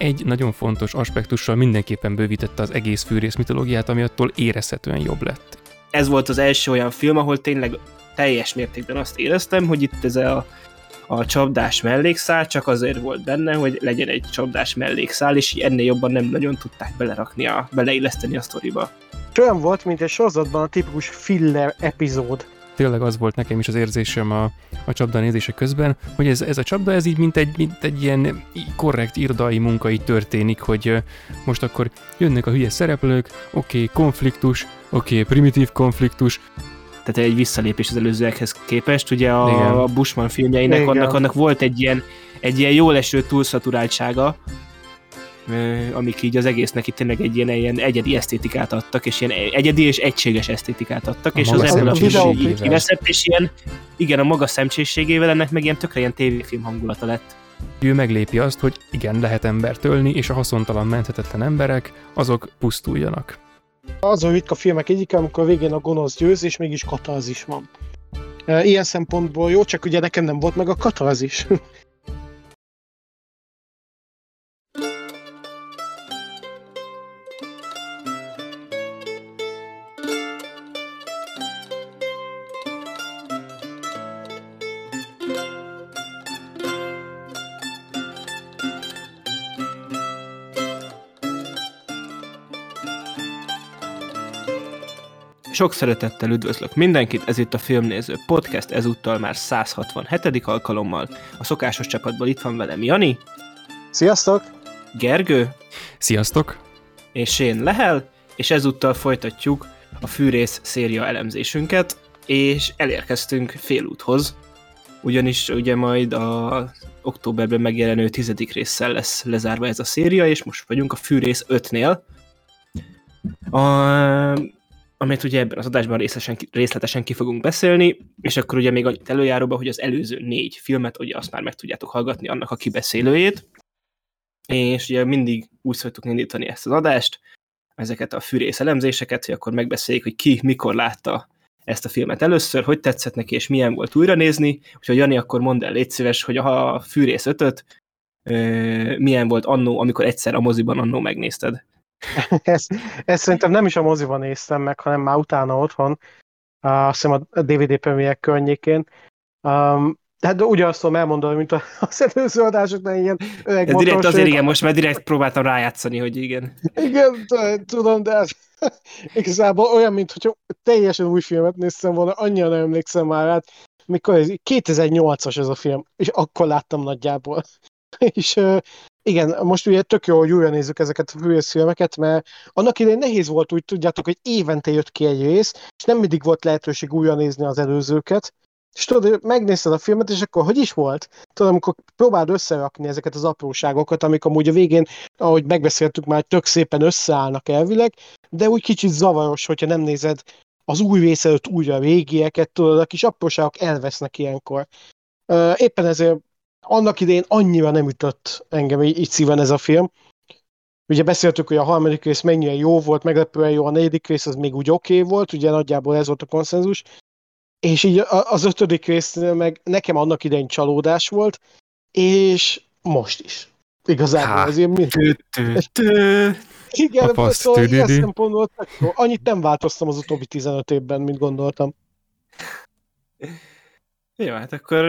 egy nagyon fontos aspektussal mindenképpen bővítette az egész fűrész mitológiát, ami attól érezhetően jobb lett. Ez volt az első olyan film, ahol tényleg teljes mértékben azt éreztem, hogy itt ez a, a csapdás mellékszál csak azért volt benne, hogy legyen egy csapdás mellékszál, és ennél jobban nem nagyon tudták belerakni, a, beleilleszteni a sztoriba. Olyan volt, mint egy sorozatban a tipikus filler epizód tényleg az volt nekem is az érzésem a, a csapda nézése közben, hogy ez, ez a csapda, ez így mint egy, mint egy ilyen korrekt irodai munka így történik, hogy most akkor jönnek a hülye szereplők, oké, okay, konfliktus, oké, okay, primitív konfliktus, tehát egy visszalépés az előzőekhez képest. Ugye a, a Bushman filmjeinek annak, annak volt egy ilyen, egy ilyen jól eső túlszaturáltsága, amik így az egésznek itt tényleg egy ilyen, ilyen egyedi esztétikát adtak, és ilyen egyedi és egységes esztétikát adtak, a és az ebből a film kiveszett, és ilyen, igen, a maga szemcsészségével ennek meg ilyen tökre ilyen tévéfilm hangulata lett. Ő meglépi azt, hogy igen, lehet embert ölni, és a haszontalan menthetetlen emberek, azok pusztuljanak. Az a ritka filmek egyik, amikor a végén a gonosz győz, és mégis katarzis van. Ilyen szempontból jó, csak ugye nekem nem volt meg a katarzis. Sok szeretettel üdvözlök mindenkit, ez itt a Filmnéző Podcast, ezúttal már 167. alkalommal. A szokásos csapatból itt van velem Jani. Sziasztok! Gergő. Sziasztok! És én Lehel, és ezúttal folytatjuk a fűrész széria elemzésünket, és elérkeztünk félúthoz, ugyanis ugye majd a októberben megjelenő tizedik résszel lesz lezárva ez a széria, és most vagyunk a fűrész 5-nél. A, amit ugye ebben az adásban részletesen, részletesen ki fogunk beszélni, és akkor ugye még annyit előjáróba, hogy az előző négy filmet, ugye azt már meg tudjátok hallgatni annak a kibeszélőjét, és ugye mindig úgy szoktuk indítani ezt az adást, ezeket a fűrész elemzéseket, hogy akkor megbeszéljük, hogy ki mikor látta ezt a filmet először, hogy tetszett neki, és milyen volt újra nézni. Úgyhogy Jani, akkor mondd el, légy szíves, hogy a fűrész ötöt milyen volt annó, amikor egyszer a moziban annó megnézted. ezt, ezt szerintem nem is a moziban néztem meg, hanem már utána otthon, azt hiszem a DVD premier környékén. Um, tehát ugyanazt tudom elmondani, mint az előző adásoknál ilyen öreg de direkt azért igen, most már direkt próbáltam rájátszani, hogy igen. Igen, tudom, de ez igazából olyan, mint hogyha teljesen új filmet néztem volna, annyira nem emlékszem már rá, mikor ez 2008-as ez a film, és akkor láttam nagyjából. és igen, most ugye tök jó, hogy újra nézzük ezeket a fűrész filmeket, mert annak idején nehéz volt úgy, tudjátok, hogy évente jött ki egy rész, és nem mindig volt lehetőség újra nézni az előzőket, és tudod, megnézted a filmet, és akkor hogy is volt? Tudod, amikor próbáld összerakni ezeket az apróságokat, amik amúgy a végén, ahogy megbeszéltük már, tök szépen összeállnak elvileg, de úgy kicsit zavaros, hogyha nem nézed az új rész előtt újra a régieket, tudod, a kis apróságok elvesznek ilyenkor. Éppen ezért annak idején annyira nem ütött engem így, így szíven ez a film. Ugye beszéltük, hogy a harmadik rész mennyire jó volt, meglepően jó, a negyedik rész az még úgy oké okay volt, ugye nagyjából ez volt a konszenzus, és így az ötödik rész meg nekem annak idején csalódás volt, és most is. Igazából Há, azért mi... Tü. Igen, szóval ilyen szempontból annyit nem változtam az utóbbi 15 évben, mint gondoltam. Jó, hát akkor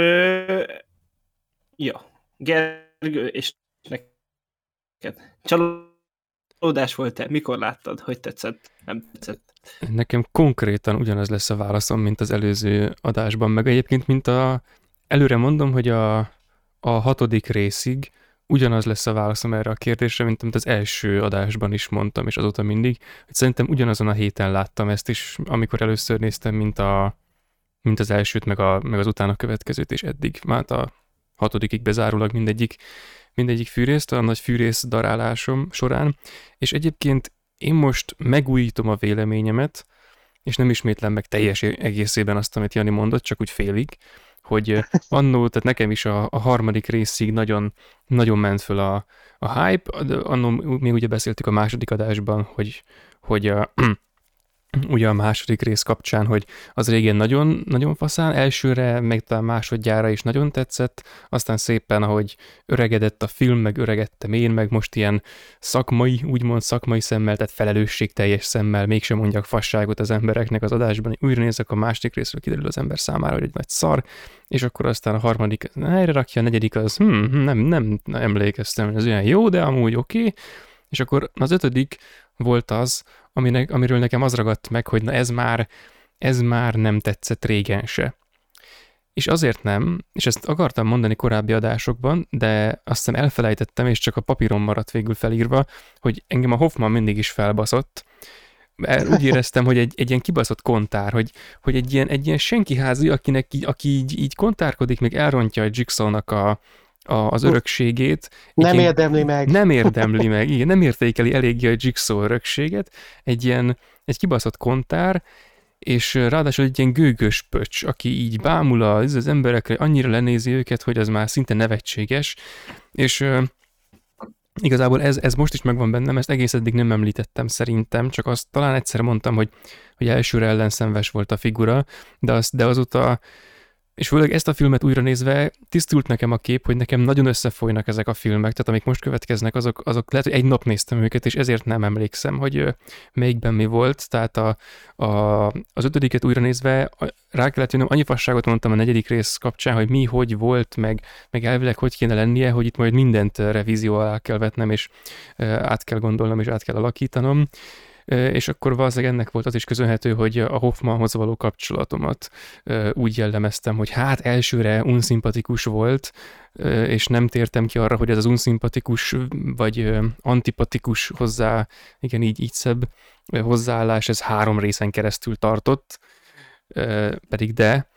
Ja, Gergő, és neked csalódás volt-e? Mikor láttad? Hogy tetszett? Nem tetszett? Nekem konkrétan ugyanaz lesz a válaszom, mint az előző adásban, meg egyébként, mint a... Előre mondom, hogy a, a hatodik részig ugyanaz lesz a válaszom erre a kérdésre, mint amit az első adásban is mondtam, és azóta mindig, hogy szerintem ugyanazon a héten láttam ezt is, amikor először néztem, mint, a, mint az elsőt, meg, a, meg az utána következőt, és eddig. Már a hatodikig bezárólag mindegyik, mindegyik fűrészt, a nagy fűrész darálásom során, és egyébként én most megújítom a véleményemet, és nem ismétlem meg teljes egészében azt, amit Jani mondott, csak úgy félig, hogy annó, tehát nekem is a, a harmadik részig nagyon, nagyon ment föl a, a hype, annó még ugye beszéltük a második adásban, hogy, hogy a, ugye a második rész kapcsán, hogy az régen nagyon, nagyon faszán, elsőre, meg a másodjára is nagyon tetszett, aztán szépen, ahogy öregedett a film, meg öregettem én, meg most ilyen szakmai, úgymond szakmai szemmel, tehát felelősségteljes szemmel, mégsem mondjak fasságot az embereknek az adásban, újra nézek a második részről, kiderül az ember számára, hogy egy nagy szar, és akkor aztán a harmadik helyre rakja, a negyedik az, hm, nem, nem, nem emlékeztem, ez olyan jó, de amúgy oké, okay. és akkor az ötödik volt az, aminek, amiről nekem az ragadt meg, hogy na ez már, ez már nem tetszett régen se. És azért nem, és ezt akartam mondani korábbi adásokban, de aztán elfelejtettem, és csak a papíron maradt végül felírva, hogy engem a Hoffman mindig is felbaszott, úgy éreztem, hogy egy, egy ilyen kibaszott kontár, hogy, hogy egy ilyen, egy ilyen senkiházi, akinek így, aki így, így kontárkodik, még elrontja a Jigsaw-nak a, a, az örökségét. Nem ilyen, érdemli meg. Nem érdemli meg, igen, nem értékeli eléggé a Jigsaw örökséget. Egy ilyen, egy kibaszott kontár, és ráadásul egy ilyen gőgös pöcs, aki így bámul az, az emberekre, annyira lenézi őket, hogy az már szinte nevetséges, és igazából ez, ez most is megvan bennem, ezt egész eddig nem említettem szerintem, csak azt talán egyszer mondtam, hogy, hogy elsőre ellenszenves volt a figura, de, az, de azóta és főleg ezt a filmet újra nézve tisztult nekem a kép, hogy nekem nagyon összefolynak ezek a filmek, tehát amik most következnek, azok, azok lehet, hogy egy nap néztem őket, és ezért nem emlékszem, hogy melyikben mi volt. Tehát a, a, az ötödiket újra nézve rá kellett jönnöm, annyi fasságot mondtam a negyedik rész kapcsán, hogy mi, hogy volt, meg, meg elvileg hogy kéne lennie, hogy itt majd mindent revízió alá kell vetnem, és át kell gondolnom, és át kell alakítanom és akkor valószínűleg ennek volt az is köszönhető, hogy a Hoffmanhoz való kapcsolatomat úgy jellemeztem, hogy hát elsőre unszimpatikus volt, és nem tértem ki arra, hogy ez az unszimpatikus vagy antipatikus hozzá, igen, így, így szebb hozzáállás, ez három részen keresztül tartott, pedig de.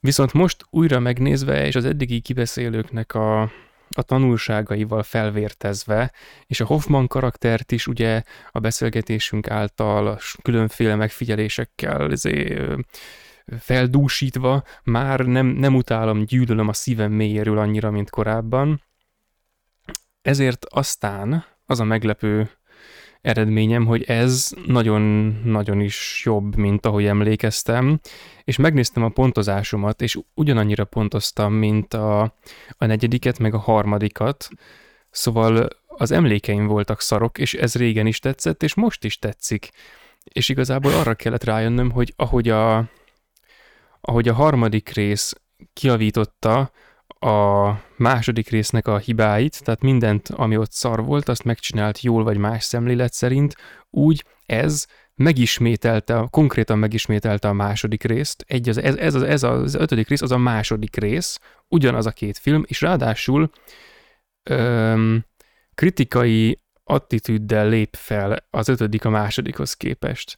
Viszont most újra megnézve, és az eddigi kibeszélőknek a, a tanulságaival felvértezve, és a Hoffman karaktert is ugye a beszélgetésünk által a különféle megfigyelésekkel azért, feldúsítva, már nem, nem utálom, gyűlölöm a szívem mélyéről annyira, mint korábban. Ezért aztán az a meglepő eredményem, hogy ez nagyon-nagyon is jobb, mint ahogy emlékeztem, és megnéztem a pontozásomat, és ugyanannyira pontoztam, mint a, a negyediket, meg a harmadikat, szóval az emlékeim voltak szarok, és ez régen is tetszett, és most is tetszik. És igazából arra kellett rájönnöm, hogy ahogy a, ahogy a harmadik rész kiavította a második résznek a hibáit, tehát mindent, ami ott szar volt, azt megcsinált jól vagy más szemlélet szerint, úgy ez megismételte, konkrétan megismételte a második részt. Egy az, ez, ez, az, ez az ötödik rész, az a második rész, ugyanaz a két film, és ráadásul öm, kritikai attitűddel lép fel az ötödik a másodikhoz képest.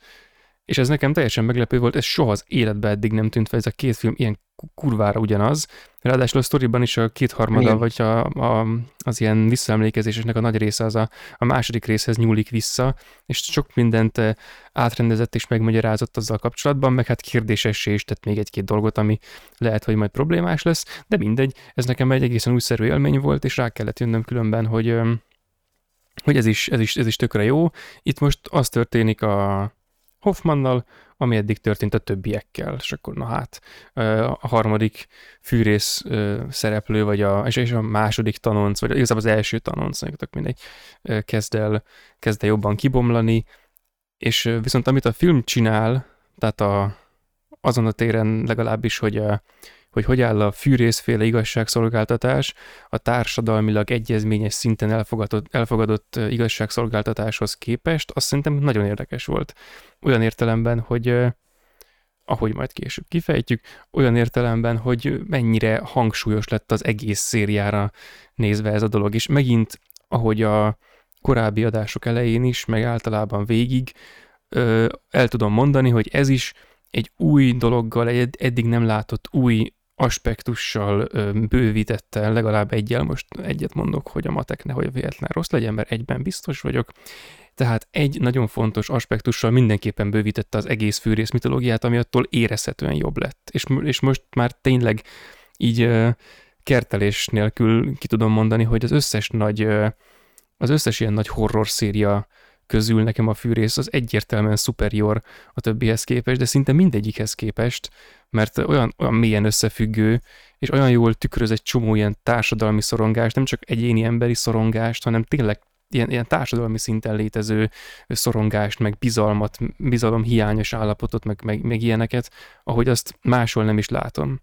És ez nekem teljesen meglepő volt, ez soha az életbe eddig nem tűnt fel, ez a két film ilyen kurvára ugyanaz. Ráadásul a sztoriban is a kétharmada, vagy a, a, az ilyen visszaemlékezésnek a nagy része az a, a második részhez nyúlik vissza, és sok mindent eh, átrendezett és megmagyarázott azzal kapcsolatban, meg hát kérdésessé is tett még egy-két dolgot, ami lehet, hogy majd problémás lesz, de mindegy, ez nekem egy egészen újszerű élmény volt, és rá kellett jönnöm különben, hogy, hogy ez is, ez is, ez is tökre jó. Itt most az történik a Hoffmannal, ami eddig történt a többiekkel, és akkor na hát a harmadik fűrész szereplő, vagy a, és a második tanonc, vagy igazából az első tanonc, mindegy, kezd el, kezd el jobban kibomlani, és viszont amit a film csinál, tehát a, azon a téren legalábbis, hogy a, hogy hogy áll a fűrészféle igazságszolgáltatás a társadalmilag egyezményes szinten elfogadott, elfogadott igazságszolgáltatáshoz képest, azt szerintem nagyon érdekes volt. Olyan értelemben, hogy ahogy majd később kifejtjük, olyan értelemben, hogy mennyire hangsúlyos lett az egész szériára nézve ez a dolog, és megint, ahogy a korábbi adások elején is, meg általában végig, el tudom mondani, hogy ez is egy új dologgal, egy eddig nem látott új aspektussal bővítette, legalább egyel, most egyet mondok, hogy a matek nehogy véletlen rossz legyen, mert egyben biztos vagyok. Tehát egy nagyon fontos aspektussal mindenképpen bővítette az egész fűrész mitológiát, ami attól érezhetően jobb lett. És, és most már tényleg így kertelés nélkül ki tudom mondani, hogy az összes nagy, az összes ilyen nagy horror széria közül nekem a fűrész az egyértelműen superior a többihez képest, de szinte mindegyikhez képest, mert olyan, olyan mélyen összefüggő, és olyan jól tükröz egy csomó ilyen társadalmi szorongást, nem csak egyéni emberi szorongást, hanem tényleg ilyen, ilyen társadalmi szinten létező szorongást, meg bizalmat, bizalom hiányos állapotot, meg, meg, meg ilyeneket, ahogy azt máshol nem is látom.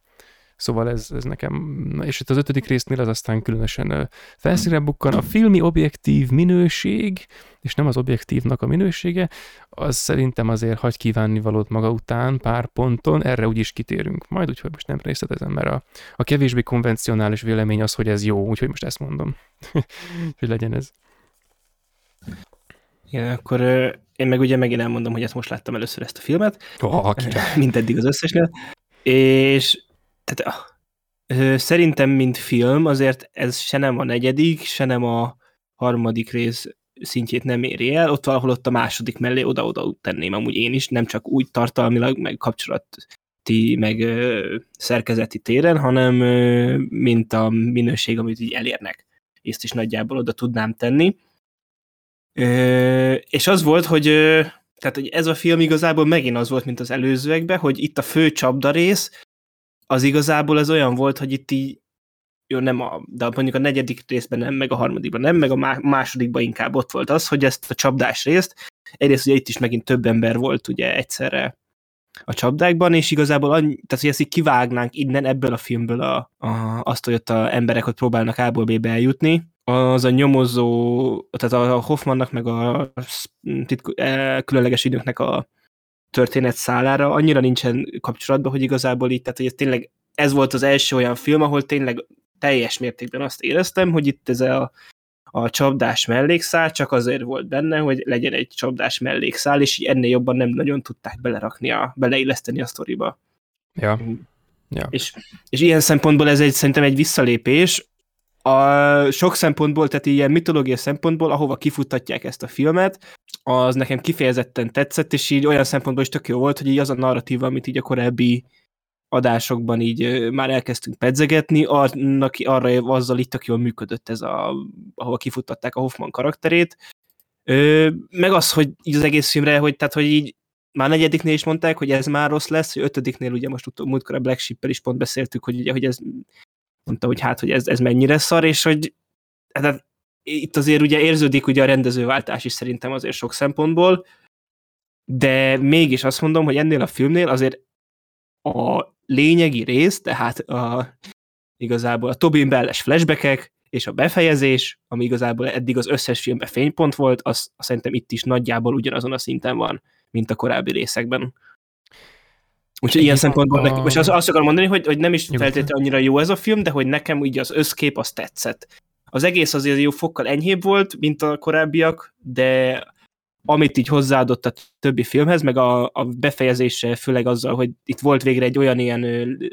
Szóval ez, ez nekem, és itt az ötödik résznél az aztán különösen felszínre bukkan. A filmi objektív minőség, és nem az objektívnak a minősége, az szerintem azért hagy kívánni valót maga után pár ponton, erre úgyis kitérünk. Majd úgyhogy most nem részletezem, mert a, a kevésbé konvencionális vélemény az, hogy ez jó, úgyhogy most ezt mondom, hogy legyen ez. Igen, akkor én meg ugye megint elmondom, hogy ezt most láttam először ezt a filmet, oh, mint eddig az összesnél, és tehát, szerintem, mint film, azért ez se nem a negyedik, se nem a harmadik rész szintjét nem éri el, ott valahol ott a második mellé oda-oda tenném amúgy én is, nem csak úgy tartalmilag, meg kapcsolati, meg ö, szerkezeti téren, hanem ö, mint a minőség, amit így elérnek. Ezt is nagyjából oda tudnám tenni. Ö, és az volt, hogy ö, tehát hogy ez a film igazából megint az volt, mint az előzőekben, hogy itt a fő csapda rész, az igazából az olyan volt, hogy itt így, jó, nem a, de mondjuk a negyedik részben nem, meg a harmadikban nem, meg a másodikban inkább ott volt az, hogy ezt a csapdás részt, egyrészt ugye itt is megint több ember volt ugye egyszerre a csapdákban, és igazából annyi, tehát, hogy ezt így kivágnánk innen ebből a filmből a, a, azt, hogy ott a emberek ott próbálnak A-ból B-be eljutni, az a nyomozó, tehát a Hoffmannak meg a titko, e, különleges időknek a történet szálára annyira nincsen kapcsolatban, hogy igazából itt, tehát hogy ez tényleg ez volt az első olyan film, ahol tényleg teljes mértékben azt éreztem, hogy itt ez a, a csapdás mellékszál csak azért volt benne, hogy legyen egy csapdás mellékszál, és ennél jobban nem nagyon tudták belerakni, a, beleilleszteni a sztoriba. Ja. ja. És, és ilyen szempontból ez egy, szerintem egy visszalépés, a sok szempontból, tehát ilyen mitológiai szempontból, ahova kifutatják ezt a filmet, az nekem kifejezetten tetszett, és így olyan szempontból is tök jó volt, hogy így az a narratíva, amit így a korábbi adásokban így már elkezdtünk pedzegetni, annak arra azzal itt tök jól működött ez, a, ahova kifutatták a Hoffman karakterét. Ö, meg az, hogy így az egész filmre, hogy, tehát, hogy így már negyediknél is mondták, hogy ez már rossz lesz, hogy ötödiknél ugye most múltkor a Black Sheep-el is pont beszéltük, hogy, ugye, hogy ez mondta, hogy hát, hogy ez, ez mennyire szar, és hogy hát, itt azért ugye érződik ugye a rendezőváltás is szerintem azért sok szempontból, de mégis azt mondom, hogy ennél a filmnél azért a lényegi rész, tehát a, igazából a Tobin Belles flashbackek és a befejezés, ami igazából eddig az összes filmben fénypont volt, az, az szerintem itt is nagyjából ugyanazon a szinten van, mint a korábbi részekben. Úgyhogy ilyen szempontból, a... most azt, azt akarom mondani, hogy, hogy nem is feltétlenül annyira jó ez a film, de hogy nekem úgy az összkép az tetszett. Az egész azért jó fokkal enyhébb volt, mint a korábbiak, de amit így hozzáadott a többi filmhez, meg a, a befejezése főleg azzal, hogy itt volt végre egy olyan ilyen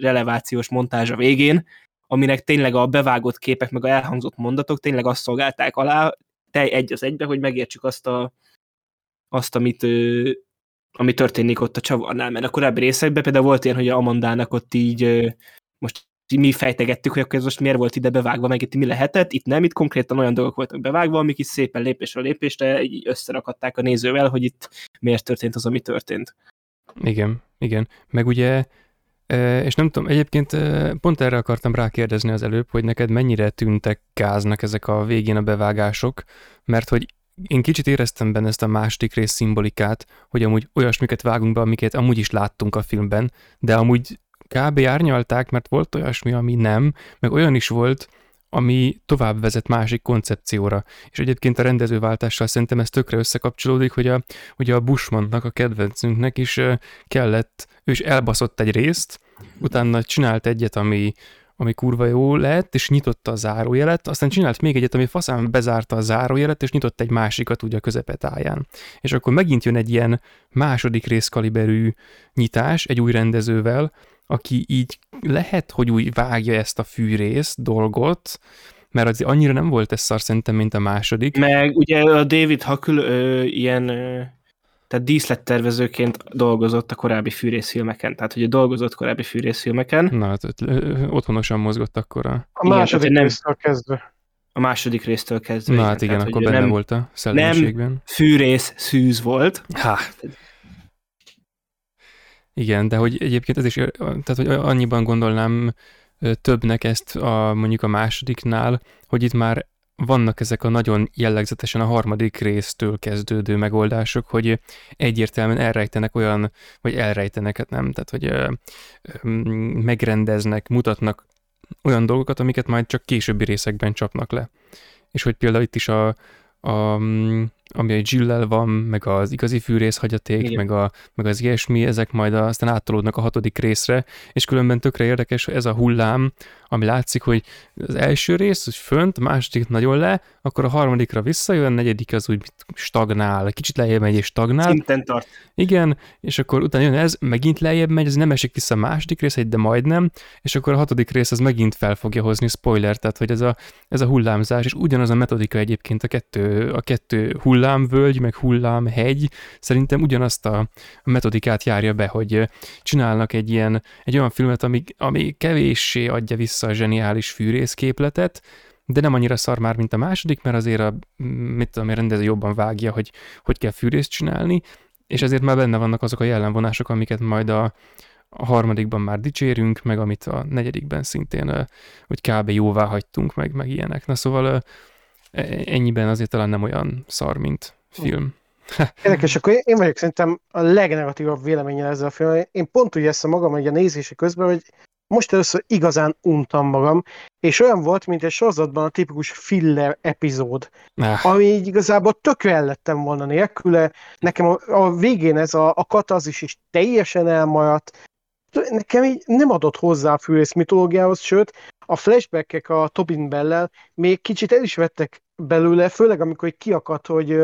relevációs montázs a végén, aminek tényleg a bevágott képek, meg a elhangzott mondatok tényleg azt szolgálták alá, te egy az egybe, hogy megértsük azt, a, azt amit ami történik ott a csavarnál, mert a korábbi részekben például volt ilyen, hogy a Amandának ott így most mi fejtegettük, hogy akkor ez most miért volt ide bevágva, meg itt mi lehetett, itt nem, itt konkrétan olyan dolgok voltak bevágva, amik itt szépen lépésről lépésre így összerakadták a nézővel, hogy itt miért történt az, ami történt. Igen, igen. Meg ugye, és nem tudom, egyébként pont erre akartam rákérdezni az előbb, hogy neked mennyire tűntek gáznak ezek a végén a bevágások, mert hogy én kicsit éreztem benne ezt a második rész szimbolikát, hogy amúgy olyasmiket vágunk be, amiket amúgy is láttunk a filmben, de amúgy kb. árnyalták, mert volt olyasmi, ami nem, meg olyan is volt, ami tovább vezet másik koncepcióra. És egyébként a rendezőváltással szerintem ez tökre összekapcsolódik, hogy a, hogy a Bushmannak, a kedvencünknek is kellett, ő is elbaszott egy részt, utána csinált egyet, ami, ami kurva jó lett, és nyitotta a zárójelet, aztán csinált még egyet, ami faszán bezárta a zárójelet, és nyitott egy másikat ugye a közepetáján. És akkor megint jön egy ilyen második részkaliberű nyitás egy új rendezővel, aki így lehet, hogy úgy vágja ezt a fűrész dolgot, mert az annyira nem volt ez szar szerintem, mint a második. Meg ugye a David Hakül ilyen tehát díszlettervezőként dolgozott a korábbi fűrészfilmeken, tehát hogy dolgozott korábbi fűrészfilmeken. Na, hát otthonosan mozgott akkor a... A második nem... résztől kezdve. A második résztől kezdve. Na hát igen, tehát, akkor benne nem volt a szellemiségben. fűrész szűz volt. Há. Igen, de hogy egyébként ez is, tehát hogy annyiban gondolnám többnek ezt a, mondjuk a másodiknál, hogy itt már vannak ezek a nagyon jellegzetesen a harmadik résztől kezdődő megoldások, hogy egyértelműen elrejtenek olyan, vagy elrejtenek, hát nem, tehát hogy ö, ö, megrendeznek, mutatnak olyan dolgokat, amiket majd csak későbbi részekben csapnak le. És hogy például itt is a, a ami egy Jill-lel van, meg az igazi fűrészhagyaték, Igen. meg, a, meg az ilyesmi, ezek majd aztán áttolódnak a hatodik részre, és különben tökre érdekes, hogy ez a hullám, ami látszik, hogy az első rész, hogy fönt, a második nagyon le, akkor a harmadikra visszajön, a negyedik az úgy stagnál, kicsit lejjebb megy és stagnál, Szinten tart. igen, és akkor utána jön ez, megint lejjebb megy, ez nem esik vissza a második rész, de majdnem, és akkor a hatodik rész az megint fel fogja hozni, spoiler, tehát hogy ez a, ez a hullámzás, és ugyanaz a metodika egyébként a kettő, a kettő hullámvölgy, meg hullámhegy, szerintem ugyanazt a, a metodikát járja be, hogy ö, csinálnak egy ilyen, egy olyan filmet, ami, ami kevéssé adja vissza a zseniális fűrészképletet, de nem annyira szar már, mint a második, mert azért a, mit tudom, én, rendező jobban vágja, hogy hogy kell fűrészt csinálni, és ezért már benne vannak azok a jellemvonások, amiket majd a, a harmadikban már dicsérünk, meg amit a negyedikben szintén ö, hogy kb. jóvá hagytunk, meg, meg ilyenek. Na szóval ö, e- ennyiben azért talán nem olyan szar, mint film. Érdekes, akkor én vagyok szerintem a legnegatívabb véleménye ezzel a filmmel. Én pont úgy ezt a magam, hogy a nézése közben, hogy most először igazán untam magam, és olyan volt, mint egy sorozatban a tipikus filler epizód, Ah, ami így igazából tökre el lettem volna nélküle. Nekem a, a végén ez a, a katazis is teljesen elmaradt. Nekem így nem adott hozzá a fűrész mitológiához, sőt, a flashbackek a Tobin Bellel még kicsit el is vettek belőle, főleg amikor kiakadt, hogy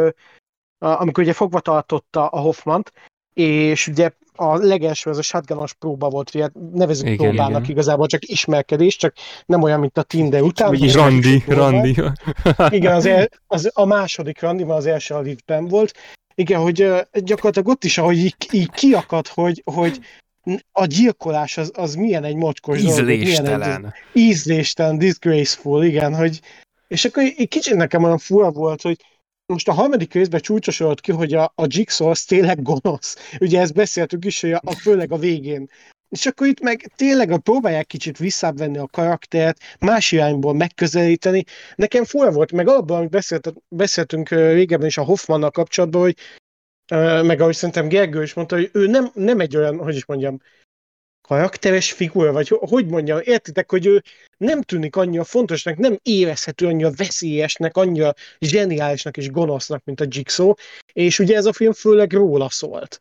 amikor ugye fogva tartotta a Hoffmant, és ugye a legelső az a shotgunos próba volt, ugye nevezük Igen, próbának igen. igazából, csak ismerkedés, csak nem olyan, mint a Tinder után. Hanem Randi. Randi. Igen, az, el, az a második randi, mert az első a liftben volt. Igen, hogy gyakorlatilag ott is, ahogy így, így kiakadt, hogy, hogy a gyilkolás az, az milyen egy mocskos dolog, hogy milyen egy Ízléstelen. ízléstelen, disgraceful, igen, hogy és akkor egy kicsit nekem olyan fura volt, hogy most a harmadik részben csúcsosodott ki, hogy a, a Jigsaw az tényleg gonosz. Ugye ezt beszéltük is, hogy a, a, főleg a végén. És akkor itt meg tényleg a próbálják kicsit visszávenni a karaktert, más irányból megközelíteni. Nekem fura volt, meg amit beszélt, beszéltünk régebben is a Hoffmannal kapcsolatban, hogy meg ahogy szerintem Gergő is mondta, hogy ő nem, nem egy olyan, hogy is mondjam, karakteres figura, vagy ho- hogy mondjam, értitek, hogy ő nem tűnik annyira fontosnak, nem érezhető annyira veszélyesnek, annyira zseniálisnak és gonosznak, mint a Jigsaw, és ugye ez a film főleg róla szólt.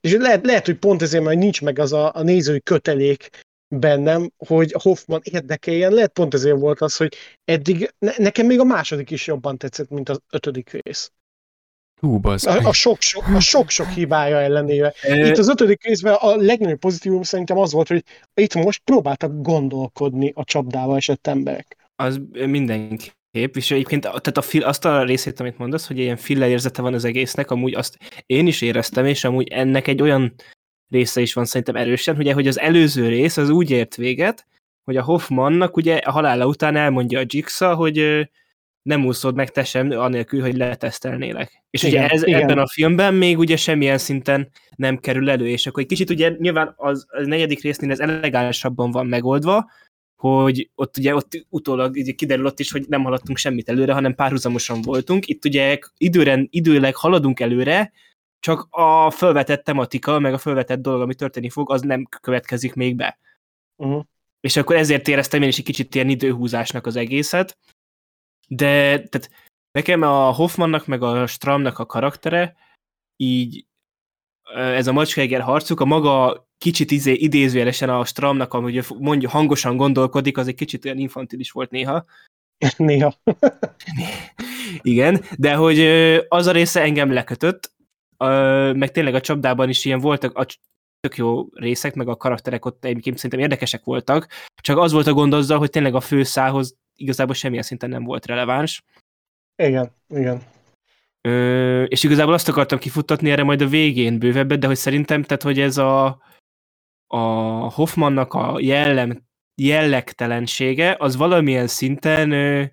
És lehet, lehet hogy pont ezért már nincs meg az a, a nézői kötelék bennem, hogy Hoffman érdekeljen, lehet pont ezért volt az, hogy eddig, ne, nekem még a második is jobban tetszett, mint az ötödik rész. Hú, A, a sok-sok, a sok-sok hibája ellenére. Itt az ötödik részben a legnagyobb pozitívum szerintem az volt, hogy itt most próbáltak gondolkodni a csapdával esett emberek. Az mindenképp, és egyébként tehát a fil, azt a részét, amit mondasz, hogy ilyen filler érzete van az egésznek, amúgy azt én is éreztem, és amúgy ennek egy olyan része is van szerintem erősen, ugye, hogy az előző rész az úgy ért véget, hogy a Hoffmannak ugye a halála után elmondja a Jigsaw, hogy nem úszod meg te sem, anélkül, hogy letesztelnélek. És Igen, ugye ez, igen. ebben a filmben még ugye semmilyen szinten nem kerül elő, és akkor egy kicsit ugye nyilván az, a negyedik résznél ez elegánsabban van megoldva, hogy ott ugye ott utólag ugye kiderül ott is, hogy nem haladtunk semmit előre, hanem párhuzamosan voltunk. Itt ugye időren, időleg haladunk előre, csak a felvetett tematika, meg a felvetett dolog, ami történni fog, az nem következik még be. Uh-huh. És akkor ezért éreztem én is egy kicsit ilyen időhúzásnak az egészet. De tehát nekem a Hoffmannak meg a Stramnak a karaktere így ez a Macskeiger harcuk, a maga kicsit izé, idézőjelesen a Stramnak, ahogy mondja, hangosan gondolkodik, az egy kicsit olyan infantilis volt néha. Néha. Igen, de hogy az a része engem lekötött, meg tényleg a csapdában is ilyen voltak a tök jó részek, meg a karakterek ott egyébként szerintem érdekesek voltak, csak az volt a gond azzal, hogy tényleg a főszához igazából semmilyen szinten nem volt releváns. Igen, igen. Ö, és igazából azt akartam kifuttatni erre majd a végén bővebbet, de hogy szerintem, tehát hogy ez a, a Hoffmannak a jellem, jellegtelensége, az valamilyen szinten ö,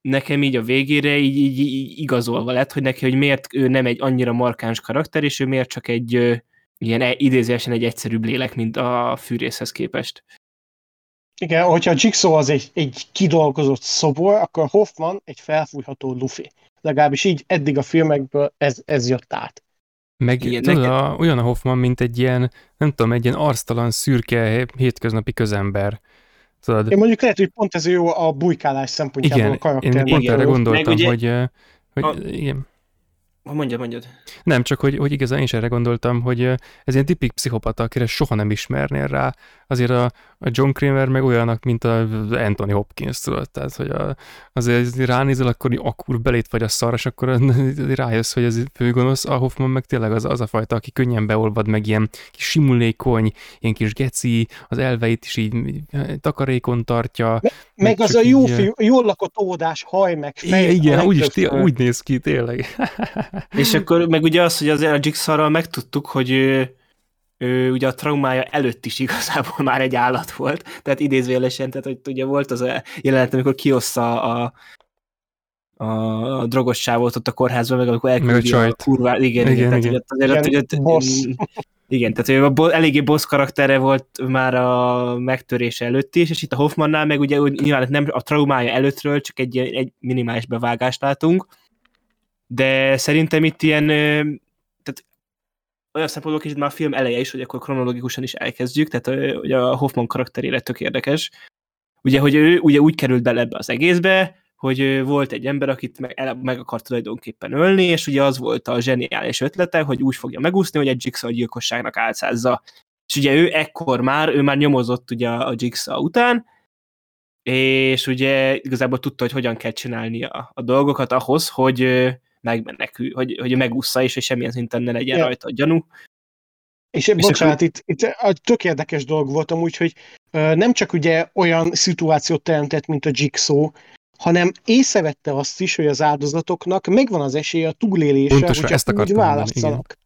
nekem így a végére így, így, így igazolva lett, hogy neki, hogy miért ő nem egy annyira markáns karakter, és ő miért csak egy ö, ilyen e- idézőesen egy egyszerűbb lélek, mint a fűrészhez képest. Igen, hogyha a Jigsaw az egy, egy kidolgozott szobor, akkor Hoffman egy felfújható lufi. Legalábbis így eddig a filmekből ez, ez jött át. Meg Igen, tudod, neked- a, olyan a Hoffman, mint egy ilyen, nem tudom, egy ilyen arctalan, szürke, hétköznapi közember. Tudod, Én mondjuk lehet, hogy pont ez jó a bujkálás szempontjából igen, a én karakternek. pont Igen, erre meg gondoltam, ugye- hogy, hogy a- igen. Ha mondjad, mondjad. Nem, csak hogy, hogy igazán én is erre gondoltam, hogy ez ilyen tipik pszichopata, akire soha nem ismernél rá. Azért a, a John Kramer meg olyanak, mint a Anthony Hopkins, tudod, tehát hogy a, azért ránézel, akkor akkor belét vagy a szar, és akkor rájössz, hogy ez főgonosz, a Hoffman meg tényleg az, az a fajta, aki könnyen beolvad, meg ilyen kis simulékony, ilyen kis geci, az elveit is így takarékon tartja. Meg az a jó így, fiú, jól lakott óvodás haj, meg fej. Igen, igen a úgy, is, legtöbbször. té- úgy néz ki, tényleg. És akkor meg ugye az, hogy azért a Jigsaw-ral megtudtuk, hogy ő, ő ugye a traumája előtt is igazából már egy állat volt, tehát idézőjelesen, tehát hogy ugye volt az a jelenet, amikor kiossza a, a, a drogos sávot ott a kórházban, meg amikor elküldi a, csajt. kurvá, igen, igen, Igen, igen, tehát, igen. azért, Igen, ott, boss. igen, tehát hogy a bo- eléggé boss karaktere volt már a megtörése előtt is, és itt a Hoffmannál meg ugye úgy, nyilván nem a traumája előttről, csak egy, egy minimális bevágást látunk, de szerintem itt ilyen, tehát olyan szempontból kicsit már a film eleje is, hogy akkor kronológikusan is elkezdjük, tehát ugye a Hoffman karakterére tök érdekes. Ugye, hogy ő ugye úgy került bele ebbe az egészbe, hogy volt egy ember, akit meg, meg akart tulajdonképpen ölni, és ugye az volt a zseniális ötlete, hogy úgy fogja megúszni, hogy egy Jigsaw gyilkosságnak álcázza. És ugye ő ekkor már, ő már nyomozott ugye a Jigsaw után, és ugye igazából tudta, hogy hogyan kell csinálni a, a dolgokat ahhoz, hogy megmenekül, hogy, hogy megúszza, és hogy semmilyen szinten ne legyen Ja. rajta a gyanú. És, És bocsánat, itt, itt egy tök érdekes dolog volt amúgy, hogy ö, nem csak ugye olyan szituációt teremtett, mint a Jigsaw, hanem észrevette azt is, hogy az áldozatoknak megvan az esélye a túlélésre, Pontosan, hogyha ezt úgy mondani, választanak.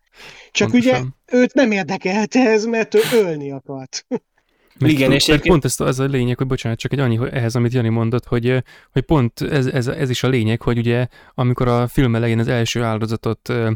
Csak Pontosan. ugye őt nem érdekelte ez, mert ő ölni akart. Meg Igen, és egyébként- pont ez, az a lényeg, hogy bocsánat, csak egy annyi hogy ehhez, amit Jani mondott, hogy, ö, hogy pont ez, ez, ez is a lényeg, hogy ugye amikor a film elején az első áldozatot ö,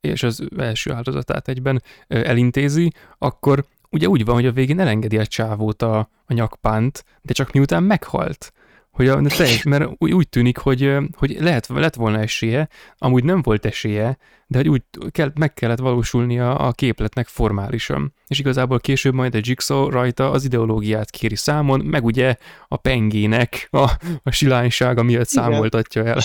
és az első áldozatát egyben ö, elintézi, akkor ugye úgy van, hogy a végén elengedi a csávót a, a nyakpánt, de csak miután meghalt. Hogy a, teljes, mert úgy, úgy tűnik, hogy, hogy lehet, lett volna esélye, amúgy nem volt esélye, de hogy úgy kell, meg kellett valósulnia a képletnek formálisan. És igazából később majd a Jigsaw rajta az ideológiát kéri számon, meg ugye a pengének a, a silánysága miatt Igen. számoltatja el.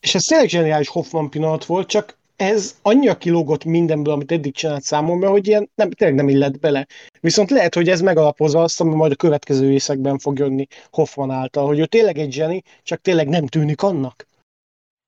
És ez tényleg zseniális Hoffman pillanat volt, csak ez annyira kilógott mindenből, amit eddig csinált számomra, hogy ilyen nem, tényleg nem illett bele. Viszont lehet, hogy ez megalapozza azt, ami majd a következő részekben fog jönni Hoffman által, hogy ő tényleg egy zseni, csak tényleg nem tűnik annak.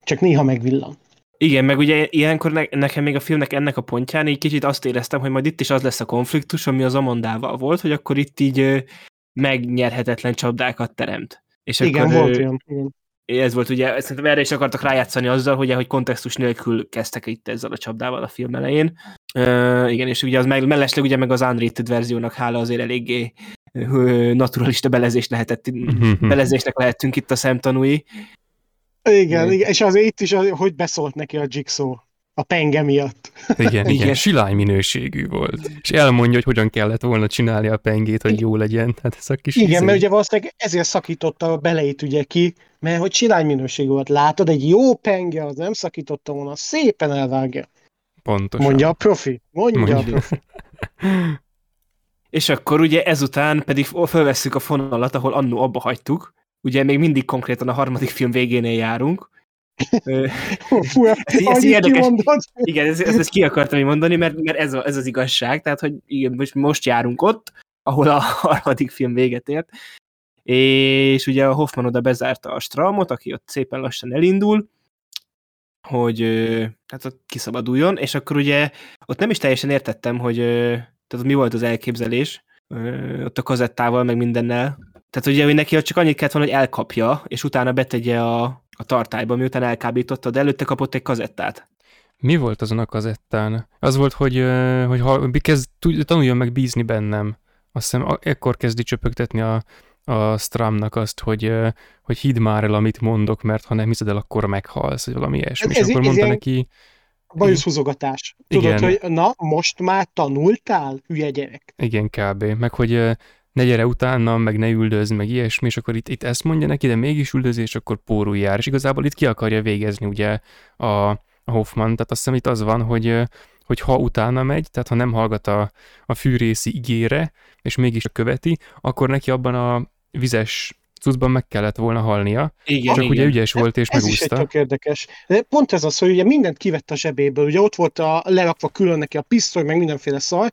Csak néha megvillan. Igen, meg ugye ilyenkor ne, nekem még a filmnek ennek a pontján így kicsit azt éreztem, hogy majd itt is az lesz a konfliktus, ami az Amondával volt, hogy akkor itt így megnyerhetetlen csapdákat teremt. És Igen, akkor, volt olyan. Igen. Ez volt ugye, szerintem erre is akartak rájátszani azzal, hogy, hogy kontextus nélkül kezdtek itt ezzel a csapdával a film elején. Uh, igen, és ugye az meg, mellesleg ugye meg az unrated verziónak hála azért eléggé ö, naturalista belezés lehetett, belezésnek lehettünk itt a szemtanúi. Igen, Igen. igen, és azért itt is, az, hogy beszólt neki a Jigsaw a penge miatt. Igen, igen, Igen. silány minőségű volt. És elmondja, hogy hogyan kellett volna csinálni a pengét, hogy jó legyen. Hát ez a kis Igen, izé. mert ugye valószínűleg ezért szakította a beleit ugye ki, mert hogy silány minőségű volt. Látod, egy jó penge, az nem szakította volna, szépen elvágja. Pontosan. Mondja a profi. Mondja, Mondja. a profi. És akkor ugye ezután pedig felvesszük a fonalat, ahol annó abba hagytuk. Ugye még mindig konkrétan a harmadik film végénél járunk. Fú, Ez- ez annyit érdekes. Igen, ezt, ezt, ezt ki akartam mondani, mert, mert ez, a, ez az igazság, tehát hogy igen, most, most járunk ott, ahol a harmadik film véget ért, és ugye a Hoffman oda bezárta a Stramot, aki ott szépen lassan elindul, hogy hát ott kiszabaduljon, és akkor ugye ott nem is teljesen értettem, hogy tehát mi volt az elképzelés, ott a kazettával, meg mindennel. Tehát ugye, hogy neki ott csak annyit kellett volna, hogy elkapja, és utána betegye a, a tartályba, miután elkábította, de előtte kapott egy kazettát. Mi volt azon a kazettán? Az volt, hogy, hogy ha kezd, tanuljon meg bízni bennem. Azt hiszem, ekkor kezdi csöpögtetni a, a Stramnak azt, hogy, hogy hidd már el, amit mondok, mert ha nem hiszed el, akkor meghalsz, vagy valami ilyesmi. Ez, és akkor ez mondta neki... Bajuszhúzogatás. Tudod, igen. hogy na, most már tanultál, hülye gyerek. Igen, kb. Meg hogy ne gyere utána, meg ne üldöz, meg ilyesmi, és akkor itt, itt ezt mondja neki, de mégis üldözés, akkor pórul jár. És igazából itt ki akarja végezni ugye a, a Hoffman, tehát azt hiszem itt az van, hogy hogy ha utána megy, tehát ha nem hallgat a, a fűrészi igére, és mégis a követi, akkor neki abban a vizes cuccban meg kellett volna halnia. Igen, csak igen. ugye ügyes volt és ez megúszta. Ez is egy tök érdekes. De pont ez az, hogy ugye mindent kivett a zsebéből, ugye ott volt a lerakva külön neki a pisztoly, meg mindenféle szaj,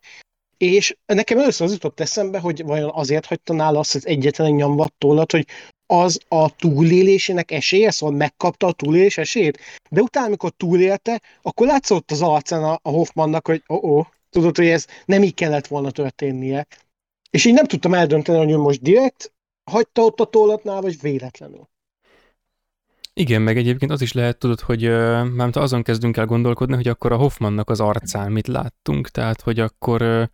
és nekem először az jutott eszembe, hogy vajon azért hagyta nála azt az egyetlen nyomvattollat, hogy az a túlélésének esélye, szóval megkapta a túlélés esélyét, de utána, amikor túlélte, akkor látszott az arcán a Hoffmannak, hogy ó, oh, oh, tudod, hogy ez nem így kellett volna történnie. És így nem tudtam eldönteni, hogy ő most direkt hagyta ott a tollatnál, vagy véletlenül. Igen, meg egyébként az is lehet, tudod, hogy mert azon kezdünk el gondolkodni, hogy akkor a Hoffmannak az arcán mit láttunk, tehát hogy akkor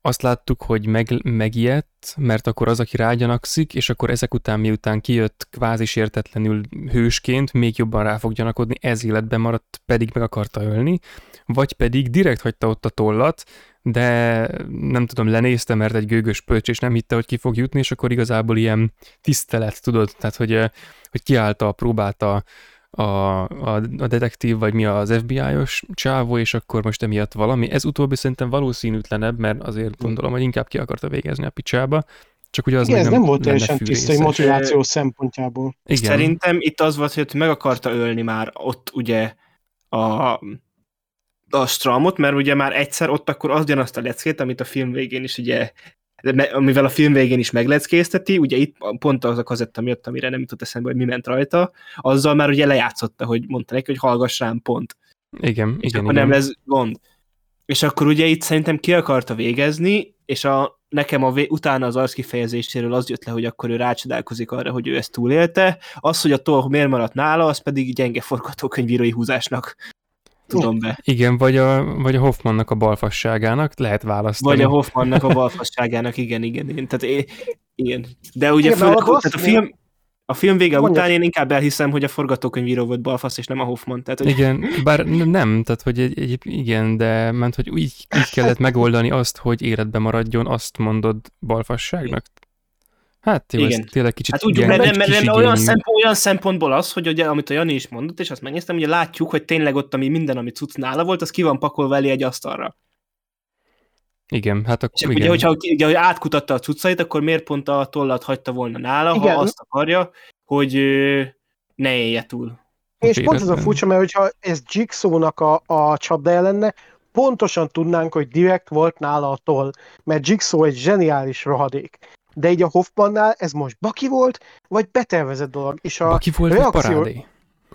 azt láttuk, hogy meg, megijedt, mert akkor az, aki rágyanakszik, és akkor ezek után, miután kijött kvázi sértetlenül hősként, még jobban rá fog gyanakodni, ez életben maradt, pedig meg akarta ölni, vagy pedig direkt hagyta ott a tollat, de nem tudom, lenézte, mert egy gőgös pöcs, és nem hitte, hogy ki fog jutni, és akkor igazából ilyen tisztelet, tudod, tehát hogy, hogy kiállta, próbálta a, a, a detektív, vagy mi az FBI-os csávó, és akkor most emiatt valami. Ez utóbbi szerintem valószínűtlenebb, mert azért gondolom, hogy inkább ki akarta végezni a picsába. Csak ugye az Igen, ez nem, nem volt teljesen tiszta motiváció szempontjából. Igen. Szerintem itt az volt, hogy meg akarta ölni már ott ugye a, a Stramot, mert ugye már egyszer ott akkor az azt a leckét, amit a film végén is ugye mivel a film végén is megleckézteti, ugye itt pont az a kazetta miatt, amire nem jutott eszembe, hogy mi ment rajta, azzal már ugye lejátszotta, hogy mondta neki, hogy hallgass rám pont. Igen, és igen, akkor igen. nem lesz gond. És akkor ugye itt szerintem ki akarta végezni, és a, nekem a vé, utána az arc kifejezéséről az jött le, hogy akkor ő rácsodálkozik arra, hogy ő ezt túlélte. Az, hogy a tolh miért maradt nála, az pedig gyenge forgatókönyvírói húzásnak tudom be. Igen, vagy a, vagy a Hoffmannak a balfasságának lehet választani. Vagy a Hoffmannak a balfasságának, igen, igen, igen. Tehát én, igen. De ugye igen, főleg, tehát a film, a film vége Mondja. után én inkább elhiszem, hogy a forgatókönyvíró volt Balfasz, és nem a Hoffman. Tehát, hogy... Igen, bár nem, tehát hogy egy, egy, igen, de ment, hogy úgy, így kellett megoldani azt, hogy életbe maradjon, azt mondod balfasságnak. Hát jó, Igen. ez tényleg kicsit hát úgy, igen, mert, mert, mert olyan, szempont, olyan szempontból az, hogy ugye, amit a Jani is mondott, és azt megnéztem, ugye látjuk, hogy tényleg ott, ami minden, ami cucc nála volt, az ki van pakolva elé egy asztalra. Igen, hát akkor és igen. ugye, hogyha ugye, hogy átkutatta a cuccait, akkor miért pont a tollat hagyta volna nála, igen. ha azt akarja, hogy ne élje túl. És Féletlen. pont ez a furcsa, mert hogyha ez Jigsaw-nak a, a csapdája lenne, pontosan tudnánk, hogy direkt volt nála a toll, mert Jigsaw egy zseniális rohadék de így a Hoffmannál ez most Baki volt, vagy betervezett dolog. És a Baki volt, reakció... vagy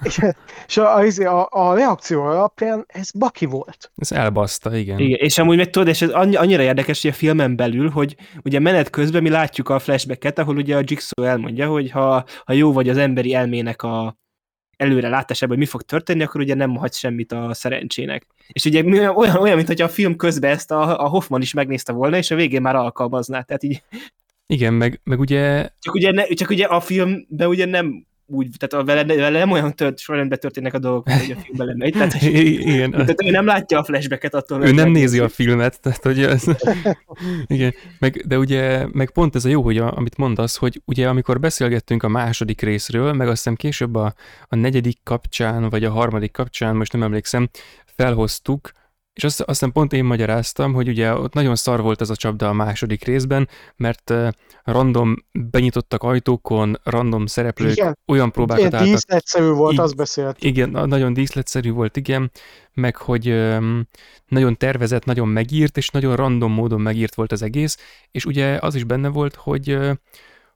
És, és a, a, a reakció alapján ez Baki volt. Ez elbaszta, igen. igen. És amúgy meg tudod, és ez annyira érdekes, hogy a filmen belül, hogy ugye menet közben mi látjuk a flashbacket, ahol ugye a Jigsaw elmondja, hogy ha, ha jó vagy az emberi elmének a előre látásában, hogy mi fog történni, akkor ugye nem hagy semmit a szerencsének. És ugye olyan, olyan mint hogy a film közben ezt a, a Hoffman is megnézte volna, és a végén már alkalmazná. Tehát így igen, meg, meg ugye... Csak ugye, ne, csak ugye a filmben ugye nem úgy, tehát a vele, vele nem olyan tört, sorrendben történnek a dolgok, hogy a filmben lenne. Tehát, igen. Tehát ő nem látja a flashbacket attól. Ő nem nézi a filmet, tehát hogy ez, igen, meg, de ugye, meg pont ez a jó, hogy a, amit mondasz, hogy ugye amikor beszélgettünk a második részről, meg azt hiszem később a, a negyedik kapcsán, vagy a harmadik kapcsán, most nem emlékszem, felhoztuk, és azt, azt hiszem pont én magyaráztam, hogy ugye ott nagyon szar volt ez a csapda a második részben, mert random benyitottak ajtókon, random szereplők igen. olyan próbákat álltak. díszletszerű volt, így, az beszélt. Igen, nagyon díszletszerű volt, igen, meg hogy um, nagyon tervezett, nagyon megírt, és nagyon random módon megírt volt az egész, és ugye az is benne volt, hogy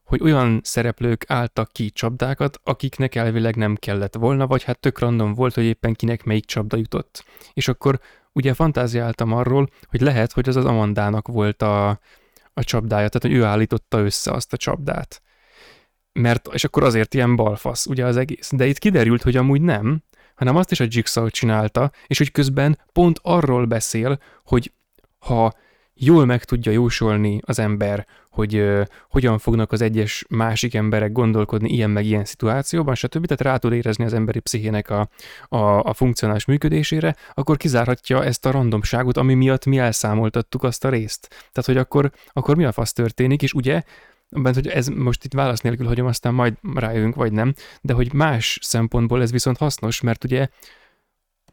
hogy olyan szereplők álltak ki csapdákat, akiknek elvileg nem kellett volna, vagy hát tök random volt, hogy éppen kinek melyik csapda jutott. És akkor ugye fantáziáltam arról, hogy lehet, hogy az az Amandának volt a, a csapdája, tehát hogy ő állította össze azt a csapdát. Mert, és akkor azért ilyen balfasz, ugye az egész. De itt kiderült, hogy amúgy nem, hanem azt is a Jigsaw csinálta, és hogy közben pont arról beszél, hogy ha jól meg tudja jósolni az ember, hogy uh, hogyan fognak az egyes másik emberek gondolkodni ilyen meg ilyen szituációban, stb. Tehát rá tud érezni az emberi pszichének a, a, a funkcionális működésére, akkor kizárhatja ezt a randomságot, ami miatt mi elszámoltattuk azt a részt. Tehát, hogy akkor, akkor mi a fasz történik, és ugye mert hogy ez most itt válasz nélkül hagyom, aztán majd rájövünk, vagy nem, de hogy más szempontból ez viszont hasznos, mert ugye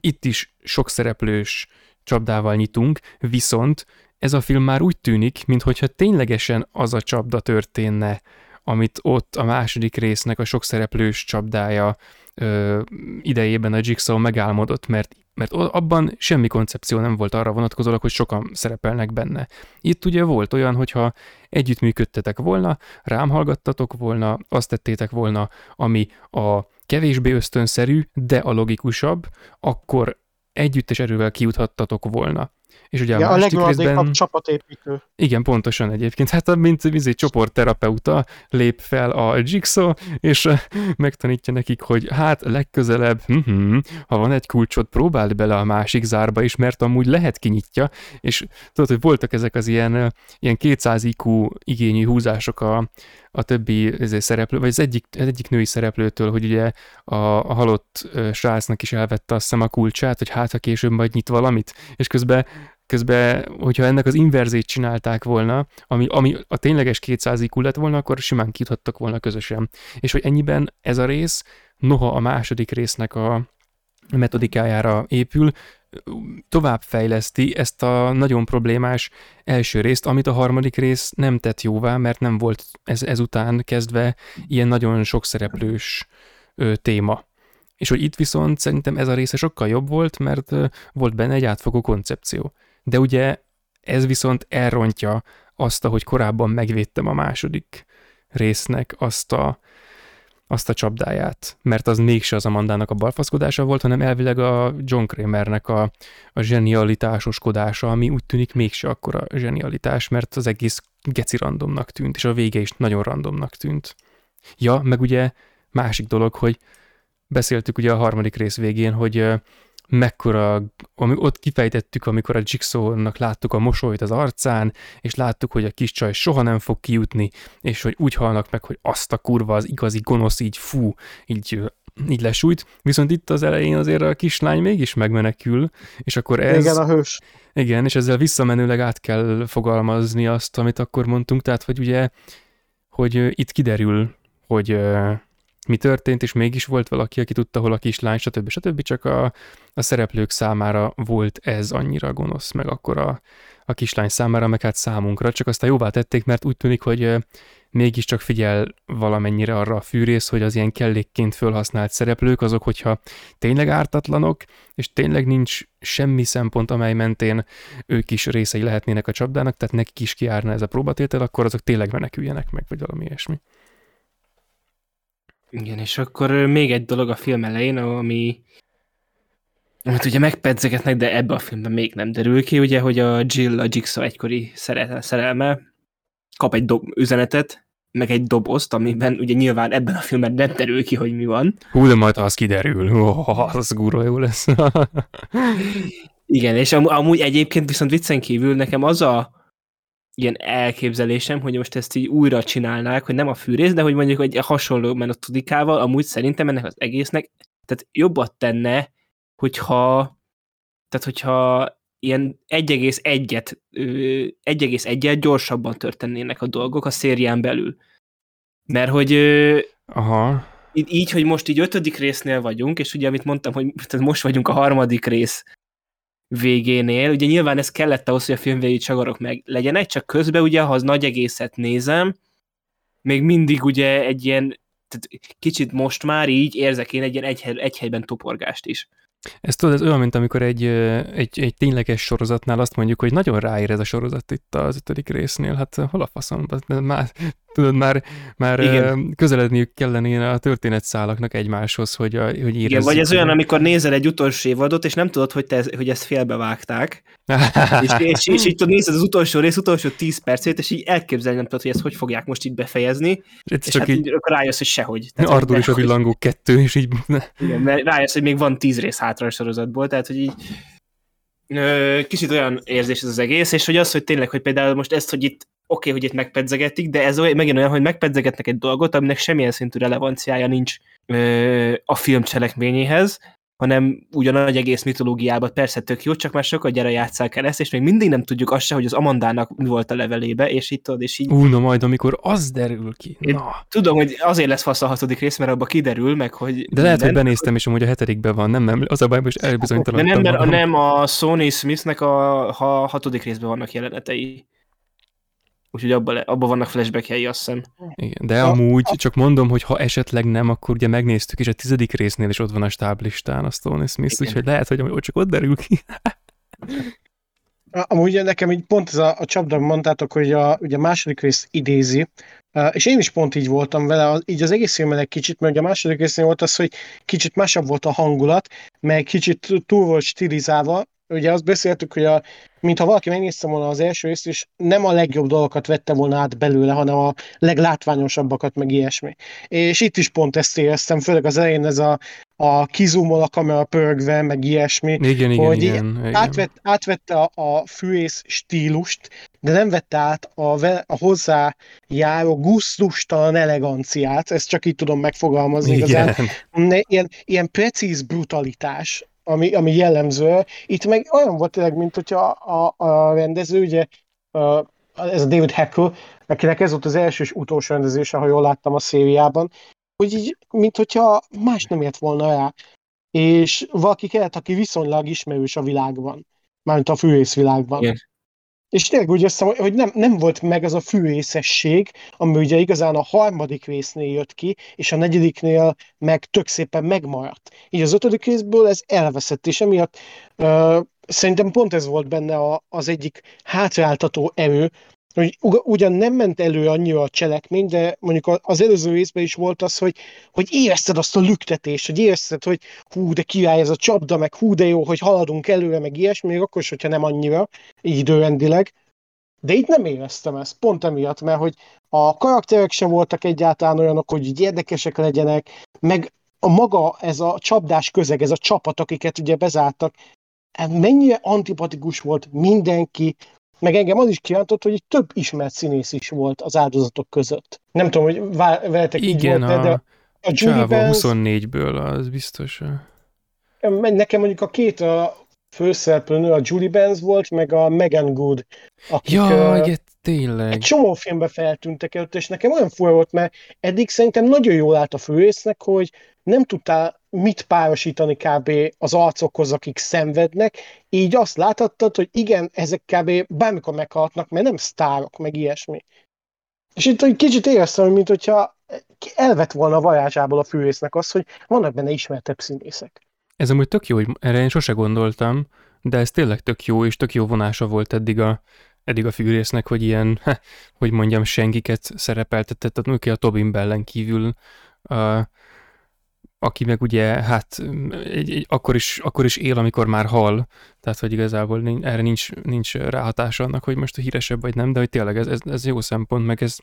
itt is sok szereplős csapdával nyitunk, viszont ez a film már úgy tűnik, mintha ténylegesen az a csapda történne, amit ott a második résznek a sok szereplős csapdája ö, idejében a Jigsaw megálmodott, mert, mert abban semmi koncepció nem volt arra vonatkozólag, hogy sokan szerepelnek benne. Itt ugye volt olyan, hogyha együttműködtetek volna, rám hallgattatok volna, azt tettétek volna, ami a kevésbé ösztönszerű, de a logikusabb, akkor együttes erővel kijuthattatok volna. És ugye ja, a másik a részben... csapatépítő. Igen, pontosan egyébként. Hát mint egy csoportterapeuta lép fel a Jigsaw, és megtanítja nekik, hogy hát legközelebb, hm, ha van egy kulcsot, próbáld bele a másik zárba is, mert amúgy lehet kinyitja, és tudod, hogy voltak ezek az ilyen, ilyen 200 IQ igényű húzások a, a többi ezért szereplő, vagy az egyik, az egyik női szereplőtől, hogy ugye a, a halott srácnak is elvette azt hiszem a kulcsát, hogy hát ha később majd nyit valamit, és közben Közben, hogyha ennek az inverzét csinálták volna, ami, ami a tényleges 200 IQ lett volna, akkor simán kithattak volna közösen. És hogy ennyiben ez a rész, noha a második résznek a metodikájára épül, továbbfejleszti ezt a nagyon problémás első részt, amit a harmadik rész nem tett jóvá, mert nem volt ez, ezután kezdve ilyen nagyon sok szereplős ö, téma. És hogy itt viszont szerintem ez a része sokkal jobb volt, mert ö, volt benne egy átfogó koncepció. De ugye ez viszont elrontja azt, ahogy korábban megvédtem a második résznek azt a, azt a csapdáját, mert az mégse az Amandának a balfaszkodása volt, hanem elvileg a John Kramernek a, a zsenialitásoskodása, ami úgy tűnik mégse akkora zsenialitás, mert az egész geci randomnak tűnt, és a vége is nagyon randomnak tűnt. Ja, meg ugye másik dolog, hogy beszéltük ugye a harmadik rész végén, hogy mekkora, ami ott kifejtettük, amikor a Jigsaw-nak láttuk a mosolyt az arcán, és láttuk, hogy a kis csaj soha nem fog kijutni, és hogy úgy halnak meg, hogy azt a kurva, az igazi gonosz így fú, így így lesújt, viszont itt az elején azért a kislány mégis megmenekül, és akkor ez... Igen, a hős. Igen, és ezzel visszamenőleg át kell fogalmazni azt, amit akkor mondtunk, tehát, hogy ugye, hogy itt kiderül, hogy mi történt, és mégis volt valaki, aki tudta, hol a kislány, stb. stb. Csak a, a szereplők számára volt ez annyira gonosz, meg akkor a, a kislány számára, meg hát számunkra, csak aztán jóvá tették, mert úgy tűnik, hogy mégiscsak figyel valamennyire arra a fűrész, hogy az ilyen kellékként fölhasznált szereplők, azok, hogyha tényleg ártatlanok, és tényleg nincs semmi szempont, amely mentén ők is részei lehetnének a csapdának, tehát nekik is kiárna ez a próbatétel, akkor azok tényleg meneküljenek meg, vagy valami ilyesmi. Igen, és akkor még egy dolog a film elején, ami amit ugye megpedzegetnek, de ebbe a filmben még nem derül ki, ugye, hogy a Jill, a Jigsaw egykori szerelme kap egy dob üzenetet, meg egy dobozt, amiben ugye nyilván ebben a filmben nem derül ki, hogy mi van. Hú, de majd az kiderül. Oh, az guró jó lesz. Igen, és am- amúgy egyébként viszont viccen kívül nekem az a ilyen elképzelésem, hogy most ezt így újra csinálnák, hogy nem a fűrész, de hogy mondjuk egy hasonló menotudikával, amúgy szerintem ennek az egésznek, tehát jobbat tenne, hogyha tehát hogyha ilyen 1,1-et 1,1-et gyorsabban történnének a dolgok a szérián belül. Mert hogy Aha. így, hogy most így ötödik résznél vagyunk, és ugye amit mondtam, hogy most vagyunk a harmadik rész végénél, ugye nyilván ez kellett ahhoz, hogy a film végig csagarok meg legyenek, csak közben ugye, ha az nagy egészet nézem, még mindig ugye egy ilyen, tehát kicsit most már így érzek én egy ilyen egy, egy helyben toporgást is. Ez tudod, ez olyan, mint amikor egy, egy, egy tényleges sorozatnál azt mondjuk, hogy nagyon ráér ez a sorozat itt az ötödik résznél, hát hol a faszom, már tudod, már, már Igen. közeledniük kellene a történetszálaknak egymáshoz, hogy, hogy Igen, vagy ez olyan, amikor nézel egy utolsó évadot, és nem tudod, hogy, te, hogy ezt félbevágták, és, és, és, így tudod, nézed az utolsó rész, utolsó 10 percét, és így elképzelni nem tudod, hogy ezt hogy fogják most itt befejezni, ez és csak hát így, így akkor rájössz, hogy sehogy. Tehát, Ardur és a villangó kettő, és így... Igen, mert rájössz, hogy még van 10 rész hátra a sorozatból, tehát hogy így kicsit olyan érzés ez az egész, és hogy az, hogy tényleg, hogy például most ezt, hogy itt oké, okay, hogy itt megpedzegetik, de ez megint olyan, hogy megpedzegetnek egy dolgot, aminek semmilyen szintű relevanciája nincs ö, a film cselekményéhez, hanem ugyan egy egész mitológiában persze tök jó, csak már sokat gyere játsszák el ezt, és még mindig nem tudjuk azt se, hogy az Amandának mi volt a levelébe, és itt tudod, és így... Ú, na majd, amikor az derül ki. Na. Én tudom, hogy azért lesz fasz a hatodik rész, mert abba kiderül, meg hogy... De minden... lehet, hogy benéztem, és amúgy a hetedikben van, nem, nem, az a baj, most elbizonytalanodtam. De nem, mert a, nem a Sony Smithnek a, a hatodik részben vannak jelenetei. Úgyhogy abban abba vannak flashbackjei, azt hiszem. Igen, de amúgy csak mondom, hogy ha esetleg nem, akkor ugye megnéztük, és a tizedik résznél is ott van a stáblistán a Stone Smith, úgyhogy lehet, hogy csak ott derül ki. Amúgy nekem így pont ez a, a csapda, mondtátok, hogy a, ugye a második rész idézi, és én is pont így voltam vele, így az egész filmben egy kicsit, mert ugye a második résznél volt az, hogy kicsit másabb volt a hangulat, meg kicsit túl volt stilizálva, ugye azt beszéltük, hogy a, mintha valaki megnézte volna az első részt, és nem a legjobb dolgokat vette volna át belőle, hanem a leglátványosabbakat, meg ilyesmi. És itt is pont ezt éreztem, főleg az elején ez a, a kizumol a kamera pörgve, meg ilyesmi, igen, igen, hogy igen, igen. Átvett, átvette a, a fűész stílust, de nem vette át a, a hozzá járó gusztustalan eleganciát, ezt csak így tudom megfogalmazni igen. igazán. Ilyen, ilyen precíz brutalitás, ami, ami jellemző. Itt meg olyan volt tényleg, mint hogyha a, a, rendező, ugye a, ez a David Hackle, akinek ez volt az első és utolsó rendezése, ha jól láttam a szériában, hogy így, mint hogyha más nem ért volna rá. És valaki kellett, aki viszonylag ismerős a világban, mármint a fűrészvilágban. Igen. És tényleg úgy összem, hogy nem, nem volt meg az a fűrészesség, ami ugye igazán a harmadik résznél jött ki, és a negyediknél meg tök szépen megmaradt. Így az ötödik részből ez elveszett, és emiatt uh, szerintem pont ez volt benne a, az egyik hátráltató erő, hogy ugyan nem ment elő annyira a cselekmény, de mondjuk az előző részben is volt az, hogy, hogy érezted azt a lüktetést, hogy érezted, hogy hú, de király ez a csapda, meg hú, de jó, hogy haladunk előre, meg ilyesmi, még akkor is, hogyha nem annyira, így időrendileg. De itt nem éreztem ezt, pont emiatt, mert hogy a karakterek sem voltak egyáltalán olyanok, hogy érdekesek legyenek, meg a maga ez a csapdás közeg, ez a csapat, akiket ugye bezártak, mennyire antipatikus volt mindenki, meg engem az is kívántott, hogy több ismert színész is volt az áldozatok között. Nem tudom, hogy veletek Igen, így volt, a, de a Julie Benz... 24-ből, az biztos. Nekem mondjuk a két a főszereplőnő, a Julie Benz volt, meg a Megan Good. Akik, ja, uh, tényleg. Egy csomó filmbe feltűntek előtt, és nekem olyan fura volt, mert eddig szerintem nagyon jól állt a főrésznek, hogy nem tudtál mit párosítani kb. az arcokhoz, akik szenvednek, így azt láthattad, hogy igen, ezek kb. bármikor meghalhatnak, mert nem sztárok, meg ilyesmi. És itt egy kicsit éreztem, mint hogyha elvett volna a varázsából a fűrésznek az, hogy vannak benne ismertebb színészek. Ez amúgy tök jó, hogy erre én sose gondoltam, de ez tényleg tök jó, és tök jó vonása volt eddig a, eddig a fűrésznek, hogy ilyen, hogy mondjam, senkiket szerepeltetett, a Tobin Bellen kívül uh, aki meg ugye, hát egy, egy, akkor, is, akkor is él, amikor már hal, tehát hogy igazából nincs, erre nincs, nincs ráhatása annak, hogy most a híresebb vagy nem, de hogy tényleg ez, ez, ez jó szempont, meg ez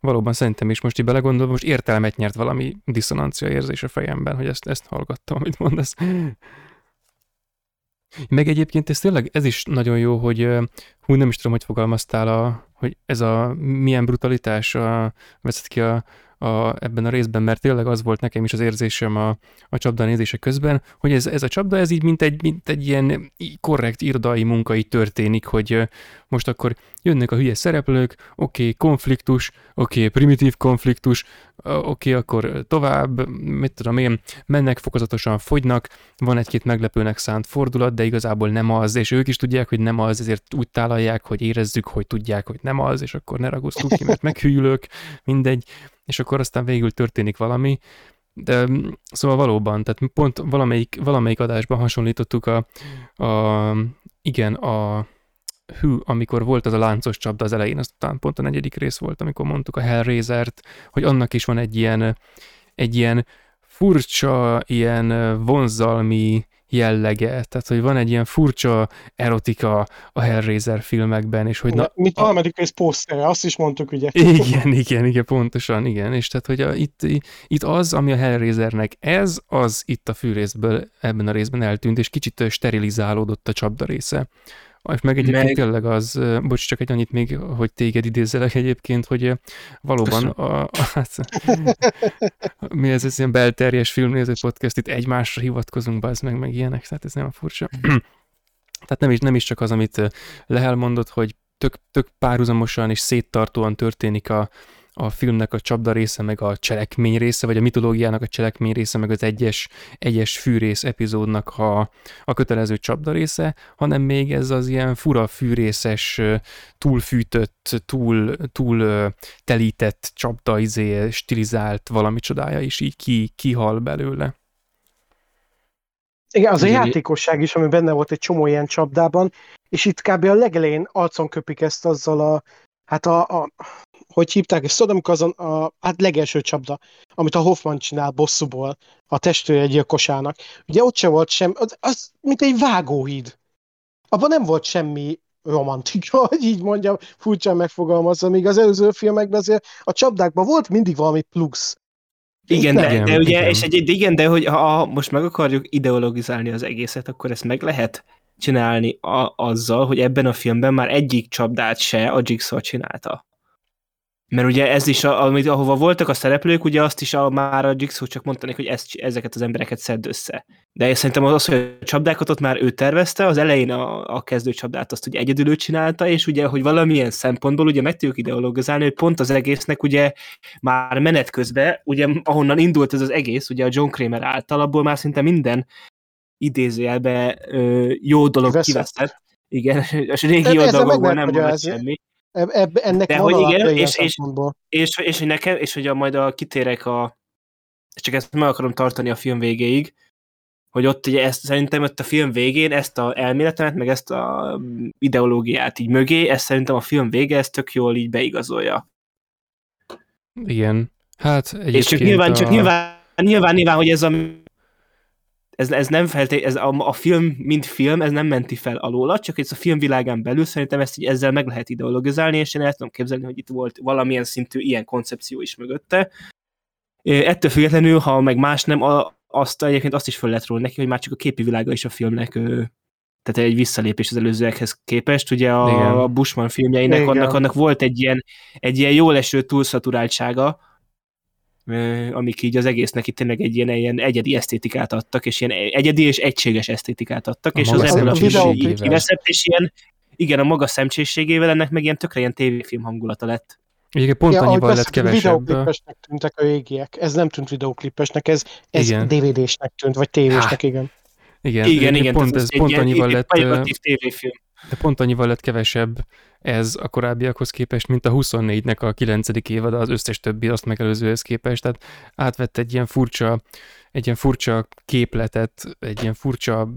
valóban szerintem is most így belegondolva, most értelmet nyert valami diszonancia érzés a fejemben, hogy ezt, ezt hallgattam, amit mondasz. Meg egyébként ez tényleg, ez is nagyon jó, hogy hú, nem is tudom, hogy fogalmaztál, a, hogy ez a milyen brutalitás a, vezet ki a, a, ebben a részben, mert tényleg az volt nekem is az érzésem a, a csapda nézése közben, hogy ez, ez a csapda, ez így mint egy, mint egy ilyen korrekt irodai munka így történik, hogy most akkor jönnek a hülye szereplők, oké, okay, konfliktus, oké, okay, primitív konfliktus, oké, okay, akkor tovább, mit tudom én, mennek, fokozatosan fogynak, van egy-két meglepőnek szánt fordulat, de igazából nem az, és ők is tudják, hogy nem az, ezért úgy tálalják, hogy érezzük, hogy tudják, hogy nem az, és akkor ne ragozzuk ki, mert meghűlök, mindegy és akkor aztán végül történik valami, de szóval valóban, tehát pont valamelyik, valamelyik adásban hasonlítottuk a, a igen, a hű, amikor volt az a láncos csapda az elején, aztán pont a negyedik rész volt, amikor mondtuk a Hellraiser-t, hogy annak is van egy ilyen, egy ilyen furcsa, ilyen vonzalmi jellege, tehát hogy van egy ilyen furcsa erotika a Hellraiser filmekben, és hogy... Na, Mint a harmadik rész posztere, azt is mondtuk, ugye. Igen, igen, igen, pontosan, igen, és tehát, hogy a, itt, itt az, ami a Hellraisernek ez, az itt a fűrészből ebben a részben eltűnt, és kicsit sterilizálódott a csapda része. És meg egyébként meg... tényleg az, bocs, csak egy annyit még, hogy téged idézzelek egyébként, hogy valóban a, a, hát, mi ez, ez ilyen belterjes filmnéző podcast, itt egymásra hivatkozunk, az meg, meg ilyenek, tehát ez nem a furcsa. tehát nem is, nem is csak az, amit Lehel mondott, hogy tök, tök párhuzamosan és széttartóan történik a, a filmnek a csapda része, meg a cselekmény része, vagy a mitológiának a cselekmény része, meg az egyes, egyes fűrész epizódnak a, a kötelező csapda része, hanem még ez az ilyen fura fűrészes, túlfűtött, túl, túl telített csapda, izé, stilizált valami csodája is így ki, kihal belőle. Igen, az a játékosság is, ami benne volt egy csomó ilyen csapdában, és itt kb. a legelején arcon köpik ezt azzal a, hát a, a hogy hívták, és amikor azon a hát legelső csapda, amit a Hoffman csinál bosszúból a testvére gyilkosának. Ugye ott se volt sem, az, az mint egy vágóhíd. Abban nem volt semmi romantika, hogy így mondjam, furcsán megfogalmazza, míg az előző filmekben azért a csapdákban volt mindig valami plusz. Igen, de, de, de ugye, igen. és egy, de igen, de hogy ha most meg akarjuk ideologizálni az egészet, akkor ezt meg lehet csinálni a, azzal, hogy ebben a filmben már egyik csapdát se a Jigsaw csinálta. Mert ugye ez is, amit, ahova voltak a szereplők, ugye azt is a, már a Jigsaw csak mondta hogy ezt, ezeket az embereket szedd össze. De én szerintem az, hogy a csapdákat ott már ő tervezte, az elején a, a kezdő csapdát azt ugye egyedül ő csinálta, és ugye, hogy valamilyen szempontból ugye meg tudjuk ideologizálni, hogy pont az egésznek ugye már menet közben, ugye ahonnan indult ez az egész, ugye a John Kramer által, abból már szinte minden idézőjelbe jó dolog kiveszett. Igen, és régi jó dolgokból nem volt semmi. Eb, ennek De hogy igen, és, és, és, és, hogy nekem, és hogy a, majd a kitérek a, csak ezt meg akarom tartani a film végéig, hogy ott ugye ezt, szerintem ott a film végén ezt a elméletet, meg ezt a ideológiát így mögé, ezt szerintem a film vége ezt tök jól így beigazolja. Igen. Hát egyébként És csak nyilván, a... csak nyilván, nyilván, nyilván, hogy ez a ez, ez nem felté, ez a, a film, mint film, ez nem menti fel alóla, csak ez a filmvilágán belül szerintem ezt így ezzel meg lehet ideologizálni, és én el tudom képzelni, hogy itt volt valamilyen szintű ilyen koncepció is mögötte. Ettől függetlenül, ha meg más nem, azt egyébként azt is föl lehet róla neki, hogy már csak a képi világa is a filmnek tehát egy visszalépés az előzőekhez képest. Ugye a, a Bushman filmjeinek annak, annak volt egy ilyen, egy ilyen jól eső túlszaturáltsága, amik így az egésznek itt tényleg egy ilyen, ilyen egyedi esztétikát adtak, és ilyen egyedi és egységes esztétikát adtak, a és az ebből a kiveszett, és ilyen, igen, a maga szemcséségével ennek meg ilyen tökre ilyen tévéfilm hangulata lett. Igen, pont ja, annyival lett kevesebb. Videoklipesnek tűntek a régiek. Ez nem tűnt videoklipesnek, ez, ez DVD-snek tűnt, vagy tévésnek, Há. igen. Igen, igen, igen pont, ez, pont annyival lett... tévéfilm. De pont annyival lett kevesebb ez a korábbiakhoz képest, mint a 24-nek a 9. évad az összes többi azt megelőzőhez képest, tehát átvett egy ilyen furcsa, egy ilyen furcsa képletet, egy ilyen furcsa,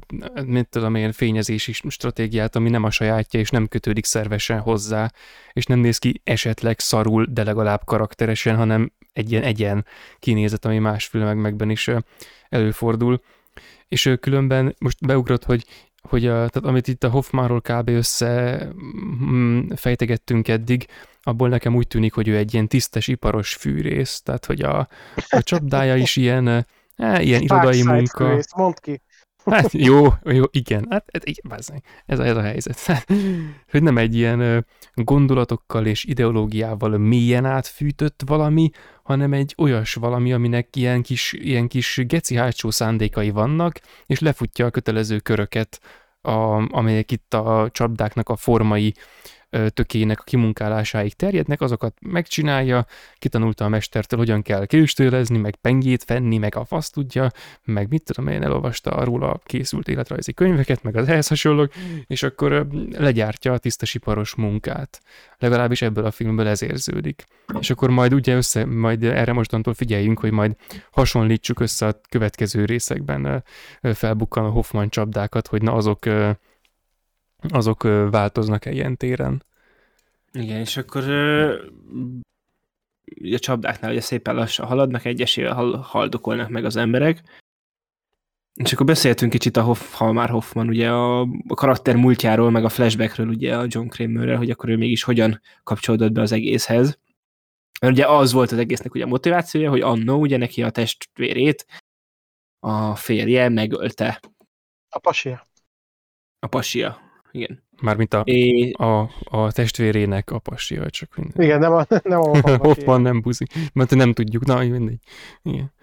mint tudom én, fényezési stratégiát, ami nem a sajátja, és nem kötődik szervesen hozzá, és nem néz ki esetleg szarul, de legalább karakteresen, hanem egy ilyen egyen kinézet, ami más filmekben is előfordul. És különben most beugrott, hogy hogy a, tehát amit itt a Hoffmanról kb. össze mm, fejtegettünk eddig, abból nekem úgy tűnik, hogy ő egy ilyen tisztes iparos fűrész, tehát hogy a, a csapdája is ilyen, eh, ilyen irodai munka. Fűrész, mondd ki. Hát jó, jó, igen, hát ez, ez, a, ez a helyzet. hogy nem egy ilyen gondolatokkal és ideológiával mélyen átfűtött valami, hanem egy olyas valami, aminek ilyen kis, ilyen kis geci hátsó szándékai vannak, és lefutja a kötelező köröket, a, amelyek itt a csapdáknak a formai tökének a kimunkálásáig terjednek, azokat megcsinálja, kitanulta a mestertől, hogyan kell késtőlezni, meg pengét fenni, meg a fasz tudja, meg mit tudom én, elolvasta róla készült életrajzi könyveket, meg az ehhez hasonlók, és akkor legyártja a tisztasiparos munkát. Legalábbis ebből a filmből ez érződik. És akkor majd ugye össze, majd erre mostantól figyeljünk, hogy majd hasonlítsuk össze a következő részekben felbukkan a Hoffman csapdákat, hogy na azok azok változnak-e ilyen téren. Igen, és akkor a csapdáknál ugye szépen lassan haladnak, egyesével haldokolnak meg az emberek, És akkor beszéltünk kicsit a Hoff, ha már Hoffman, ugye a, a karakter múltjáról, meg a flashbackről, ugye a John Kramerrel, hogy akkor ő mégis hogyan kapcsolódott be az egészhez. Mert ugye az volt az egésznek ugye a motivációja, hogy annó ugye neki a testvérét a férje megölte. A pasia. A pasia, igen. Mármint a, É, a, a testvérének a passia, csak minden. Igen, nem a, nem a Hoffman Hoffman nem buzi, mert nem tudjuk, na, mindegy. Igen.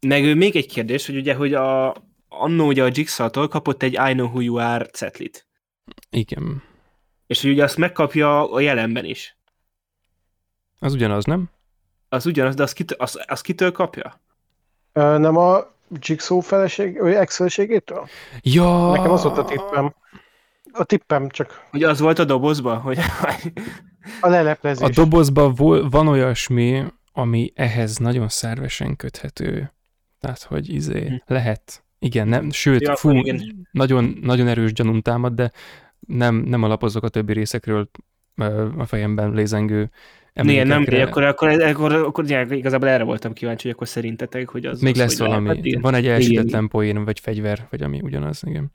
meg még egy kérdés, hogy ugye, hogy a, annó ugye a Jigsaw-tól kapott egy I know who you are cetlit. Igen. És hogy ugye azt megkapja a jelenben is. Az ugyanaz, nem? Az ugyanaz, de azt, kitől, azt, azt kitől kapja? Ö, Nem a Jigsaw feleség, vagy ex-feleségétől? Ja! Nekem az volt a tippem. A tippem csak Hogy az volt a dobozban? Hogy... a leleplezés. A dobozban vol- van olyasmi, ami ehhez nagyon szervesen köthető. Tehát, hogy izé, Hm. lehet. Igen, nem, sőt, Ja, fú, igen. nagyon, nagyon erős gyanúm támad, de nem, nem alapozok a többi részekről a fejemben lézengő Igen, nem, emlékekre. akkor, akkor, akkor, akkor, akkor igazából erre voltam kíváncsi, hogy akkor szerintetek, hogy az Még az, lesz valami. lehet. Van egy elsütetlen poén, vagy fegyver, vagy ami ugyanaz, igen.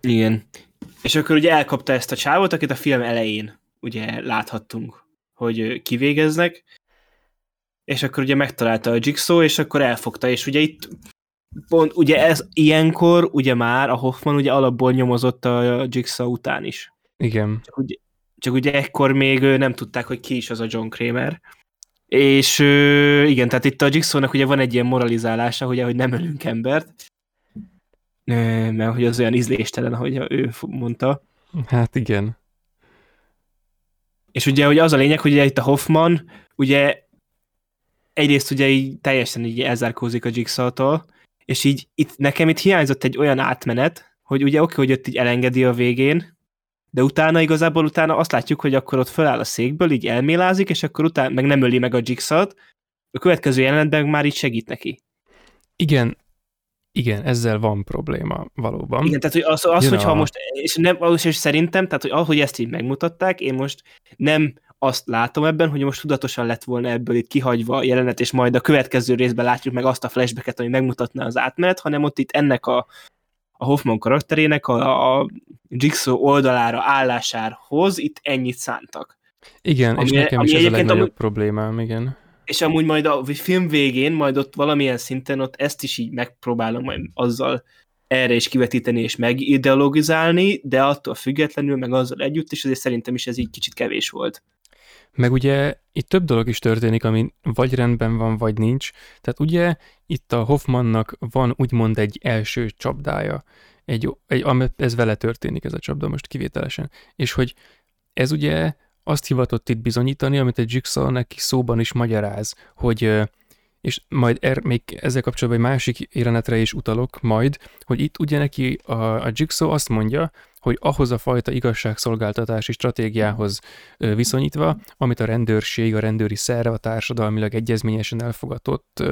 Igen. És akkor ugye elkapta ezt a csávot, akit a film elején ugye láthattunk, hogy kivégeznek, és akkor ugye megtalálta a Jigsaw, és akkor elfogta, és ugye itt pont ugye ez ilyenkor ugye már a Hoffman ugye alapból nyomozott a Jigsaw után is. Igen. Csak ugye, csak ugye ekkor még nem tudták, hogy ki is az a John Kramer. És igen, tehát itt a Jigsaw-nak ugye van egy ilyen moralizálása, ugye, hogy nem ölünk embert, mert hogy az olyan ízléstelen, ahogy ő mondta. Hát igen. És ugye hogy az a lényeg, hogy ugye itt a Hoffman, ugye egyrészt ugye így teljesen így elzárkózik a Jigsaw-tól, és így itt, nekem itt hiányzott egy olyan átmenet, hogy ugye oké, hogy ott így elengedi a végén, de utána igazából utána azt látjuk, hogy akkor ott föláll a székből, így elmélázik, és akkor utána meg nem öli meg a Jigsaw-t, a következő jelenetben már így segít neki. Igen, igen, ezzel van probléma valóban. Igen, tehát hogy az, az hogyha a- most, és, nem, és szerintem, tehát hogy ahogy ezt így megmutatták, én most nem azt látom ebben, hogy most tudatosan lett volna ebből itt kihagyva a jelenet, és majd a következő részben látjuk meg azt a flashbacket, ami megmutatná az átmenet, hanem ott itt ennek a, a Hoffman karakterének a, a Jigsaw oldalára állásához itt ennyit szántak. Igen, és Ami- nekem ami is ez a legnagyobb amúgy- problémám, igen. És amúgy majd a film végén, majd ott valamilyen szinten ott ezt is így megpróbálom majd azzal erre is kivetíteni és megideologizálni, de attól függetlenül, meg azzal együtt is, azért szerintem is ez így kicsit kevés volt. Meg ugye itt több dolog is történik, ami vagy rendben van, vagy nincs. Tehát ugye itt a Hoffmannak van úgymond egy első csapdája, egy, egy, ez vele történik ez a csapda most kivételesen. És hogy ez ugye azt hivatott itt bizonyítani, amit egy Jigsaw neki szóban is magyaráz, hogy és majd er, még ezzel kapcsolatban egy másik jelenetre is utalok majd, hogy itt ugye neki a, a Jigsaw azt mondja, hogy ahhoz a fajta igazságszolgáltatási stratégiához viszonyítva, amit a rendőrség, a rendőri szerv, a társadalmilag egyezményesen elfogadott,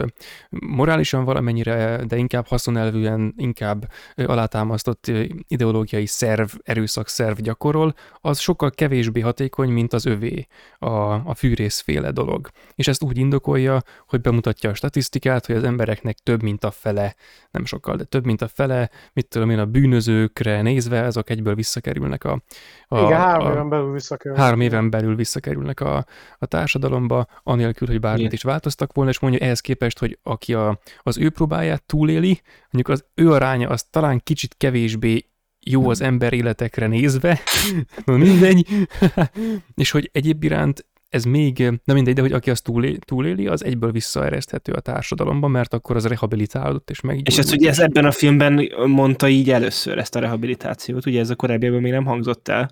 morálisan valamennyire, de inkább haszonelvűen, inkább alátámasztott ideológiai szerv, erőszakszerv gyakorol, az sokkal kevésbé hatékony, mint az övé, a, a fűrészféle dolog. És ezt úgy indokolja, hogy bemutatja a statisztikát, hogy az embereknek több, mint a fele, nem sokkal, de több, mint a fele, mit tudom én, a bűnözőkre nézve, azok egyből visszakerülnek a, a, Igen, három a, éven belül visszakerül. három éven belül visszakerülnek a, a társadalomba, anélkül, hogy bármit Igen. is változtak volna, és mondja ehhez képest, hogy aki a, az ő próbáját túléli, mondjuk az ő aránya az talán kicsit kevésbé jó az ember életekre nézve, mindegy, és hogy egyéb iránt ez még, nem mindegy, de hogy aki azt túlé, túléli, az egyből visszaereszthető a társadalomba, mert akkor az rehabilitálódott, és meg És ezt ugye ez ebben a filmben mondta így először, ezt a rehabilitációt, ugye ez a korábbiakban még nem hangzott el.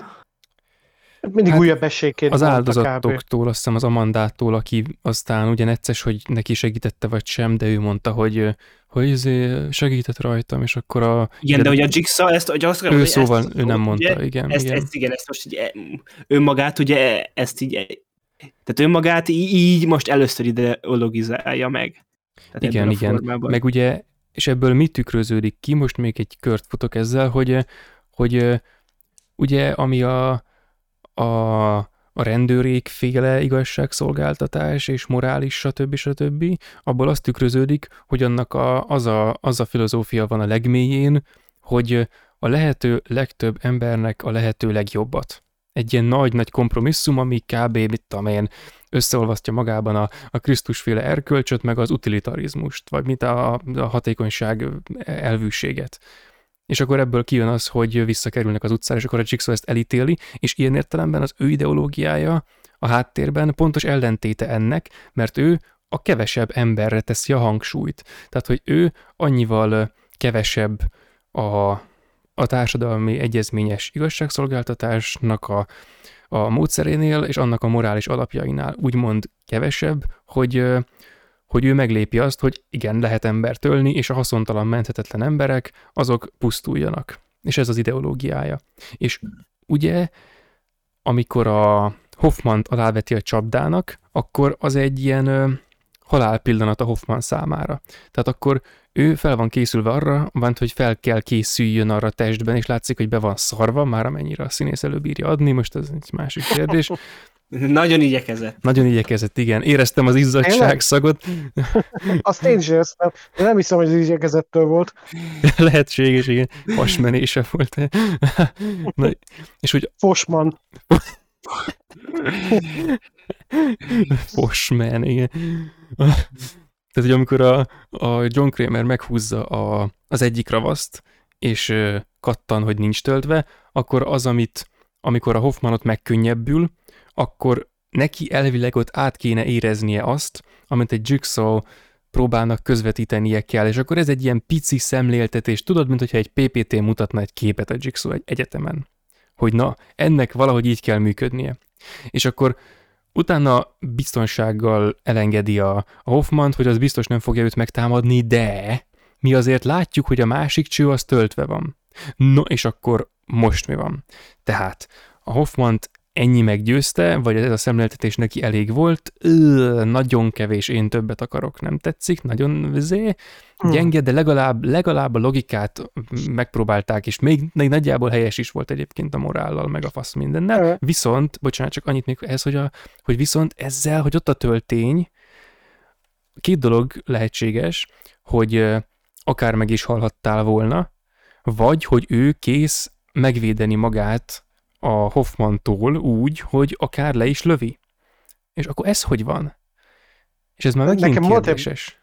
Mindig Hát újabb esélyként az áldozatoktól, azt hiszem az Amandától, aki aztán ugye necces, hogy neki segítette vagy sem, de ő mondta, hogy, hogy izé segített rajtam, és akkor a... Igen, de, hogy a Jigsaw ezt, hogy azt ő szóval, ezt, ő nem mondta, ugye, igen, ezt, igen. ezt, igen, ezt most így, önmagát ugye ezt így, tehát önmagát így most először ideologizálja meg. Tehát Igen, igen. formában. Meg ugye, és ebből mi tükröződik ki, most még egy kört futok ezzel, hogy, hogy ugye ami a, a, a rendőrék féle igazságszolgáltatás és morális, stb. stb. Abból azt tükröződik, hogy annak a, az, a, az a filozófia van a legmélyén, hogy a lehető legtöbb embernek a lehető legjobbat. Egy ilyen nagy-nagy kompromisszum, ami kb. mit tudom én, összeolvasztja magában a, a Krisztusféle erkölcsöt, meg az utilitarizmust, vagy mint a, a hatékonyság elvűséget. És akkor ebből kijön az, hogy visszakerülnek az utcára, és akkor a Jigsaw ezt elítéli, és ilyen értelemben az ő ideológiája a háttérben pontos ellentéte ennek, mert ő a kevesebb emberre teszi a hangsúlyt. Tehát, hogy ő annyival kevesebb a, a társadalmi egyezményes igazságszolgáltatásnak a, a módszerénél és annak a morális alapjainál úgymond kevesebb, hogy, hogy ő meglépi azt, hogy igen, lehet embert ölni, és a haszontalan menthetetlen emberek, azok pusztuljanak. És ez az ideológiája. És ugye, amikor a Hoffman aláveti a csapdának, akkor az egy ilyen halálpillanat a Hoffman számára. Tehát akkor ő fel van készülve arra, van, hogy fel kell készüljön arra a testben, és látszik, hogy be van szarva, már amennyire a színész előbírja adni, most ez egy másik kérdés. Nagyon igyekezett. Nagyon igyekezett, igen. Éreztem az izzadság szagot. Azt én is éreztem, de nem hiszem, hogy az igyekezettől volt. Lehetséges, igen. Fasmenése volt. Na, és hogy... Fosman. Fosman, igen. Tehát, hogy amikor a, a John Kramer meghúzza a, az egyik ravaszt, és kattan, hogy nincs töltve, akkor az, amit, amikor a Hoffmanot megkönnyebbül, akkor neki elvileg ott át kéne éreznie azt, amit egy Jigsaw próbálnak közvetítenie kell, és akkor ez egy ilyen pici szemléltetés, tudod, mint hogyha egy PPT mutatna egy képet a Jigsaw egy egyetemen. Hogy na, ennek valahogy így kell működnie. És akkor utána biztonsággal elengedi a, a Hoffman, hogy az biztos nem fogja őt megtámadni, de mi azért látjuk, hogy a másik cső az töltve van. No, és akkor most mi van? Tehát a Hoffmant ennyi meggyőzte, vagy ez a szemléltetés neki elég volt, Ö, nagyon kevés, én többet akarok, nem tetszik, nagyon vizé, hmm. gyenge, de legalább, legalább a logikát megpróbálták, és még, még nagyjából helyes is volt egyébként a morállal, meg a fasz mindennel, viszont, bocsánat, csak annyit még ez, hogy, a, hogy viszont ezzel, hogy ott a töltény, két dolog lehetséges, hogy akár meg is halhattál volna, vagy hogy ő kész megvédeni magát a Hoffmantól úgy, hogy akár le is lövi. És akkor ez hogy van? És ez már megint Nekem kérdéses.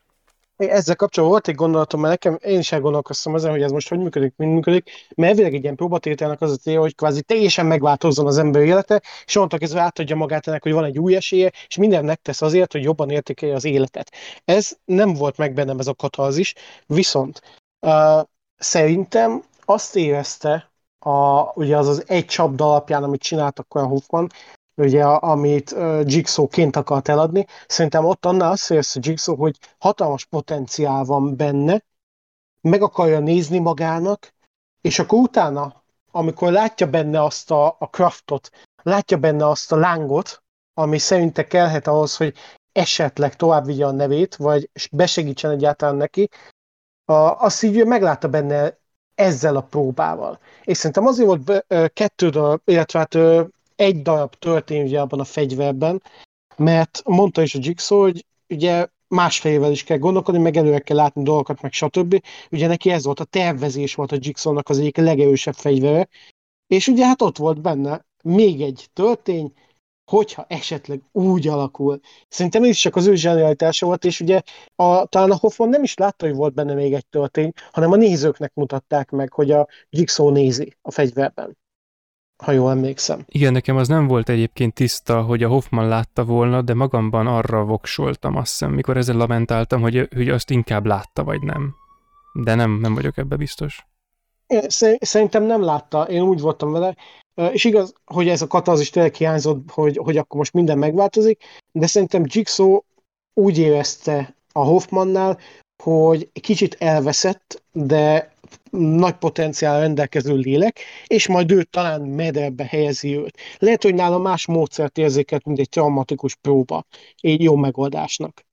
Volt egy, ezzel kapcsolatban volt egy gondolatom, mert nekem én is elgondolkoztam ezen, hogy ez most hogy működik, mint működik, mert elvileg egy ilyen próbatételnek az a célja, hogy kvázi teljesen megváltozzon az ember élete, és onnantól kezdve átadja magát ennek, hogy van egy új esélye, és minden megtesz azért, hogy jobban értékelje az életet. Ez nem volt meg bennem ez a katalzis, viszont uh, szerintem azt érezte a, ugye az az egy csapda alapján, amit csináltak olyan Hoffman, ugye, amit uh, Jigsaw-ként akart eladni. Szerintem ott annál azt érsz a Jigsaw, hogy hatalmas potenciál van benne, meg akarja nézni magának, és akkor utána, amikor látja benne azt a, a craftot, látja benne azt a lángot, ami szerinte kellhet ahhoz, hogy esetleg tovább vigye a nevét, vagy besegítsen egyáltalán neki, a, azt így meglátta benne ezzel a próbával. És szerintem azért volt kettő illetve hát egy darab történt ugye abban a fegyverben, mert mondta is a Jigsaw, hogy ugye másfél is kell gondolkodni, meg előre kell látni dolgokat, meg stb. Ugye neki ez volt a tervezés volt a Jigsawnak az egyik legerősebb fegyvere, és ugye hát ott volt benne még egy töltény, hogyha esetleg úgy alakul. Szerintem ez is csak az ő zsenialitása volt, és ugye a, talán a Hoffman nem is látta, hogy volt benne még egy töltény, hanem a nézőknek mutatták meg, hogy a Jigsaw nézi a fegyverben ha jól emlékszem. Igen, nekem az nem volt egyébként tiszta, hogy a Hoffman látta volna, de magamban arra voksoltam azt hiszem, mikor ezzel lamentáltam, hogy, hogy azt inkább látta, vagy nem. De nem, nem vagyok ebbe biztos. Szerintem nem látta, én úgy voltam vele, és igaz, hogy ez a katarzis tényleg hiányzott, hogy, hogy akkor most minden megváltozik, de szerintem Jigsaw úgy érezte a Hoffmannál, hogy kicsit elveszett, de nagy potenciál rendelkező lélek, és majd ő talán mederbe helyezi őt. Lehet, hogy nála más módszert érzéket, mint egy traumatikus próba, egy jó megoldásnak.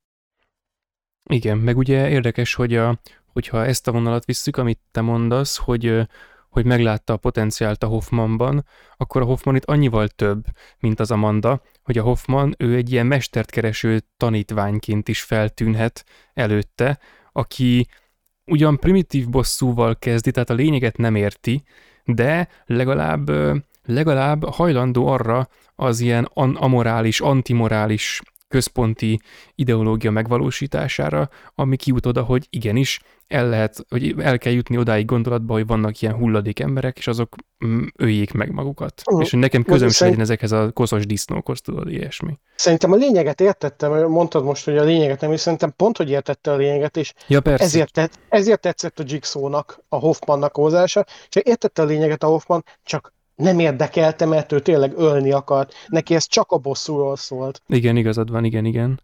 Igen, meg ugye érdekes, hogy a, hogyha ezt a vonalat visszük, amit te mondasz, hogy hogy meglátta a potenciált a Hoffmanban, akkor a Hoffman itt annyival több, mint az Amanda, hogy a Hoffman ő egy ilyen mestert kereső tanítványként is feltűnhet előtte, aki ugyan primitív bosszúval kezdi, tehát a lényeget nem érti, de legalább, legalább hajlandó arra az ilyen amorális, antimorális központi ideológia megvalósítására, ami kiút oda, hogy igenis el lehet, hogy el kell jutni odáig gondolatba, hogy vannak ilyen hulladék emberek, és azok mm, öljék meg magukat. Uh, és hogy nekem közöm sem legyen ezekhez a koszos disznókhoz, tudod, ilyesmi. Szerintem a lényeget értettem, mondtad most, hogy a lényeget nem, és szerintem pont, hogy értette a lényeget, és ja, persze. Ezért, tett, ezért tetszett a Jigsaw-nak a Hoffmannak hozzása, és értette a lényeget a Hoffman, csak nem érdekelte, mert ő tényleg ölni akart. Neki ez csak a bosszúról szólt. Igen, igazad van, igen, igen.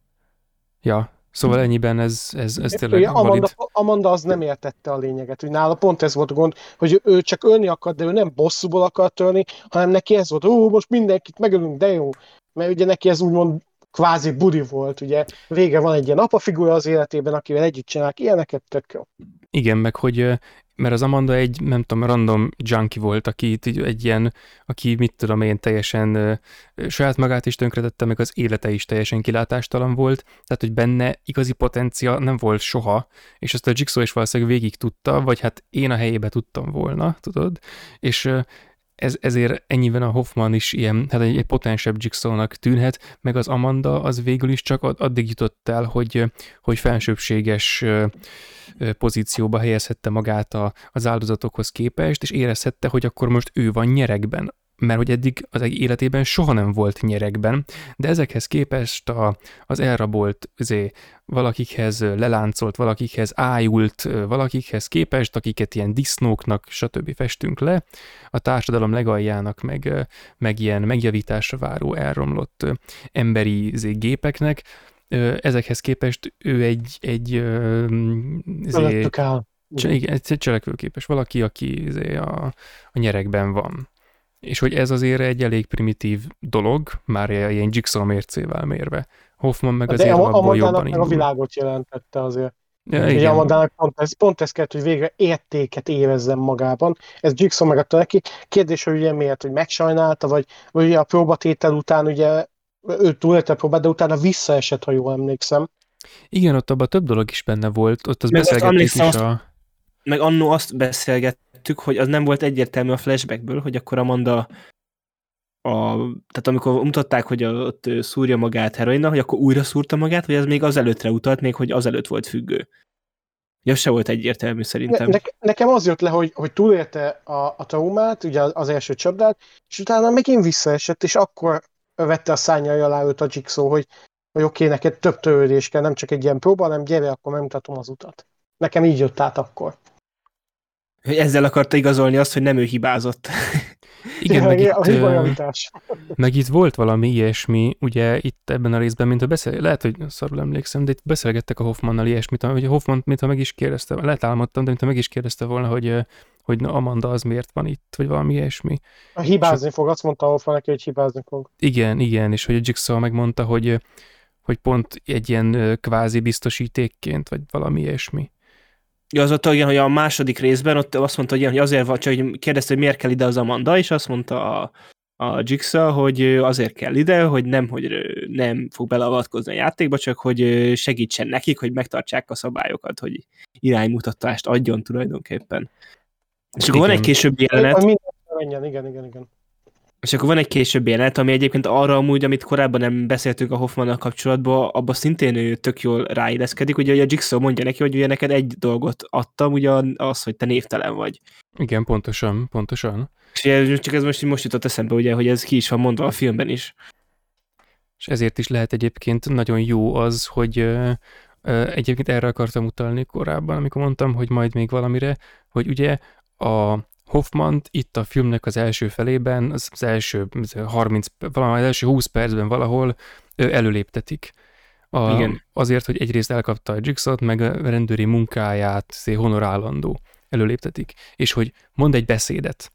Ja, szóval ennyiben ez, ez, ez tényleg Amanda, valid. Amanda az nem értette a lényeget, hogy nála pont ez volt a gond, hogy ő csak ölni akart, de ő nem bosszúból akart ölni, hanem neki ez volt, ó, most mindenkit megölünk, de jó. Mert ugye neki ez úgymond kvázi budi volt, ugye? Vége van egy ilyen apafigura az életében, akivel együtt csinálnak ilyeneket, tök jó. Igen, meg hogy mert az Amanda egy, nem tudom, random junkie volt, aki egy ilyen, aki mit tudom én, teljesen saját magát is tönkretette, meg az élete is teljesen kilátástalan volt, tehát hogy benne igazi potencia nem volt soha, és azt a Jigsaw is valószínűleg végig tudta, vagy hát én a helyébe tudtam volna, tudod, és ez, ezért ennyiben a Hoffman is ilyen, hát egy, egy potensebb Jigsaw-nak tűnhet, meg az Amanda az végül is csak addig jutott el, hogy, hogy felsőbséges pozícióba helyezhette magát a, az áldozatokhoz képest, és érezhette, hogy akkor most ő van nyerekben mert hogy eddig az életében soha nem volt nyerekben, de ezekhez képest a, az elrabolt zé, valakikhez leláncolt, valakikhez ájult, valakikhez képest, akiket ilyen disznóknak, stb. festünk le, a társadalom legaljának, meg, meg ilyen megjavításra váró elromlott emberi zé, gépeknek, ezekhez képest ő egy, egy zé, egy cselekvőképes valaki, aki zé, a, a nyerekben van és hogy ez azért egy elég primitív dolog, már ilyen Jigsaw mércével mérve. Hoffman meg azért a, abból jobban indul. a világot jelentette azért. Ja, igen. Amadának pont ez, pont ez kellett, hogy végre értéket érezzen magában. Ez Jigsaw megadta neki. Kérdés, hogy ugye miért, hogy megsajnálta, vagy, vagy ugye a próbatétel után ugye ő túlélte a próbát, de utána visszaesett, ha jól emlékszem. Igen, ott abban több dolog is benne volt. Ott az beszélgetés is a... Meg annó azt beszélget, értettük, hogy az nem volt egyértelmű a flashbackből, hogy akkor Amanda a, tehát amikor mutatták, hogy ott szúrja magát heroinna, hogy akkor újra szúrta magát, vagy az még azelőttre utalt, még hogy azelőtt volt függő. Ja, se volt egyértelmű szerintem. Ne, nekem az jött le, hogy, hogy túlélte a, a traumát, ugye az első csapdát, és utána megint visszaesett, és akkor vette a szányai alá őt a Jigsaw, hogy, hogy oké, okay, neked több törődés kell, nem csak egy ilyen próba, hanem gyere, akkor megmutatom az utat. Nekem így jött át akkor. Hogy ezzel akarta igazolni azt, hogy nem ő hibázott. Igen, meg itt, meg itt volt valami ilyesmi, ugye itt ebben a részben, mint a beszél, lehet, hogy szarul emlékszem, de itt beszélgettek a Hoffmannal ilyesmit, hogy Hoffman, mintha meg is kérdezte, lehet álmodtam, de mintha meg is kérdezte volna, hogy, hogy Amanda az miért van itt, vagy valami ilyesmi. A hibázni és, fog, azt mondta Hoffman neki, hogy hibázni fog. Igen, igen, és hogy a Jigsaw megmondta, hogy, hogy pont egy ilyen kvázi biztosítékként, vagy valami ilyesmi. Ja, az ott igen, hogy a második részben ott azt mondta, hogy, igen, hogy azért van, csak hogy kérdezte, hogy miért kell ide az Amanda, és azt mondta a, a Jigsaw, hogy azért kell ide, hogy nem, hogy nem fog beleavatkozni a játékba, csak hogy segítsen nekik, hogy megtartsák a szabályokat, hogy iránymutatást adjon tulajdonképpen. És akkor van egy későbbi jelenet. Igen, igen, igen, igen. És akkor van egy később jelenet, ami egyébként arra amúgy, amit korábban nem beszéltünk a Hoffmannal kapcsolatban, abban szintén ő tök jól ráilleszkedik, ugye a Jigsaw mondja neki, hogy ugye neked egy dolgot adtam, ugye az, hogy te névtelen vagy. Igen, pontosan, pontosan. És ugye, csak ez most, most jutott eszembe, ugye, hogy ez ki is van mondva a filmben is. És ezért is lehet egyébként nagyon jó az, hogy egyébként erre akartam utalni korábban, amikor mondtam, hogy majd még valamire, hogy ugye a Hoffman itt a filmnek az első felében, az, az első 30, valami az első 20 percben valahol előléptetik. A, Igen. Azért, hogy egyrészt elkapta a Jigsaw-t, meg a rendőri munkáját szé honorálandó előléptetik. És hogy mond egy beszédet,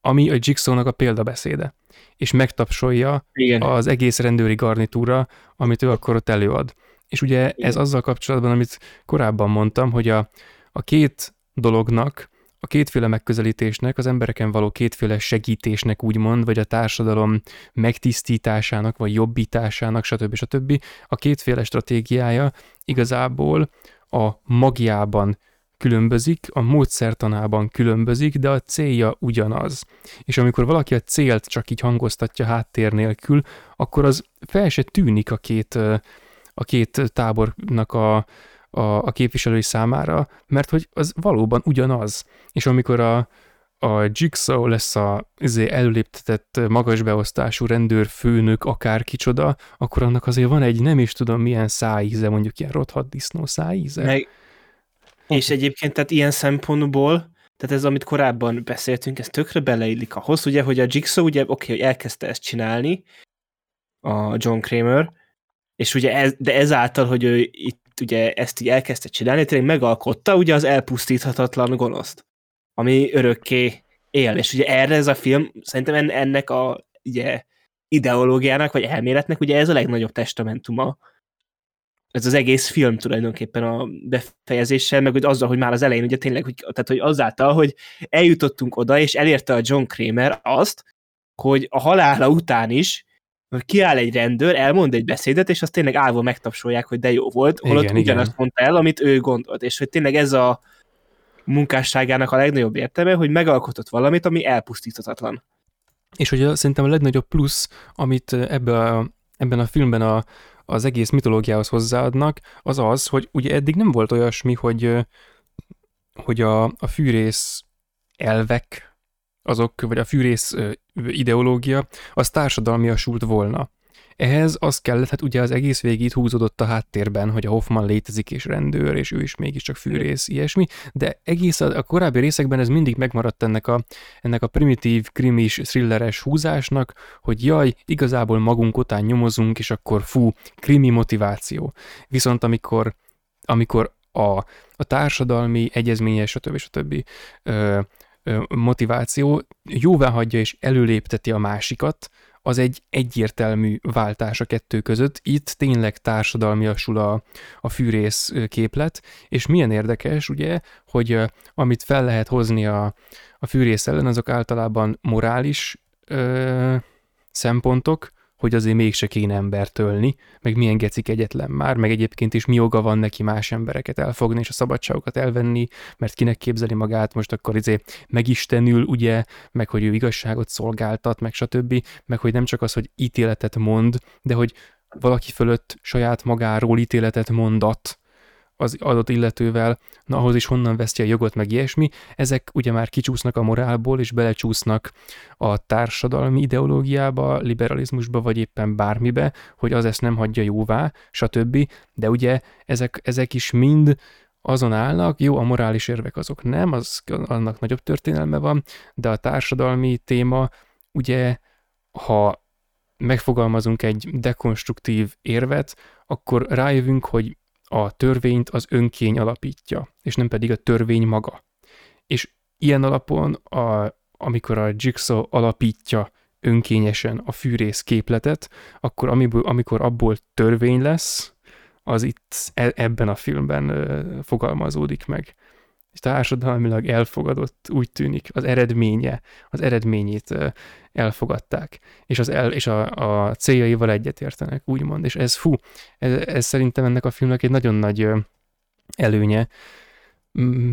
ami a Jigsaw-nak a példabeszéde, és megtapsolja Igen. az egész rendőri garnitúra, amit ő akkor ott előad. És ugye Igen. ez azzal kapcsolatban, amit korábban mondtam, hogy a, a két dolognak a kétféle megközelítésnek, az embereken való kétféle segítésnek úgymond, vagy a társadalom megtisztításának, vagy jobbításának, stb. stb. A kétféle stratégiája igazából a magjában különbözik, a módszertanában különbözik, de a célja ugyanaz. És amikor valaki a célt csak így hangoztatja háttér nélkül, akkor az fel se tűnik a két, a két tábornak a, a, a képviselői számára, mert hogy az valóban ugyanaz. És amikor a, a Jigsaw lesz a izé, előléptetett magas beosztású rendőrfőnök, akár kicsoda, akkor annak azért van egy nem is tudom milyen szájíze, mondjuk ilyen rothadt disznó szájíze. Meg, és egyébként tehát ilyen szempontból, tehát ez, amit korábban beszéltünk, ez tökre beleillik ahhoz, ugye, hogy a Jigsaw ugye, oké, okay, hogy elkezdte ezt csinálni, a John Kramer, és ugye ez, de ezáltal, hogy ő itt ugye ezt így elkezdte csinálni, tényleg megalkotta ugye az elpusztíthatatlan gonoszt, ami örökké él, és ugye erre ez a film, szerintem ennek a ugye, ideológiának, vagy elméletnek ugye ez a legnagyobb testamentuma, ez az egész film tulajdonképpen a befejezéssel, meg hogy azzal, hogy már az elején ugye tényleg, hogy, tehát hogy azáltal, hogy eljutottunk oda, és elérte a John Kramer azt, hogy a halála után is kiáll egy rendőr, elmond egy beszédet, és azt tényleg állva megtapsolják, hogy de jó volt, holott igen, ugyanazt igen. mondta el, amit ő gondolt, és hogy tényleg ez a munkásságának a legnagyobb értelme, hogy megalkotott valamit, ami elpusztíthatatlan. És hogy szerintem a legnagyobb plusz, amit ebbe a, ebben a filmben a, az egész mitológiához hozzáadnak, az az, hogy ugye eddig nem volt olyasmi, hogy, hogy a, a fűrész elvek, azok, vagy a fűrész ideológia, az társadalmiasult volna. Ehhez az kellett, hát ugye az egész végig húzódott a háttérben, hogy a Hoffman létezik és rendőr, és ő is mégiscsak fűrész, ilyesmi, de egész a, a korábbi részekben ez mindig megmaradt ennek a, ennek a primitív, krimis, thrilleres húzásnak, hogy jaj, igazából magunk után nyomozunk, és akkor fú, krimi motiváció. Viszont amikor, amikor a, a társadalmi, egyezményes, stb. stb. Ö, motiváció jóvá hagyja és előlépteti a másikat, az egy egyértelmű váltás a kettő között. Itt tényleg társadalmiasul a, a fűrész képlet, és milyen érdekes, ugye, hogy amit fel lehet hozni a, a fűrész ellen, azok általában morális ö, szempontok, hogy azért mégse kéne embert ölni, meg milyen gecik egyetlen már, meg egyébként is mi joga van neki más embereket elfogni és a szabadságokat elvenni, mert kinek képzeli magát most akkor izé megistenül, ugye, meg hogy ő igazságot szolgáltat, meg stb., meg hogy nem csak az, hogy ítéletet mond, de hogy valaki fölött saját magáról ítéletet mondat, az adott illetővel, na ahhoz is honnan veszti a jogot, meg ilyesmi, ezek ugye már kicsúsznak a morálból, és belecsúsznak a társadalmi ideológiába, liberalizmusba, vagy éppen bármibe, hogy az ezt nem hagyja jóvá, stb. De ugye ezek, ezek is mind azon állnak, jó, a morális érvek azok nem, az, annak nagyobb történelme van, de a társadalmi téma, ugye, ha megfogalmazunk egy dekonstruktív érvet, akkor rájövünk, hogy a törvényt az önkény alapítja, és nem pedig a törvény maga. És ilyen alapon, a, amikor a Jigsaw alapítja önkényesen a fűrész képletet, akkor amiből, amikor abból törvény lesz, az itt e, ebben a filmben fogalmazódik meg és társadalmilag elfogadott, úgy tűnik, az eredménye, az eredményét elfogadták, és, az el, és a, a céljaival egyetértenek, úgymond, és ez fú, ez, ez szerintem ennek a filmnek egy nagyon nagy előnye,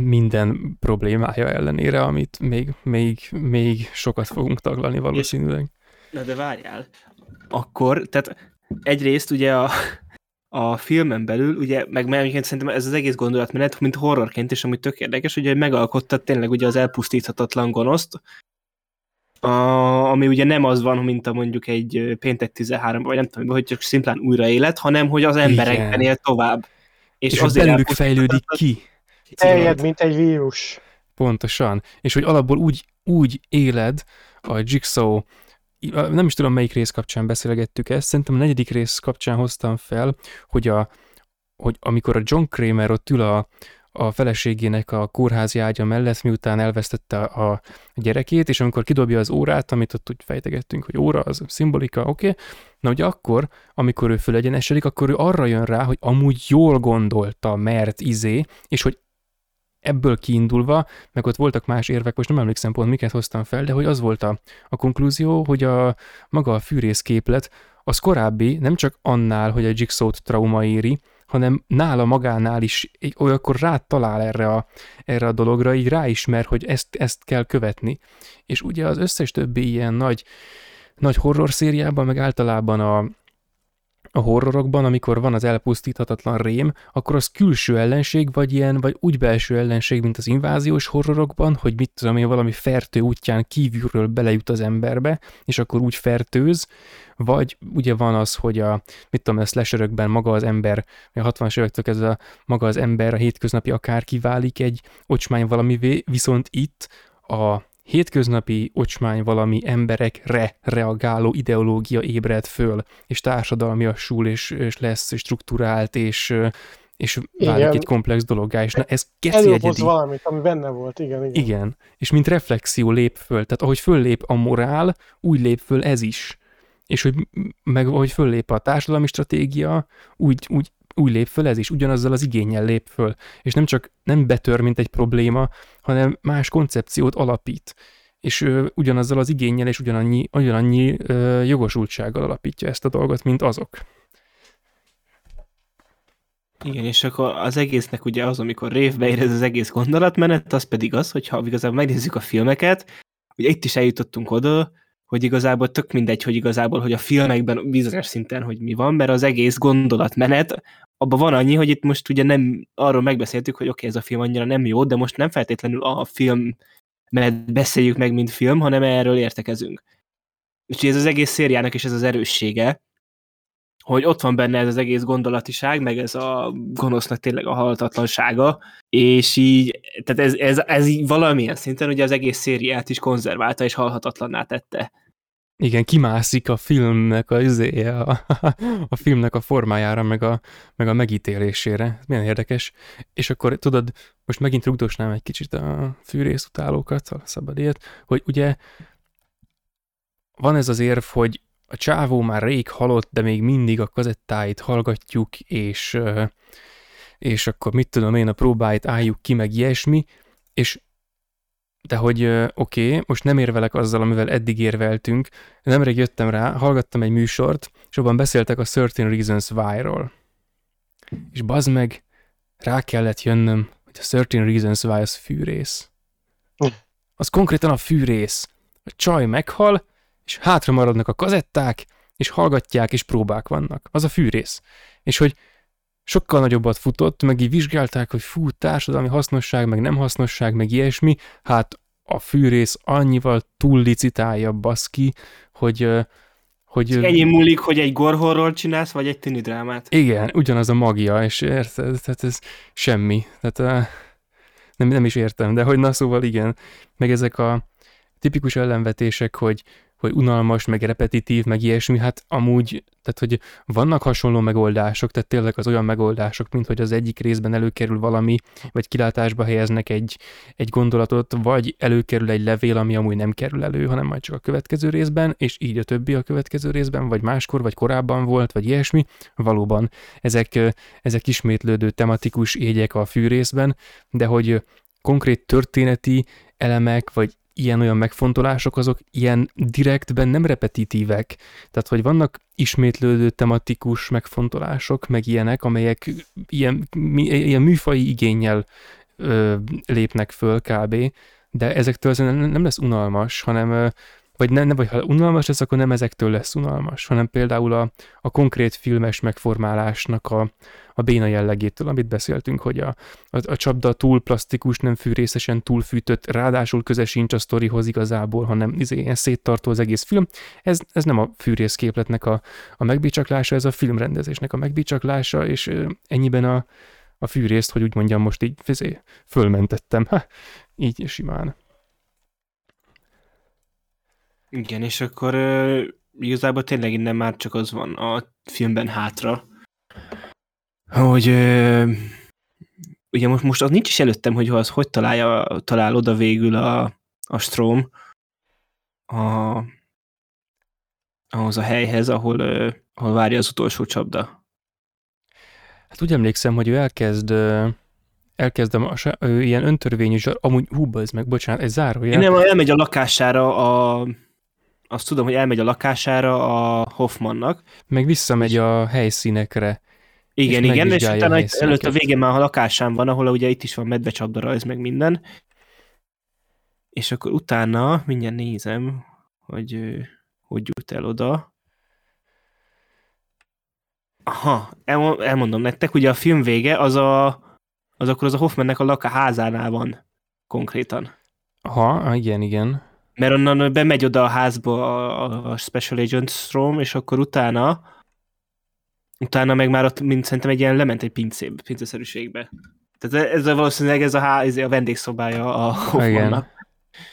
minden problémája ellenére, amit még, még, még sokat fogunk taglalni valószínűleg. Na de várjál, akkor, tehát egyrészt ugye a, a filmen belül, ugye, meg mert szerintem ez az egész gondolatmenet, mint horrorként is, ami tök érdekes, ugye megalkotta tényleg ugye az elpusztíthatatlan gonoszt, a, ami ugye nem az van, mint a mondjuk egy péntek 13 vagy nem tudom, hogy csak szimplán újra élet, hanem hogy az emberekben él tovább. És, és azért belőlük fejlődik ki. Terjed, mint egy vírus. Pontosan. És hogy alapból úgy, úgy éled a Jigsaw nem is tudom melyik rész kapcsán beszélgettük ezt, szerintem a negyedik rész kapcsán hoztam fel, hogy, a, hogy amikor a John Kramer ott ül a, a feleségének a kórházi ágya mellett, miután elvesztette a, gyerekét, és amikor kidobja az órát, amit ott úgy fejtegettünk, hogy óra, az szimbolika, oké, okay. na ugye akkor, amikor ő fölegyenesedik, akkor ő arra jön rá, hogy amúgy jól gondolta, mert izé, és hogy ebből kiindulva, meg ott voltak más érvek, most nem emlékszem pont miket hoztam fel, de hogy az volt a, a konklúzió, hogy a maga a fűrészképlet az korábbi nem csak annál, hogy a Jigsaw-t trauma éri, hanem nála magánál is olyankor rá talál erre a, erre a dologra, így ráismer, hogy ezt, ezt kell követni. És ugye az összes többi ilyen nagy, nagy horror szériában, meg általában a, a horrorokban, amikor van az elpusztíthatatlan rém, akkor az külső ellenség, vagy ilyen, vagy úgy belső ellenség, mint az inváziós horrorokban, hogy mit tudom én, valami fertő útján kívülről belejut az emberbe, és akkor úgy fertőz, vagy ugye van az, hogy a, mit tudom, a slasherökben maga az ember, a 60-as évektől a, maga az ember, a hétköznapi akár kiválik egy ocsmány valamivé, viszont itt a hétköznapi ocsmány valami emberekre reagáló ideológia ébred föl, és társadalmiasul, és, és lesz struktúrált, és, és válik igen. egy komplex dologgá, és na, ez keci egyedi. valamit, ami benne volt, igen, igen. Igen, és mint reflexió lép föl, tehát ahogy föllép a morál, úgy lép föl ez is. És hogy meg ahogy föllép a társadalmi stratégia, úgy, úgy úgy lép föl, ez is ugyanazzal az igényel lép föl, és nem csak nem betör, mint egy probléma, hanem más koncepciót alapít, és ö, ugyanazzal az igényel és ugyanannyi, ugyanannyi ö, jogosultsággal alapítja ezt a dolgot, mint azok. Igen, és akkor az egésznek ugye az, amikor révbe ér ez az egész gondolatmenet, az pedig az, hogy ha igazából megnézzük a filmeket, ugye itt is eljutottunk oda, hogy igazából tök mindegy, hogy igazából, hogy a filmekben bizonyos szinten, hogy mi van, mert az egész gondolatmenet, abban van annyi, hogy itt most ugye nem arról megbeszéltük, hogy oké, okay, ez a film annyira nem jó, de most nem feltétlenül a film menet beszéljük meg, mint film, hanem erről értekezünk. Úgyhogy ez az egész szériának is ez az erőssége, hogy ott van benne ez az egész gondolatiság, meg ez a gonosznak tényleg a halhatatlansága, és így, tehát ez, ez, ez így valamilyen szinten ugye az egész szériát is konzerválta és halhatatlanná tette. Igen, kimászik a filmnek a, a, a filmnek a formájára, meg a, meg a megítélésére. Ez milyen érdekes. És akkor tudod, most megint rugdosnám egy kicsit a fűrészutálókat, a szabad ilyet, hogy ugye van ez az érv, hogy a csávó már rég halott, de még mindig a kazettáit hallgatjuk, és, és akkor mit tudom én, a próbáit álljuk ki, meg ilyesmi, és de hogy oké, okay, most nem érvelek azzal, amivel eddig érveltünk, nemrég jöttem rá, hallgattam egy műsort, és abban beszéltek a 13 Reasons Why-ról. És bazd meg, rá kellett jönnöm, hogy a 13 Reasons Why az fűrész. Az konkrétan a fűrész. A csaj meghal, és hátra maradnak a kazetták, és hallgatják, és próbák vannak. Az a fűrész. És hogy sokkal nagyobbat futott, meg így vizsgálták, hogy fú, társadalmi hasznosság, meg nem hasznosság, meg ilyesmi, hát a fűrész annyival túl licitálja baszki, hogy hogy... Ennyi múlik, hogy egy gorhorról csinálsz, vagy egy tini drámát. Igen, ugyanaz a magia, és érted, tehát ez semmi. Tehát nem, nem is értem, de hogy na szóval igen, meg ezek a tipikus ellenvetések, hogy hogy unalmas, meg repetitív, meg ilyesmi, hát amúgy, tehát hogy vannak hasonló megoldások, tehát tényleg az olyan megoldások, mint hogy az egyik részben előkerül valami, vagy kilátásba helyeznek egy, egy gondolatot, vagy előkerül egy levél, ami amúgy nem kerül elő, hanem majd csak a következő részben, és így a többi a következő részben, vagy máskor, vagy korábban volt, vagy ilyesmi. Valóban ezek, ezek ismétlődő tematikus égyek a fűrészben, de hogy konkrét történeti elemek, vagy ilyen-olyan megfontolások, azok ilyen direktben nem repetitívek. Tehát, hogy vannak ismétlődő tematikus megfontolások, meg ilyenek, amelyek ilyen, ilyen műfai igényel ö, lépnek föl kb., de ezektől nem, lesz unalmas, hanem vagy nem, nem, vagy ha unalmas lesz, akkor nem ezektől lesz unalmas, hanem például a, a konkrét filmes megformálásnak a, a béna jellegétől, amit beszéltünk, hogy a, a, a csapda túl plastikus, nem fűrészesen túlfűtött, ráadásul köze sincs a sztorihoz igazából, hanem izé, ilyen széttartó az egész film. Ez, ez nem a fűrészképletnek a, a megbicsaklása, ez a filmrendezésnek a megbicsaklása, és ennyiben a, a fűrészt, hogy úgy mondjam, most így fizé, fölmentettem. Ha, így simán. Igen, és akkor uh, igazából tényleg innen már csak az van a filmben hátra, hogy uh, ugye most, most az nincs is előttem, hogy az hogy találja, talál oda végül a, a Strom a, ahhoz a helyhez, ahol, uh, ahol várja az utolsó csapda. Hát úgy emlékszem, hogy ő elkezd elkezdem, a, sa- ö, ilyen öntörvényű amúgy hú, ez meg, bocsánat, egy zárójel. Nem, elmegy a lakására a... Azt tudom, hogy elmegy a lakására a Hoffmannak. Meg visszamegy a helyszínekre. Igen, És igen, és utána itt előtt a végén már a lakásán van, ahol ugye itt is van medvecsapda rajz, meg minden. És akkor utána mindjárt nézem, hogy hogy jut el oda. Aha, elmo- elmondom nektek, ugye a film vége az a, az akkor az a Hoffmannek a lakaházánál van konkrétan. Aha, igen, igen. Mert onnan bemegy oda a házba a, a Special Agent Strom, és akkor utána utána meg már ott, mint szerintem egy ilyen lement egy pincébe, pinceszerűségbe. Tehát ez a, valószínűleg ez a, há, ez a vendégszobája a Hoffmannak.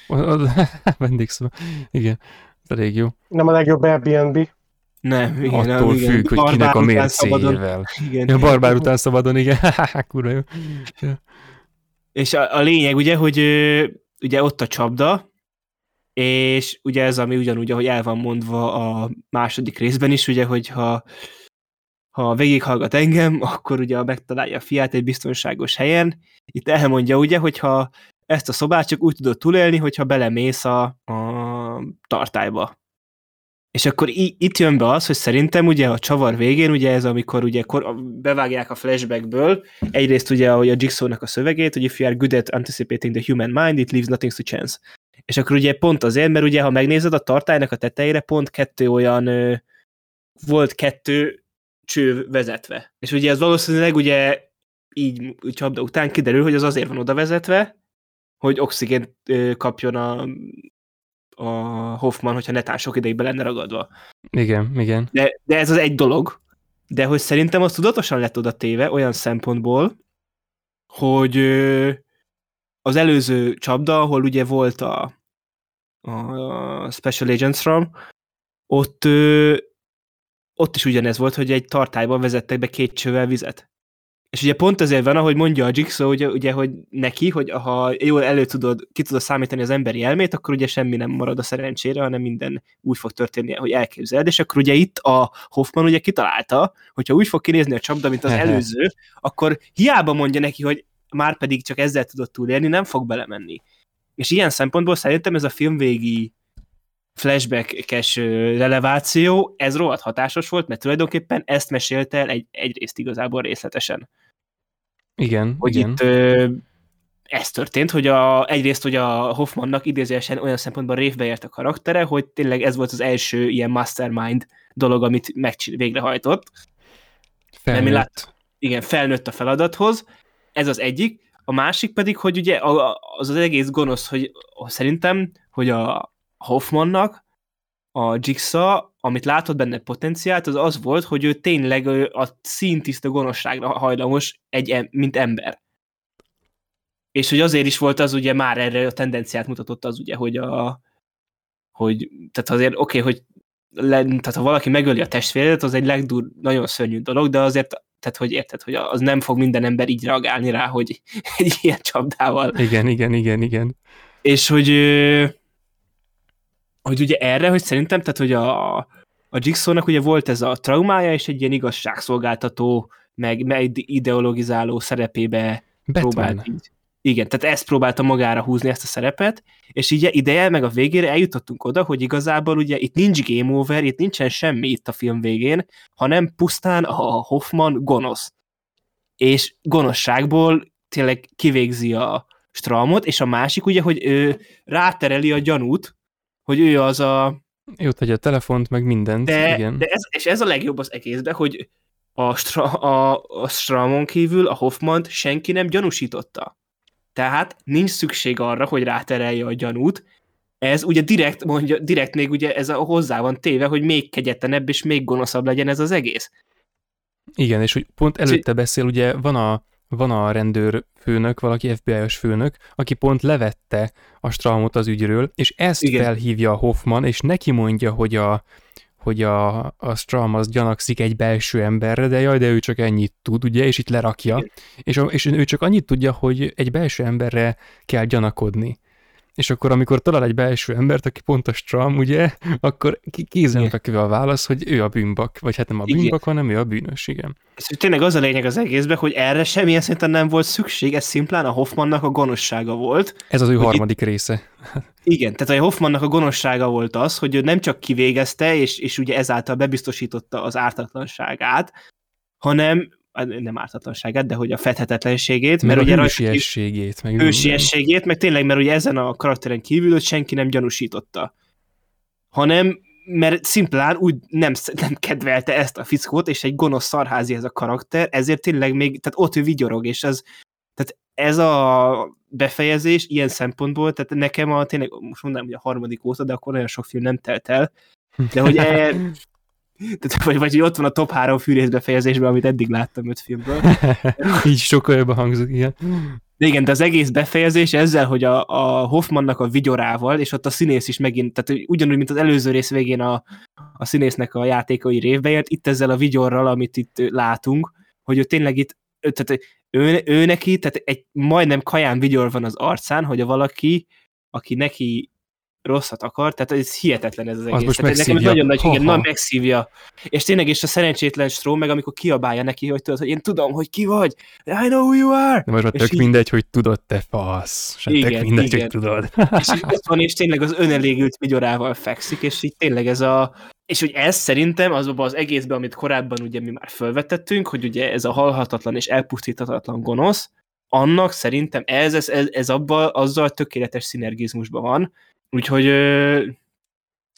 Vendégszoba. Igen, elég jó. Nem a legjobb Airbnb. Nem, igen, Attól igen. függ, hogy kinek a mércéjével. Igen. Ja, barbár után szabadon, igen. Kurva jó. És a, a lényeg ugye, hogy ugye ott a csapda, és ugye ez, ami ugyanúgy, ahogy el van mondva a második részben is, ugye, hogy ha, ha végighallgat engem, akkor ugye megtalálja a fiát egy biztonságos helyen. Itt elmondja ugye, hogyha ezt a szobát csak úgy tudod túlélni, hogyha belemész a, a tartályba. És akkor itt jön be az, hogy szerintem ugye a csavar végén, ugye ez amikor ugye kor- bevágják a flashbackből, egyrészt ugye ahogy a Jigsaw-nak a szövegét, hogy if you are good at anticipating the human mind, it leaves nothing to chance. És akkor ugye pont azért, mert ugye ha megnézed a tartálynak a tetejére, pont kettő olyan ö, volt kettő cső vezetve. És ugye ez valószínűleg ugye így csapda után kiderül, hogy az azért van oda vezetve, hogy oxigént ö, kapjon a, a Hoffman, hogyha netán sok ideig be lenne ragadva. Igen, igen. De, de ez az egy dolog. De hogy szerintem az tudatosan lett oda téve olyan szempontból, hogy az előző csapda, ahol ugye volt a, a Special Agents From, ott, ott is ugyanez volt, hogy egy tartályban vezettek be két csővel vizet. És ugye pont ezért van, ahogy mondja a Jigsaw, ugye, ugye, hogy neki, hogy ha jól elő tudod, ki tudod számítani az emberi elmét, akkor ugye semmi nem marad a szerencsére, hanem minden úgy fog történni, hogy elképzeled. És akkor ugye itt a Hoffman ugye kitalálta, hogyha úgy fog kinézni a csapda, mint az előző, akkor hiába mondja neki, hogy már pedig csak ezzel tudod túlélni, nem fog belemenni. És ilyen szempontból szerintem ez a film végi flashback-es releváció, ez rohadt hatásos volt, mert tulajdonképpen ezt mesélte el egy, egyrészt igazából részletesen. Igen, Hogy igen. itt ö, ez történt, hogy a, egyrészt, hogy a Hoffmannak idézőesen olyan szempontból révbe ért a karaktere, hogy tényleg ez volt az első ilyen mastermind dolog, amit megcsin- végrehajtott. Felnőtt. mi lát- Igen, felnőtt a feladathoz, ez az egyik. A másik pedig, hogy ugye az az egész gonosz, hogy szerintem, hogy a Hoffmannak a Jigsaw, amit látott benne potenciált, az az volt, hogy ő tényleg a színtiszta gonoszságra hajlamos, egy, mint ember. És hogy azért is volt az ugye már erre a tendenciát mutatott az ugye, hogy a hogy, tehát azért oké, okay, hogy le, tehát ha valaki megöli a testvéredet, az egy legdur, nagyon szörnyű dolog, de azért, tehát hogy érted, hogy az nem fog minden ember így reagálni rá, hogy egy ilyen csapdával Igen, igen, igen, igen. és hogy, hogy ugye erre, hogy szerintem, tehát hogy a, a Jigsaw-nak ugye volt ez a traumája, és egy ilyen igazságszolgáltató, meg, meg ideologizáló szerepébe próbált Batman. így. Igen, tehát ezt próbálta magára húzni ezt a szerepet, és így ideje, meg a végére eljutottunk oda, hogy igazából ugye itt nincs game over, itt nincsen semmi itt a film végén, hanem pusztán a Hoffman gonosz. És gonoszságból tényleg kivégzi a Stramot, és a másik ugye, hogy ő rátereli a gyanút, hogy ő az a... Jót hagyja a telefont, meg mindent. De, igen. de ez, és ez a legjobb az egészben, hogy a, Stra, a, a Stramon kívül a Hoffmant senki nem gyanúsította. Tehát nincs szükség arra, hogy ráterelje a gyanút. Ez ugye direkt, mondja, direkt még ugye ez a hozzá van téve, hogy még kegyetlenebb és még gonoszabb legyen ez az egész. Igen, és hogy pont előtte beszél, ugye van a, van a rendőr főnök, valaki FBI-os főnök, aki pont levette a Straumot az ügyről, és ezt Igen. Igen. felhívja a Hoffman, és neki mondja, hogy a, hogy a, a Straum az gyanakszik egy belső emberre, de jaj, de ő csak ennyit tud, ugye, és itt lerakja, és, és ő csak annyit tudja, hogy egy belső emberre kell gyanakodni. És akkor amikor talál egy belső embert, aki pont a Stram, ugye, akkor kézenfekvő a válasz, hogy ő a bűnbak, vagy hát nem a bűnbak, igen. hanem ő a bűnös, igen. Ez tényleg az a lényeg az egészben, hogy erre semmilyen szinten nem volt szükség, ez szimplán a Hoffmannak a gonoszsága volt. Ez az ő harmadik itt... része. Igen, tehát a Hoffmannak a gonoszsága volt az, hogy ő nem csak kivégezte, és, és ugye ezáltal bebiztosította az ártatlanságát, hanem nem ártatlanságát, de hogy a fedhetetlenségét. Mert, mert ugye hősiességét. Meg hősiességét, meg tényleg, mert ugye ezen a karakteren kívül hogy senki nem gyanúsította. Hanem mert szimplán úgy nem, nem kedvelte ezt a fickót, és egy gonosz szarházi ez a karakter, ezért tényleg még, tehát ott ő vigyorog, és ez, tehát ez a befejezés ilyen szempontból, tehát nekem a tényleg, most mondanám, hogy a harmadik óta, de akkor olyan sok film nem telt el, de hogy e, tehát, vagy, vagy ott van a top három fűrész befejezésben, amit eddig láttam öt filmből. Így sokkal jobban hangzik, igen. De igen, de az egész befejezés ezzel, hogy a, a Hoffmannak a vigyorával, és ott a színész is megint, tehát ugyanúgy, mint az előző rész végén a, a színésznek a játékai révbe ért, itt ezzel a vigyorral, amit itt látunk, hogy ő tényleg itt, tehát ő, ő neki, tehát egy majdnem kaján vigyor van az arcán, hogy a valaki, aki neki rosszat akar, tehát ez hihetetlen ez az egész. Az most tehát nekem nagyon nagy, igen, na megszívja. És tényleg is a szerencsétlen Stró, meg amikor kiabálja neki, hogy tudod, hogy én tudom, hogy ki vagy, I know who you are. De most már tök így... mindegy, hogy tudod te fasz. Se igen, tök mindegy, igen. hogy tudod. és ott van, és tényleg az önelégült vigyorával fekszik, és így tényleg ez a, és hogy ez szerintem azokban az egészben, amit korábban ugye mi már felvetettünk, hogy ugye ez a halhatatlan és elpusztíthatatlan gonosz, annak szerintem ez, ez, ez, ez abban azzal tökéletes szinergizmusban van, Úgyhogy...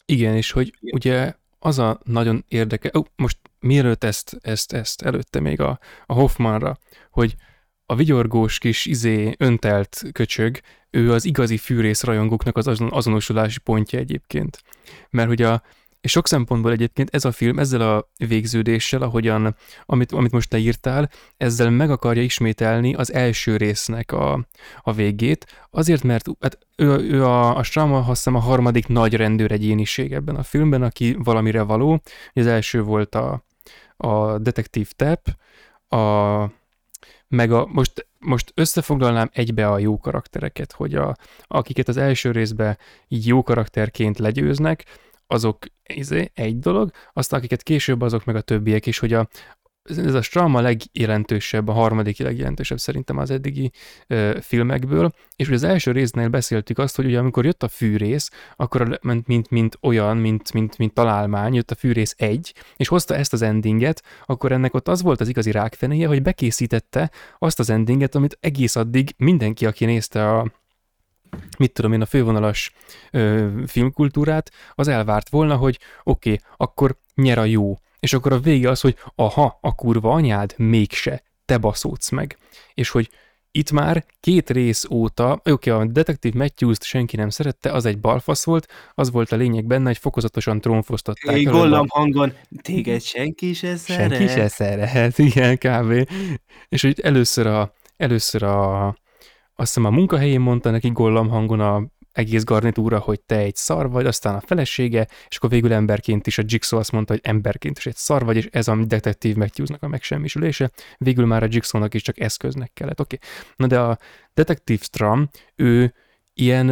Igen, és hogy ugye az a nagyon érdekes, oh, most mielőtt ezt, ezt, ezt előtte még a, a Hoffmanra, hogy a vigyorgós kis izé öntelt köcsög, ő az igazi fűrész rajongóknak az azonosulási pontja egyébként. Mert hogy a, és sok szempontból egyébként ez a film ezzel a végződéssel, ahogyan, amit, amit most te írtál, ezzel meg akarja ismételni az első résznek a, a végét, azért, mert hát ő, ő a, a Strama, azt hiszem a harmadik nagy rendőr egyéniség ebben a filmben, aki valamire való. Az első volt a, a detektív Tep, a, meg a, most, most összefoglalnám egybe a jó karaktereket, hogy a, akiket az első részben jó karakterként legyőznek, azok izé, egy dolog, aztán akiket később azok meg a többiek is, hogy a, ez a Strama legjelentősebb, a harmadik legjelentősebb szerintem az eddigi ö, filmekből, és ugye az első résznél beszéltük azt, hogy ugye amikor jött a fűrész, akkor mint, mint, mint olyan, mint, mint, mint találmány, jött a fűrész egy, és hozta ezt az endinget, akkor ennek ott az volt az igazi rákfenéje, hogy bekészítette azt az endinget, amit egész addig mindenki, aki nézte a, mit tudom én, a fővonalas ö, filmkultúrát, az elvárt volna, hogy oké, okay, akkor nyer a jó. És akkor a vége az, hogy aha, a kurva anyád mégse, te baszódsz meg. És hogy itt már két rész óta, oké, okay, a detektív Matthews-t senki nem szerette, az egy balfasz volt, az volt a lényeg benne, hogy fokozatosan trónfosztották. Egy gollam hangon, téged senki se szeret. Senki se szeret, igen, kb. És hogy először a, először a azt hiszem a munkahelyén mondta neki gollam hangon a egész garnitúra, hogy te egy szar vagy, aztán a felesége, és akkor végül emberként is a Jigsaw azt mondta, hogy emberként is egy szar vagy, és ez a detektív megtyúznak a megsemmisülése. Végül már a Jigsawnak is csak eszköznek kellett. Oké. Okay. Na de a detektív Stram, ő ilyen,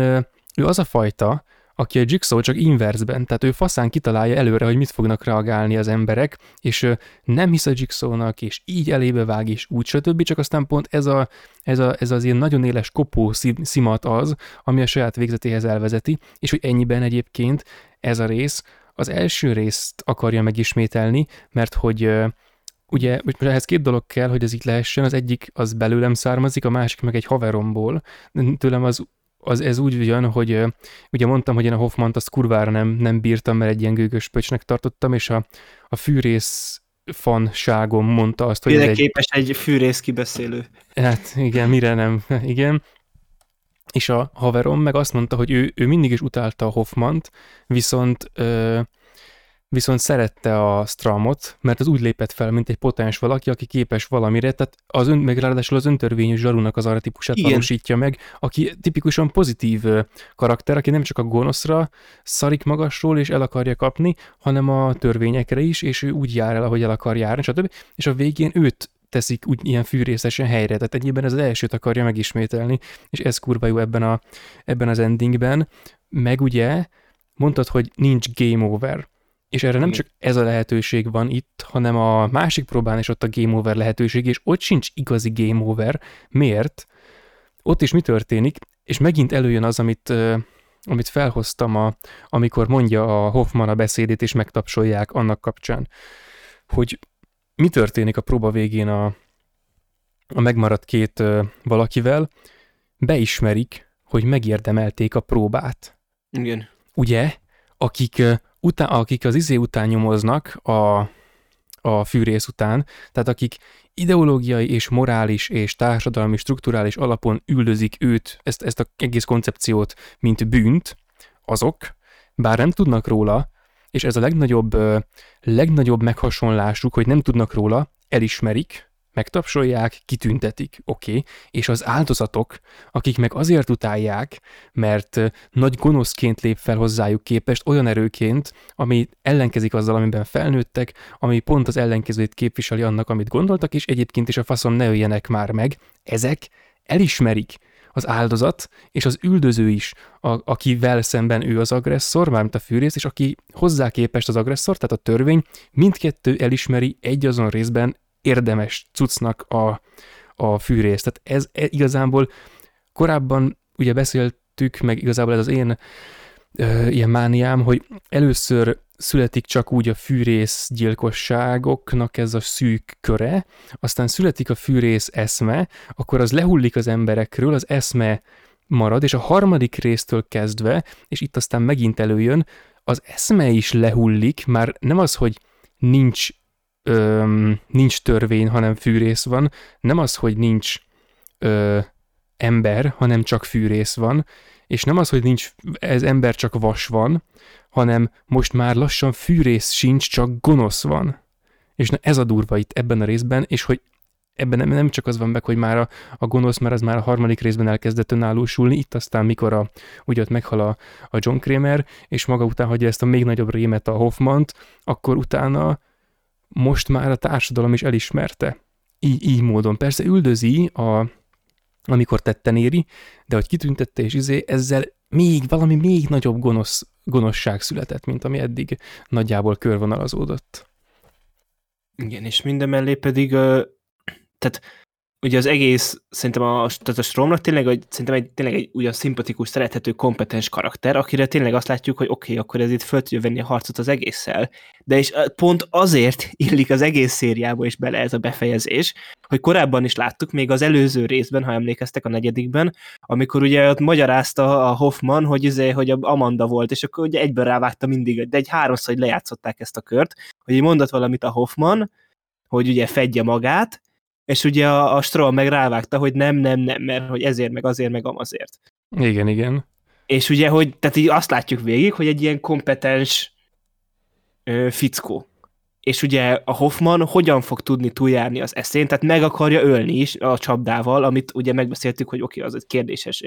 ő az a fajta, aki a Jigsaw csak inversben, tehát ő faszán kitalálja előre, hogy mit fognak reagálni az emberek, és nem hisz a Jigsawnak, és így elébe vág, és úgy, stb. Csak aztán pont ez, a, ez, a, ez az ilyen nagyon éles kopó szimat az, ami a saját végzetéhez elvezeti, és hogy ennyiben egyébként ez a rész az első részt akarja megismételni, mert hogy ugye most ehhez két dolog kell, hogy ez így lehessen, az egyik az belőlem származik, a másik meg egy haveromból. Tőlem az az, ez úgy jön, hogy ugye mondtam, hogy én a Hoffmant azt kurvára nem, nem bírtam, mert egy ilyen gőgös pöcsnek tartottam, és a, a fűrész fanságom mondta azt, hogy Mire ez képes egy... egy fűrész kibeszélő. Hát igen, mire nem, igen. És a haverom meg azt mondta, hogy ő, ő mindig is utálta a Hoffmant, viszont ö, viszont szerette a Stramot, mert az úgy lépett fel, mint egy potens valaki, aki képes valamire, tehát az ön, meg ráadásul az öntörvényű zsarunak az arra típusát Igen. valósítja meg, aki tipikusan pozitív karakter, aki nem csak a gonoszra szarik magasról és el akarja kapni, hanem a törvényekre is, és ő úgy jár el, ahogy el akar járni, stb. És a végén őt teszik úgy ilyen fűrészesen helyre. Tehát egyébben ez az elsőt akarja megismételni, és ez kurva jó ebben, a, ebben az endingben. Meg ugye mondtad, hogy nincs game over. És erre nem csak ez a lehetőség van itt, hanem a másik próbán is ott a game over lehetőség, és ott sincs igazi game over. Miért? Ott is mi történik? És megint előjön az, amit, amit felhoztam, a, amikor mondja a Hoffman a beszédét, és megtapsolják annak kapcsán, hogy mi történik a próba végén a, a megmaradt két valakivel, beismerik, hogy megérdemelték a próbát. Igen. Ugye? Akik, után, akik az izé után nyomoznak, a, a fűrész után, tehát akik ideológiai és morális és társadalmi strukturális alapon üldözik őt, ezt, ezt a egész koncepciót, mint bűnt, azok, bár nem tudnak róla, és ez a legnagyobb, legnagyobb meghasonlásuk, hogy nem tudnak róla, elismerik, megtapsolják, kitüntetik, oké, okay. és az áldozatok, akik meg azért utálják, mert nagy gonoszként lép fel hozzájuk képest, olyan erőként, ami ellenkezik azzal, amiben felnőttek, ami pont az ellenkezőjét képviseli annak, amit gondoltak, és egyébként is a faszom ne öljenek már meg, ezek elismerik, az áldozat és az üldöző is, a, akivel szemben ő az agresszor, mármint a fűrész, és aki hozzá képest az agresszor, tehát a törvény, mindkettő elismeri egy azon részben érdemes cuccnak a, a fűrész. Tehát ez e, igazából korábban ugye beszéltük, meg igazából ez az én ö, ilyen mániám, hogy először születik csak úgy a fűrész gyilkosságoknak ez a szűk köre, aztán születik a fűrész eszme, akkor az lehullik az emberekről, az eszme marad, és a harmadik résztől kezdve, és itt aztán megint előjön, az eszme is lehullik, már nem az, hogy nincs, öm, nincs törvény, hanem fűrész van, nem az, hogy nincs ö, ember, hanem csak fűrész van, és nem az, hogy nincs, ez ember csak vas van, hanem most már lassan fűrész sincs, csak gonosz van. És na ez a durva itt ebben a részben, és hogy ebben nem, nem csak az van meg, hogy már a, a gonosz, mert az már a harmadik részben elkezdett önállósulni, itt aztán mikor a, ugye ott meghal a, a John Kramer, és maga után hagyja ezt a még nagyobb rémet a Hoffmant, akkor utána most már a társadalom is elismerte. Így, így módon. Persze üldözi a, amikor tetten éri, de hogy kitüntette és izé, ezzel még valami még nagyobb gonosz, gonoszság született, mint ami eddig nagyjából körvonalazódott. Igen, és minden mellé pedig, tehát ugye az egész, szerintem a, tehát a Stromnak tényleg, hogy szerintem egy, tényleg egy ugyan szimpatikus, szerethető, kompetens karakter, akire tényleg azt látjuk, hogy oké, okay, akkor ez itt föl tudja venni a harcot az egésszel. De és pont azért illik az egész szériába is bele ez a befejezés, hogy korábban is láttuk, még az előző részben, ha emlékeztek a negyedikben, amikor ugye ott magyarázta a Hoffman, hogy, izé, hogy a Amanda volt, és akkor ugye egyből rávágta mindig, de egy háromszor, hogy lejátszották ezt a kört, hogy mondott valamit a Hoffman, hogy ugye fedje magát, és ugye a, a Stroll meg rávágta, hogy nem, nem, nem, mert hogy ezért, meg azért, meg amazért. Igen, igen. És ugye, hogy tehát így azt látjuk végig, hogy egy ilyen kompetens ö, fickó. És ugye a Hoffman hogyan fog tudni túljárni az eszén, tehát meg akarja ölni is a csapdával, amit ugye megbeszéltük, hogy oké, okay, az egy kérdéses,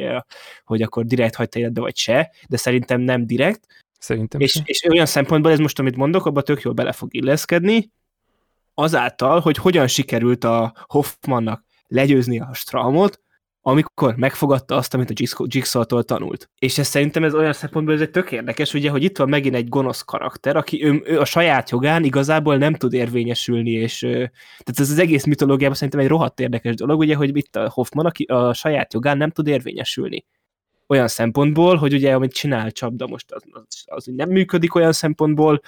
hogy akkor direkt hagyta életbe vagy se, de szerintem nem direkt. Szerintem és, és olyan szempontból ez most, amit mondok, abban tök jól bele fog illeszkedni, azáltal, hogy hogyan sikerült a Hoffmannak legyőzni a Stramot, amikor megfogadta azt, amit a Jigsaw-tól tanult. És ez szerintem ez olyan szempontból ez egy tök érdekes, ugye, hogy itt van megint egy gonosz karakter, aki ő, ő a saját jogán igazából nem tud érvényesülni, és tehát ez az egész mitológiában szerintem egy rohadt érdekes dolog, ugye, hogy itt a Hoffman, aki a saját jogán nem tud érvényesülni. Olyan szempontból, hogy ugye amit csinál csapda most az, az, az nem működik olyan szempontból,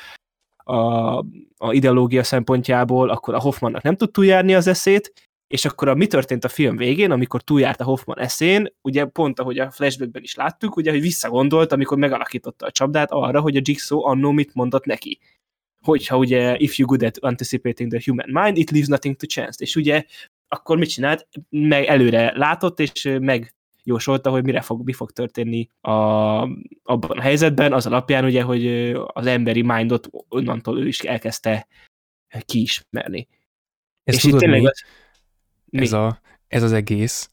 a, a ideológia szempontjából, akkor a Hoffmannak nem tud túljárni az eszét, és akkor a, mi történt a film végén, amikor túljárt a Hoffman eszén, ugye pont ahogy a flashbackben is láttuk, ugye, hogy visszagondolt, amikor megalakította a csapdát arra, hogy a Jigsaw annó mit mondott neki. Hogyha ugye, if you good at anticipating the human mind, it leaves nothing to chance. És ugye, akkor mit csinált? Meg előre látott, és meg jósolta, hogy mire fog, mi fog történni a, abban a helyzetben, az alapján ugye, hogy az emberi mindot onnantól ő is elkezdte kiismerni. Ez És tudod itt tényleg mi? Ez, a, ez az egész,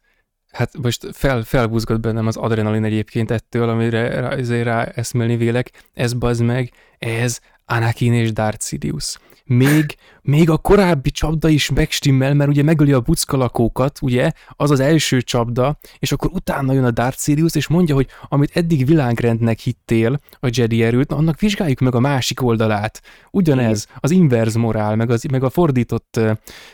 hát most fel, felbúzgott bennem az adrenalin egyébként ettől, amire rá, rá eszmélni vélek, ez bazd meg, ez Anakin és Darth Sidious. Még, még a korábbi csapda is megstimmel, mert ugye megöli a buckalakókat, ugye, az az első csapda, és akkor utána jön a Darth Sirius, és mondja, hogy amit eddig világrendnek hittél, a Jedi erőt, na, annak vizsgáljuk meg a másik oldalát. Ugyanez, az inverz morál, meg, az, meg a fordított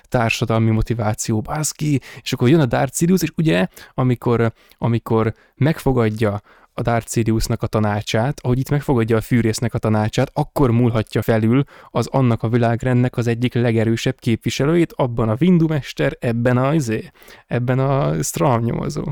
társadalmi motiváció, baszki, és akkor jön a Darth Sirius, és ugye, amikor, amikor megfogadja a Darth Sidiousnak a tanácsát, ahogy itt megfogadja a fűrésznek a tanácsát, akkor múlhatja felül az annak a világrendnek az egyik legerősebb képviselőjét, abban a Windumester, ebben a, izé, ebben a Stram nyomozó.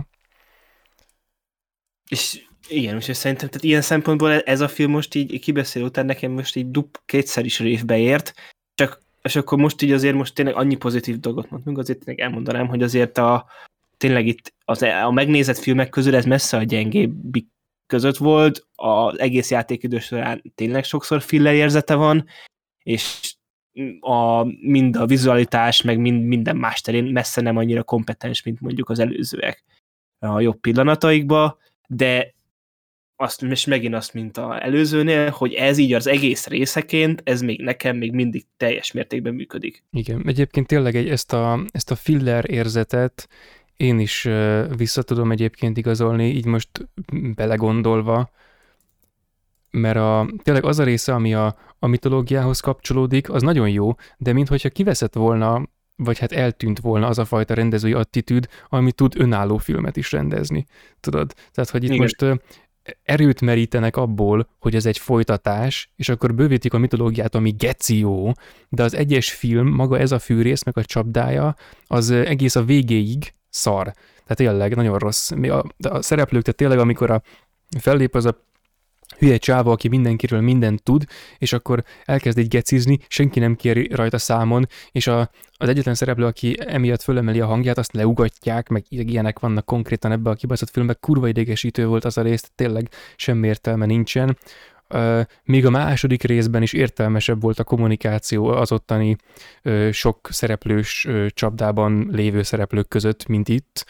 És igen, és szerintem tehát ilyen szempontból ez a film most így kibeszél után nekem most így dub kétszer is révbe ért, csak és akkor most így azért most tényleg annyi pozitív dolgot mondtunk, azért tényleg elmondanám, hogy azért a, tényleg itt az, a megnézett filmek közül ez messze a gyengébbik között volt, az egész játékidő során tényleg sokszor filler érzete van, és a, mind a vizualitás, meg mind, minden más terén messze nem annyira kompetens, mint mondjuk az előzőek a jobb pillanataikba, de azt, és megint azt, mint az előzőnél, hogy ez így az egész részeként, ez még nekem még mindig teljes mértékben működik. Igen, egyébként tényleg egy, ezt, a, ezt a filler érzetet én is vissza tudom egyébként igazolni, így most belegondolva, mert a, tényleg az a része, ami a, a mitológiához kapcsolódik, az nagyon jó, de minthogyha kiveszett volna, vagy hát eltűnt volna az a fajta rendezői attitűd, ami tud önálló filmet is rendezni. Tudod? Tehát, hogy itt Igen. most erőt merítenek abból, hogy ez egy folytatás, és akkor bővítik a mitológiát, ami geció, de az egyes film, maga ez a fűrész, meg a csapdája, az egész a végéig szar. Tehát tényleg nagyon rossz. A, a szereplők, tehát tényleg amikor a fellép az a hülye csáva, aki mindenkiről mindent tud, és akkor elkezd egy gecizni, senki nem kéri rajta számon, és a, az egyetlen szereplő, aki emiatt fölemeli a hangját, azt leugatják, meg ilyenek vannak konkrétan ebbe a kibaszott filmben, kurva idegesítő volt az a rész, tényleg semmi értelme nincsen. Még a második részben is értelmesebb volt a kommunikáció az ottani sok szereplős csapdában lévő szereplők között, mint itt.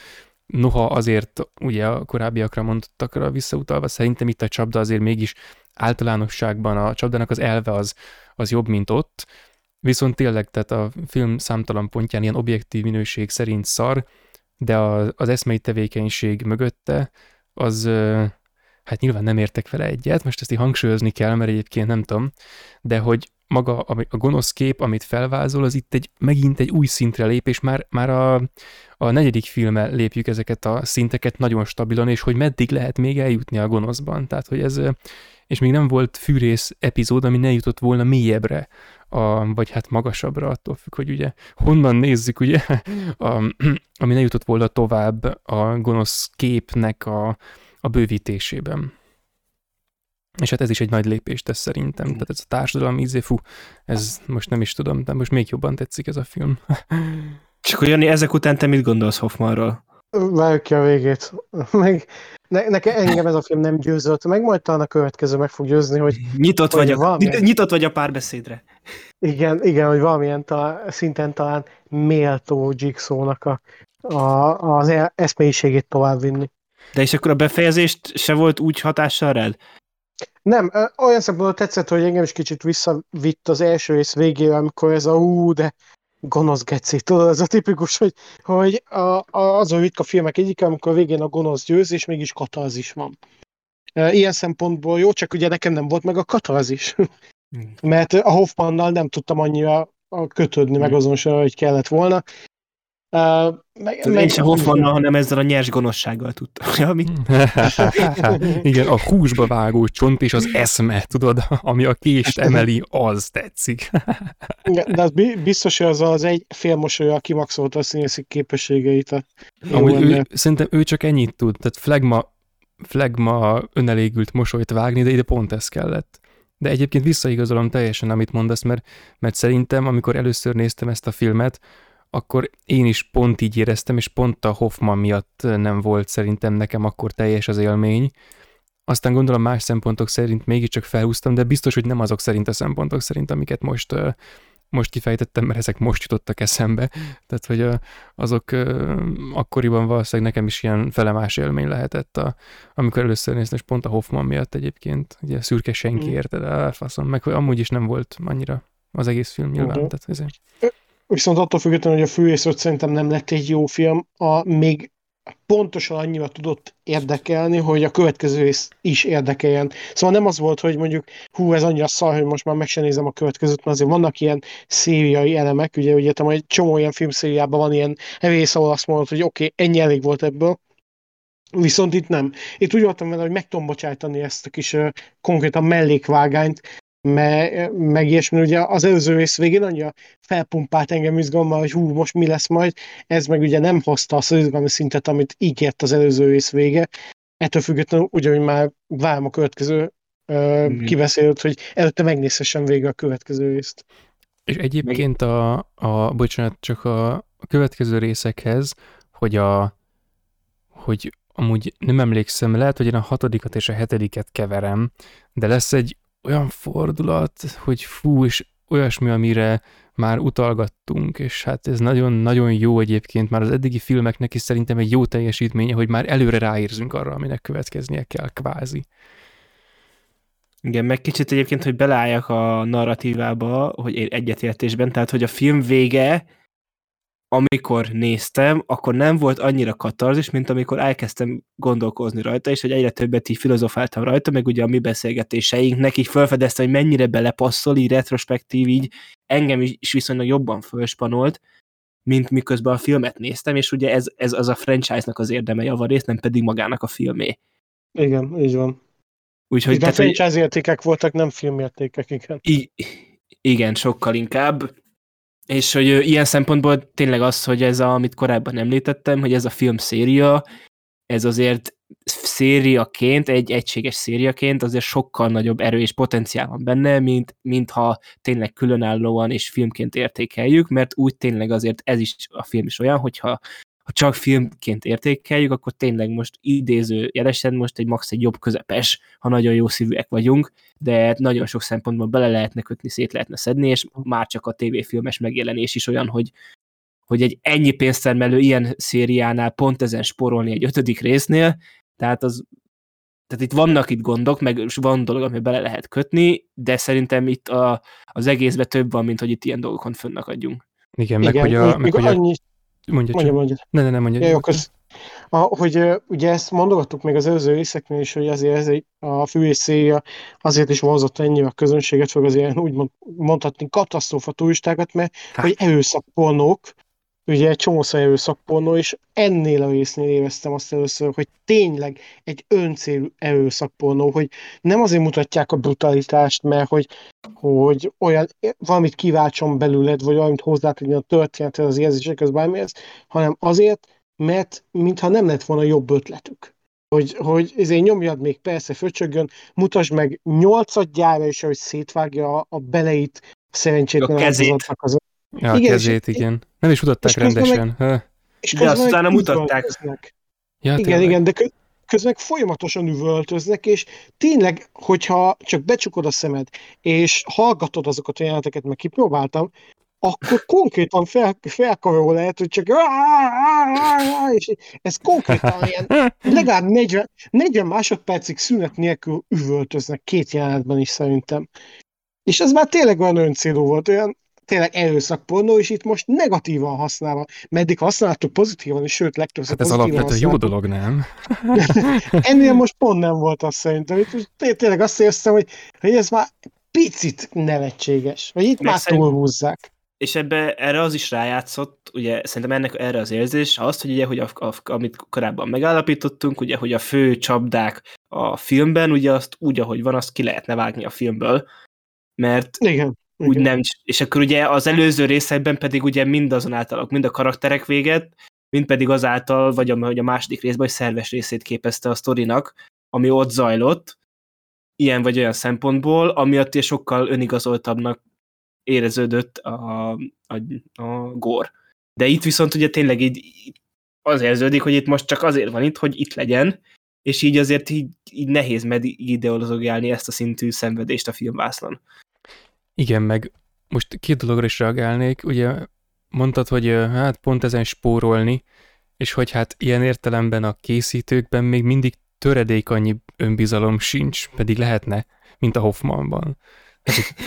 Noha azért ugye a korábbiakra mondottakra visszautalva, szerintem itt a csapda azért mégis általánosságban a csapdának az elve az, az jobb, mint ott, viszont tényleg, tehát a film számtalan pontján ilyen objektív minőség szerint szar, de a, az eszmei tevékenység mögötte az, hát nyilván nem értek vele egyet, most ezt így hangsúlyozni kell, mert egyébként nem tudom, de hogy maga a gonosz kép, amit felvázol, az itt egy, megint egy új szintre lép, és már, már a, a negyedik filmmel lépjük ezeket a szinteket nagyon stabilan, és hogy meddig lehet még eljutni a gonoszban. Tehát, hogy ez, és még nem volt fűrész epizód, ami ne jutott volna mélyebbre, a, vagy hát magasabbra, attól függ, hogy ugye honnan nézzük, ugye, a, ami ne jutott volna tovább a gonosz képnek a, a bővítésében. És hát ez is egy nagy lépés tesz szerintem. Tehát ez a társadalmi ízé, fú, ez most nem is tudom, de most még jobban tetszik ez a film. Csak hogy Jani, ezek után te mit gondolsz Hoffmanról? Várjuk ki a végét. Meg, ne, nekem engem ez a film nem győzött meg, majd talán a következő meg fog győzni, hogy... Nyitott, hogy vagy, a, valamilyen... nyitott vagy a párbeszédre. Igen, igen, hogy valamilyen talán, szinten talán méltó Jigsaw-nak a, a, az e- eszmélyiségét továbbvinni. De és akkor a befejezést se volt úgy hatással rád? Nem, olyan szempontból tetszett, hogy engem is kicsit visszavitt az első rész végére, amikor ez a ú, de gonosz geci, tudod, ez a tipikus, hogy, hogy a, a, az a ritka filmek egyik, amikor a végén a gonosz győz, és mégis katalzis van. Ilyen szempontból jó, csak ugye nekem nem volt meg a katalzis. Hmm. Mert a Hoffmannal nem tudtam annyira kötődni, meg azon sem, hogy kellett volna. Uh, meg, meg, én sem Hoffmannal, hanem ezzel a nyers gonoszsággal tudtam. Ja, mi? Igen, a húsba vágó csont és az eszme, tudod, ami a kést emeli, az tetszik. de az biztos, hogy az az egy félmosolya kimaxolta a színészi képességeit. A Amúgy ő, szerintem ő csak ennyit tud, tehát flagma, flagma önelégült mosolyt vágni, de ide pont ez kellett. De egyébként visszaigazolom teljesen, amit mondasz, mert, mert szerintem, amikor először néztem ezt a filmet, akkor én is pont így éreztem, és pont a Hoffman miatt nem volt szerintem nekem akkor teljes az élmény. Aztán gondolom más szempontok szerint mégiscsak felhúztam, de biztos, hogy nem azok szerint a szempontok szerint, amiket most, most kifejtettem, mert ezek most jutottak eszembe. Tehát, hogy azok akkoriban valószínűleg nekem is ilyen felemás élmény lehetett, a, amikor először néztem, és pont a Hoffman miatt egyébként, ugye szürke senki mm. érted, elfaszom, meg hogy amúgy is nem volt annyira az egész film nyilván. Mhm. Tehát ezért. Viszont attól függetlenül, hogy a főészről szerintem nem lett egy jó film, a, még pontosan annyira tudott érdekelni, hogy a következő rész is érdekeljen. Szóval nem az volt, hogy mondjuk hú, ez annyira szar, hogy most már meg sem nézem a következőt, mert azért vannak ilyen szériai elemek, ugye, ugye egy csomó ilyen filmszériában van ilyen rész, ahol azt mondod, hogy oké, okay, ennyi elég volt ebből, Viszont itt nem. Itt úgy voltam vele, hogy meg tudom bocsájtani ezt a kis uh, konkrétan mellékvágányt, me, meg ilyesmi, ugye az előző rész végén annyira felpumpált engem izgalommal, hogy hú, most mi lesz majd, ez meg ugye nem hozta azt az izgalmi szintet, amit ígért az előző rész vége. Ettől függetlenül ugyanúgy már várom a következő uh, Mhm. kibeszélt, hogy előtte megnézhessem végre a következő részt. És egyébként a, a, bocsánat, csak a, a következő részekhez, hogy a, hogy amúgy nem emlékszem, lehet, hogy én a hatodikat és a hetediket keverem, de lesz egy olyan fordulat, hogy fú, és olyasmi, amire már utalgattunk, és hát ez nagyon-nagyon jó egyébként, már az eddigi filmeknek is szerintem egy jó teljesítménye, hogy már előre ráérzünk arra, aminek következnie kell, kvázi. Igen, meg kicsit egyébként, hogy beleálljak a narratívába, hogy egyetértésben, tehát, hogy a film vége, amikor néztem, akkor nem volt annyira katarzis, mint amikor elkezdtem gondolkozni rajta, és hogy egyre többet így filozofáltam rajta, meg ugye a mi beszélgetéseinknek így felfedezte, hogy mennyire belepasszol, így retrospektív, így engem is viszonylag jobban fölspanolt, mint miközben a filmet néztem, és ugye ez, ez az a franchise-nak az érdeme javarészt, nem pedig magának a filmé. Igen, így van. Úgyhogy Itt tehát, franchise értékek voltak, nem filmértékek, igen. I- igen, sokkal inkább. És hogy ilyen szempontból tényleg az, hogy ez, a, amit korábban említettem, hogy ez a film széria, ez azért szériaként, egy egységes szériaként azért sokkal nagyobb erő és potenciál van benne, mint, mint ha tényleg különállóan és filmként értékeljük, mert úgy tényleg azért ez is a film is olyan, hogyha ha csak filmként értékeljük, akkor tényleg most idéző jelesen most egy max egy jobb közepes, ha nagyon jó szívűek vagyunk, de nagyon sok szempontból bele lehetne kötni, szét lehetne szedni, és már csak a tévéfilmes megjelenés is olyan, hogy, hogy egy ennyi pénztermelő ilyen szériánál pont ezen sporolni egy ötödik résznél, tehát az tehát itt vannak itt gondok, meg van dolog, ami bele lehet kötni, de szerintem itt a, az egészben több van, mint hogy itt ilyen dolgokon fönnakadjunk. Igen, meg igen, hogy a... Meg, még hogy a annyi, mondja, mondja, csak. mondja. Ne, ne, ne, mondja. Ja, jó, kösz. A, hogy ugye ezt mondogattuk még az előző részeknél is, hogy azért ez egy, a fűés széria azért is vonzott ennyire a közönséget, főleg az ilyen úgy mond, mondhatni katasztrófa turistákat, mert Hát. hogy erőszakpornók, ugye egy csomószor erőszakpornó, és ennél a résznél éreztem azt először, hogy tényleg egy öncélú erőszakpornó, hogy nem azért mutatják a brutalitást, mert hogy, hogy olyan, valamit kiváltson belőled, vagy valamit hozzátenni a történethez, az érzésekhez, bármihez, hanem azért, mert mintha nem lett volna jobb ötletük. Hogy, hogy ezért nyomjad még persze föcsögön, mutasd meg nyolcadjára is, hogy szétvágja a, a beleit szerencsétlen A kezét. az Ja, a igen, kezét, és- igen. Nem is mutatták rendesen. Ha. és De azt utána meg mutatták. Ja, Igen, tényleg. igen, de kö- közben meg folyamatosan üvöltöznek, és tényleg, hogyha csak becsukod a szemed, és hallgatod azokat a jeleneteket, meg kipróbáltam, akkor konkrétan fel, felkarol lehet, hogy csak és ez konkrétan ilyen legalább 40, 40 másodpercig szünet nélkül üvöltöznek két jelenetben is szerintem. És ez már tényleg olyan öncélú volt, olyan tényleg erőszakpornó, és itt most negatívan használva. Meddig használtuk pozitívan, és sőt, legtöbbször Hát ez alapvetően jó dolog, nem? Ennél most pont nem volt az szerintem. Itt tényleg azt éreztem, hogy, hogy ez már picit nevetséges. Vagy itt Meg már szerint- túlhúzzák. És ebbe erre az is rájátszott, ugye szerintem ennek erre az érzés, azt, hogy ugye, hogy a, a, amit korábban megállapítottunk, ugye, hogy a fő csapdák a filmben, ugye azt úgy, ahogy van, azt ki lehetne vágni a filmből, mert Igen. Úgy igen. nem, és akkor ugye az előző részekben pedig ugye mindazonáltal, mind a karakterek véget, mind pedig azáltal, vagy a, vagy a második részben, hogy szerves részét képezte a sztorinak, ami ott zajlott, ilyen vagy olyan szempontból, amiatt is sokkal önigazoltabbnak éreződött a, a, a gór. De itt viszont ugye tényleg így az érződik, hogy itt most csak azért van itt, hogy itt legyen, és így azért így, így nehéz med ideologálni ezt a szintű szenvedést a filmvászlon. Igen, meg most két dologra is reagálnék. Ugye mondtad, hogy hát pont ezen spórolni, és hogy hát ilyen értelemben a készítőkben még mindig töredék annyi önbizalom sincs, pedig lehetne, mint a Hoffmanban.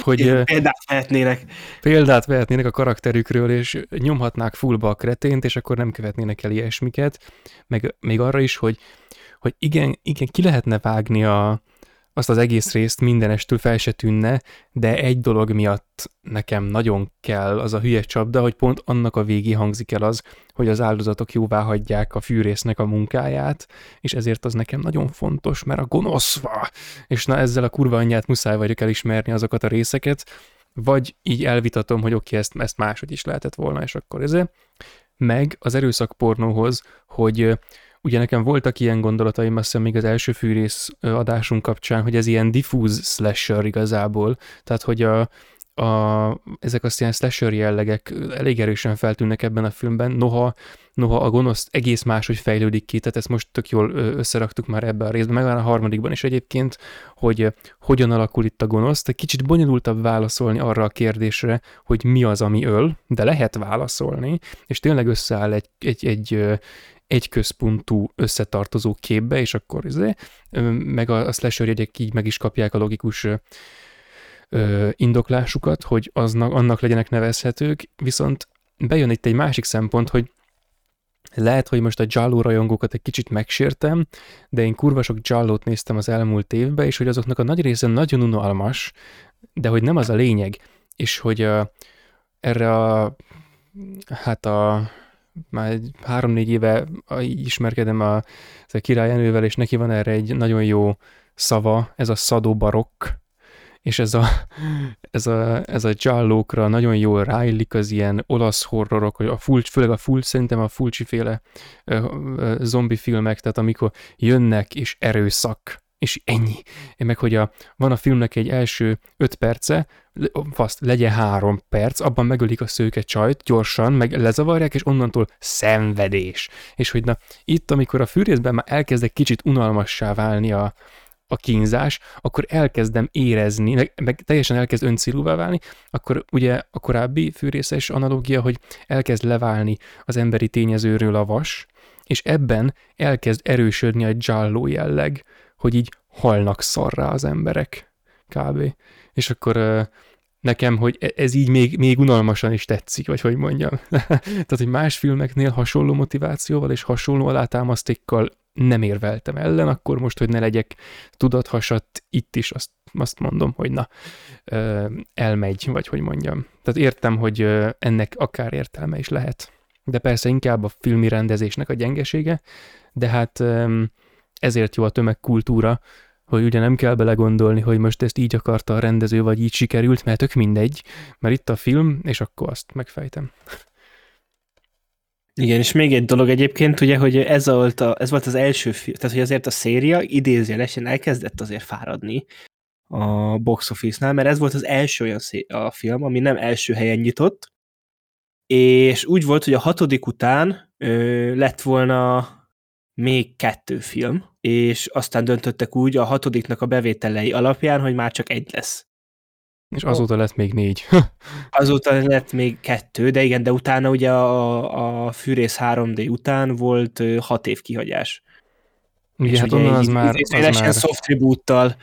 hogy ö, Példát vehetnének. példát vehetnének a karakterükről, és nyomhatnák fullba a kretént, és akkor nem követnének el ilyesmiket, meg még arra is, hogy, hogy igen, igen, ki lehetne vágni a, azt az egész részt mindenestől fel se tűnne, de egy dolog miatt nekem nagyon kell az a hülye csapda, hogy pont annak a végé hangzik el az, hogy az áldozatok jóvá hagyják a fűrésznek a munkáját, és ezért az nekem nagyon fontos, mert a gonoszva, és na ezzel a kurva anyját muszáj vagyok elismerni azokat a részeket, vagy így elvitatom, hogy oké, okay, ezt, ezt máshogy is lehetett volna, és akkor ezért. Meg az erőszak pornóhoz, hogy Ugye nekem voltak ilyen gondolataim, azt hiszem még az első fűrész adásunk kapcsán, hogy ez ilyen diffúz slasher igazából, tehát hogy a, a, ezek az ilyen slasher jellegek elég erősen feltűnnek ebben a filmben, noha, noha a gonosz egész máshogy fejlődik ki, tehát ezt most tök jól összeraktuk már ebbe a részben, meg a harmadikban is egyébként, hogy hogyan alakul itt a gonosz, egy kicsit bonyolultabb válaszolni arra a kérdésre, hogy mi az, ami öl, de lehet válaszolni, és tényleg összeáll egy, egy, egy, egy központú összetartozó képbe, és akkor izé, meg a, a slasher jegyek így meg is kapják a logikus ö, indoklásukat, hogy aznak, annak legyenek nevezhetők, viszont bejön itt egy másik szempont, hogy lehet, hogy most a Jallo rajongókat egy kicsit megsértem, de én kurva sok Jallót néztem az elmúlt évben, és hogy azoknak a nagy része nagyon unalmas, de hogy nem az a lényeg, és hogy a, erre a hát a már három-négy éve ismerkedem a, a királyenővel, és neki van erre egy nagyon jó szava, ez a szadó barokk, és ez a, ez a, ez a giallókra nagyon jól ráillik az ilyen olasz horrorok, a full, főleg a full, szerintem a fulcsiféle zombi filmek, tehát amikor jönnek és erőszak, és ennyi. Meg hogy a, van a filmnek egy első öt perce, azt legyen három perc, abban megölik a szőke csajt gyorsan, meg lezavarják, és onnantól szenvedés. És hogy na, itt, amikor a fűrészben már elkezdek kicsit unalmassá válni a, a kínzás, akkor elkezdem érezni, meg, meg teljesen elkezd öncélúvá válni, akkor ugye a korábbi fűrészes analógia, hogy elkezd leválni az emberi tényezőről a vas, és ebben elkezd erősödni a giallo jelleg, hogy így halnak szarrá az emberek, kb. És akkor nekem, hogy e- ez így még, még unalmasan is tetszik, vagy hogy mondjam. Tehát, hogy más filmeknél hasonló motivációval és hasonló alátámasztékkal nem érveltem ellen, akkor most, hogy ne legyek tudathasat, itt is azt, azt mondom, hogy na, elmegy, vagy hogy mondjam. Tehát értem, hogy ennek akár értelme is lehet. De persze inkább a filmi rendezésnek a gyengesége, de hát ezért jó a tömegkultúra, hogy ugye nem kell belegondolni, hogy most ezt így akarta a rendező, vagy így sikerült, mert tök mindegy, mert itt a film, és akkor azt megfejtem. Igen, és még egy dolog egyébként, ugye, hogy ez volt, a, ez volt az első film, tehát hogy azért a széria idézjelesen elkezdett azért fáradni a box office-nál, mert ez volt az első olyan szé- a film, ami nem első helyen nyitott, és úgy volt, hogy a hatodik után ö, lett volna még kettő film, és aztán döntöttek úgy a hatodiknak a bevételei alapján, hogy már csak egy lesz. És azóta lett még négy. azóta lett még kettő, de igen, de utána ugye a, a Fűrész 3D után volt hat év kihagyás. Igen, és hát onnan az már... Az már... soft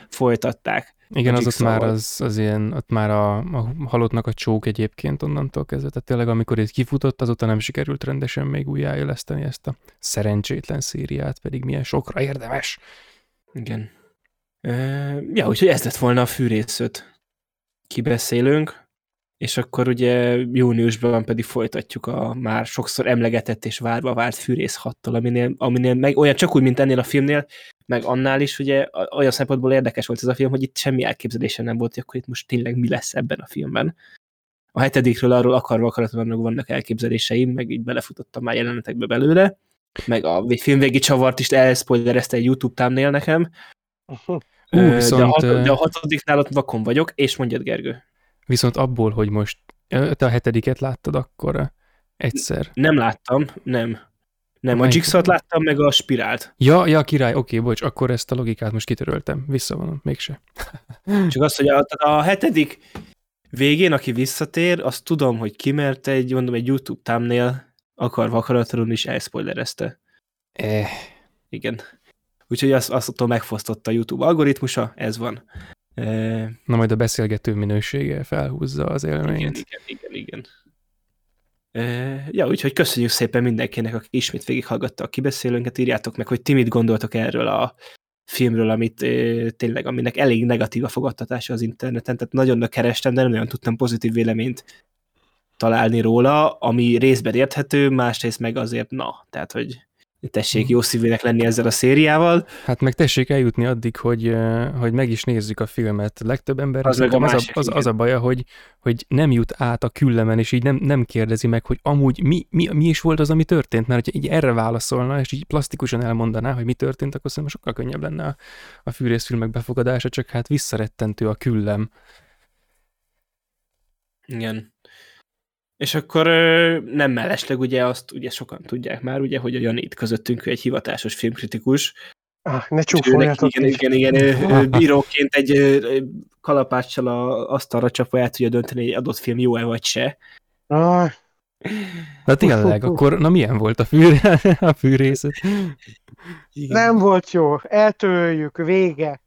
folytatták. Igen, az ott már az, az ilyen, ott már a, a halottnak a csók egyébként onnantól kezdve. Tehát tényleg, amikor itt kifutott, azóta nem sikerült rendesen még újjáéleszteni ezt a szerencsétlen szériát, pedig milyen sokra érdemes. Igen. E, ja, úgyhogy ez lett volna a fűrészöt. Kibeszélünk, és akkor ugye júniusban pedig folytatjuk a már sokszor emlegetett és várva várt Fűrész 6 aminél, aminél meg olyan csak úgy, mint ennél a filmnél, meg annál is ugye olyan szempontból érdekes volt ez a film, hogy itt semmi elképzelésem nem volt, hogy akkor itt most tényleg mi lesz ebben a filmben. A hetedikről arról akarva akaratlanul vannak elképzeléseim, meg így belefutottam már jelenetekbe belőle, meg a filmvégi csavart is elspoilerezte egy YouTube thumbnail nekem. Uh, viszont, de, a hat, de a hatodiknál ott vakon vagyok, és mondjad Gergő. Viszont abból, hogy most te a hetediket láttad akkor egyszer. Nem láttam, nem. Nem, a jigsaw láttam, meg a spirált. Ja, ja, király, oké, okay, bocs, akkor ezt a logikát most kitöröltem. Visszavonom, mégse. Csak azt, hogy a, a hetedik végén, aki visszatér, azt tudom, hogy ki, mert egy, mondom, egy YouTube thumbnail akarva akaratlanul is elspoilerezte. Eh. Igen. Úgyhogy azt, azt attól megfosztotta a YouTube algoritmusa, ez van. Na majd a beszélgető minősége felhúzza az élményt. Igen, igen, igen, igen. Ja, úgyhogy köszönjük szépen mindenkinek, aki ismét végighallgatta a kibeszélőnket, írjátok meg, hogy ti mit gondoltok erről a filmről, amit tényleg, aminek elég negatív a fogadtatása az interneten, tehát nagyon kerestem, de nem nagyon tudtam pozitív véleményt találni róla, ami részben érthető, másrészt meg azért na, tehát hogy tessék mhm. jó szívének lenni ezzel a szériával. Hát meg tessék eljutni addig, hogy, hogy meg is nézzük a filmet. Legtöbb ember az, az, a, az, az, az a baja, hogy, hogy nem jut át a küllemen, és így nem, nem kérdezi meg, hogy amúgy mi, mi, mi is volt az, ami történt, mert hogyha így erre válaszolna, és így plastikusan elmondaná, hogy mi történt, akkor szerintem sokkal könnyebb lenne a, a fűrészfilmek befogadása, csak hát visszarettentő a küllem. Igen. És akkor nem mellesleg ugye azt ugye sokan tudják már, ugye, hogy a Janét közöttünk egy hivatásos filmkritikus. Ah, ne csúfoljatok Igen, igen, igen, igen. Bíróként egy kalapáccsal a asztalra csapva el tudja dönteni, hogy egy adott film jó-e vagy se. Ah. Na tényleg, akkor na milyen volt a, fű, a fűrészet? Igen. Nem volt jó, eltörjük, vége.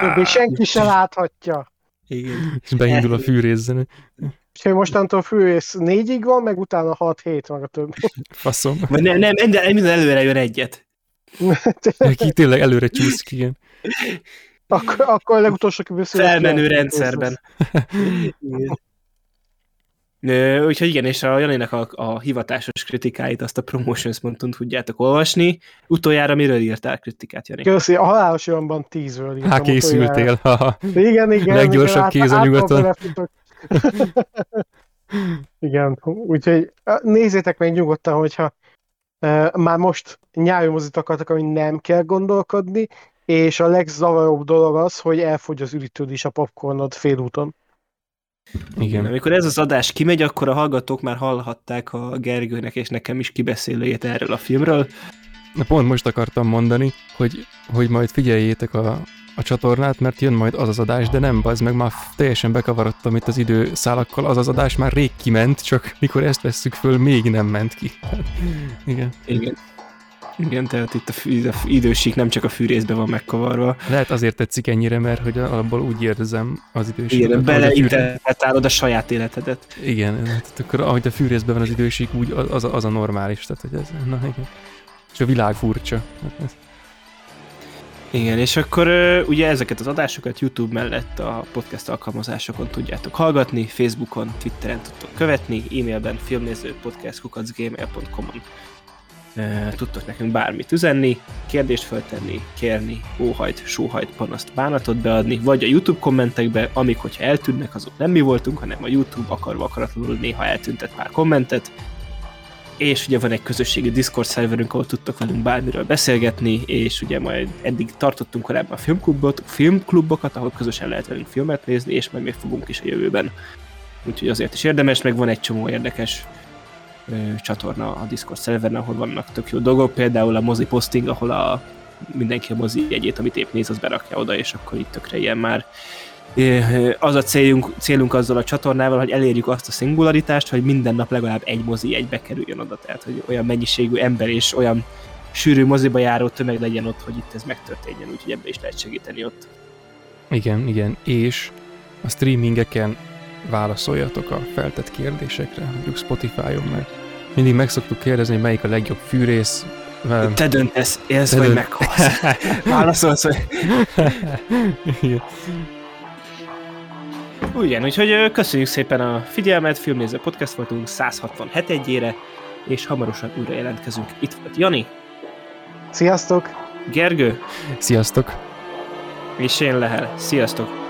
Többé senki se láthatja. Igen. És beindul a fűrészzenő. Úgyhogy mostantól főrész négyig van, meg utána 6-7 meg a többi. Faszom. nem, nem, nem, minden, minden előre jön egyet. Ki tényleg előre csúszik, igen. Akkor, akkor a legutolsó kibeszélő. Felmenő rendszerben. Úgyhogy igen, és a Janinek a, a hivatásos kritikáit, azt a promotions.hu tudjátok olvasni. Utoljára miről írtál kritikát, Jani? Köszi, a halálos olyanban tízről írtam. Há, készültél. Igen, igen. Leggyorsabb kéz a nyugaton. Igen, úgyhogy nézzétek meg nyugodtan, hogyha uh, már most nyári mozit akartak, ami nem kell gondolkodni, és a legzavaróbb dolog az, hogy elfogy az is a popcornod félúton. Igen. Amikor ez az adás kimegy, akkor a hallgatók már hallhatták a Gergőnek és nekem is kibeszélőjét erről a filmről. Na pont most akartam mondani, hogy, hogy majd figyeljétek a, a csatornát, mert jön majd az az adás, de nem, az meg már teljesen bekavarodtam itt az időszálakkal, az az adás már rég kiment, csak mikor ezt vesszük föl, még nem ment ki. Igen. Igen. Igen, tehát itt a, fű, a idősík nem csak a fűrészbe van megkavarva. Lehet azért tetszik ennyire, mert hogy abból úgy érzem az idősík. Igen, beleinterpretálod a saját életedet. Igen, tehát akkor ahogy a fűrészben van az idősík, úgy az, az a normális, tehát hogy ez, na igen. És a világ furcsa. Hát ez. Igen, és akkor ugye ezeket az adásokat YouTube mellett a podcast alkalmazásokon tudjátok hallgatni, Facebookon, Twitteren tudtok követni, e-mailben filmnéző podcastkukacgmail.com-on tudtok nekünk bármit üzenni, kérdést feltenni, kérni, óhajt, sóhajt, panaszt, bánatot beadni, vagy a YouTube kommentekbe, amik, hogyha eltűnnek, azok nem mi voltunk, hanem a YouTube akarva akaratlanul néha eltüntet pár kommentet, és ugye van egy közösségi Discord szerverünk, ahol tudtok velünk bármiről beszélgetni, és ugye majd eddig tartottunk korábban a filmklubot, filmklubokat, ahol közösen lehet velünk filmet nézni, és majd még fogunk is a jövőben. Úgyhogy azért is érdemes, meg van egy csomó érdekes ö, csatorna a Discord szerveren, ahol vannak tök jó dolgok, például a mozi posting, ahol a mindenki a mozi jegyét, amit épp néz, az berakja oda, és akkor itt tökre ilyen már az a célunk, célunk azzal a csatornával, hogy elérjük azt a szingularitást, hogy minden nap legalább egy mozi egybe kerüljön oda, tehát hogy olyan mennyiségű ember és olyan sűrű moziba járó tömeg legyen ott, hogy itt ez megtörténjen, úgyhogy ebbe is lehet segíteni ott. Igen, igen, és a streamingeken válaszoljatok a feltett kérdésekre, mondjuk Spotify-on, mert mindig meg szoktuk kérdezni, hogy melyik a legjobb fűrész, te döntesz, élsz vagy meghalsz. Válaszolsz, hogy... Igen, úgyhogy köszönjük szépen a figyelmet, Filmnéző Podcast voltunk 167 egyére, és hamarosan újra jelentkezünk. Itt volt Jani. Sziasztok! Gergő. Sziasztok! És én Lehel. Sziasztok!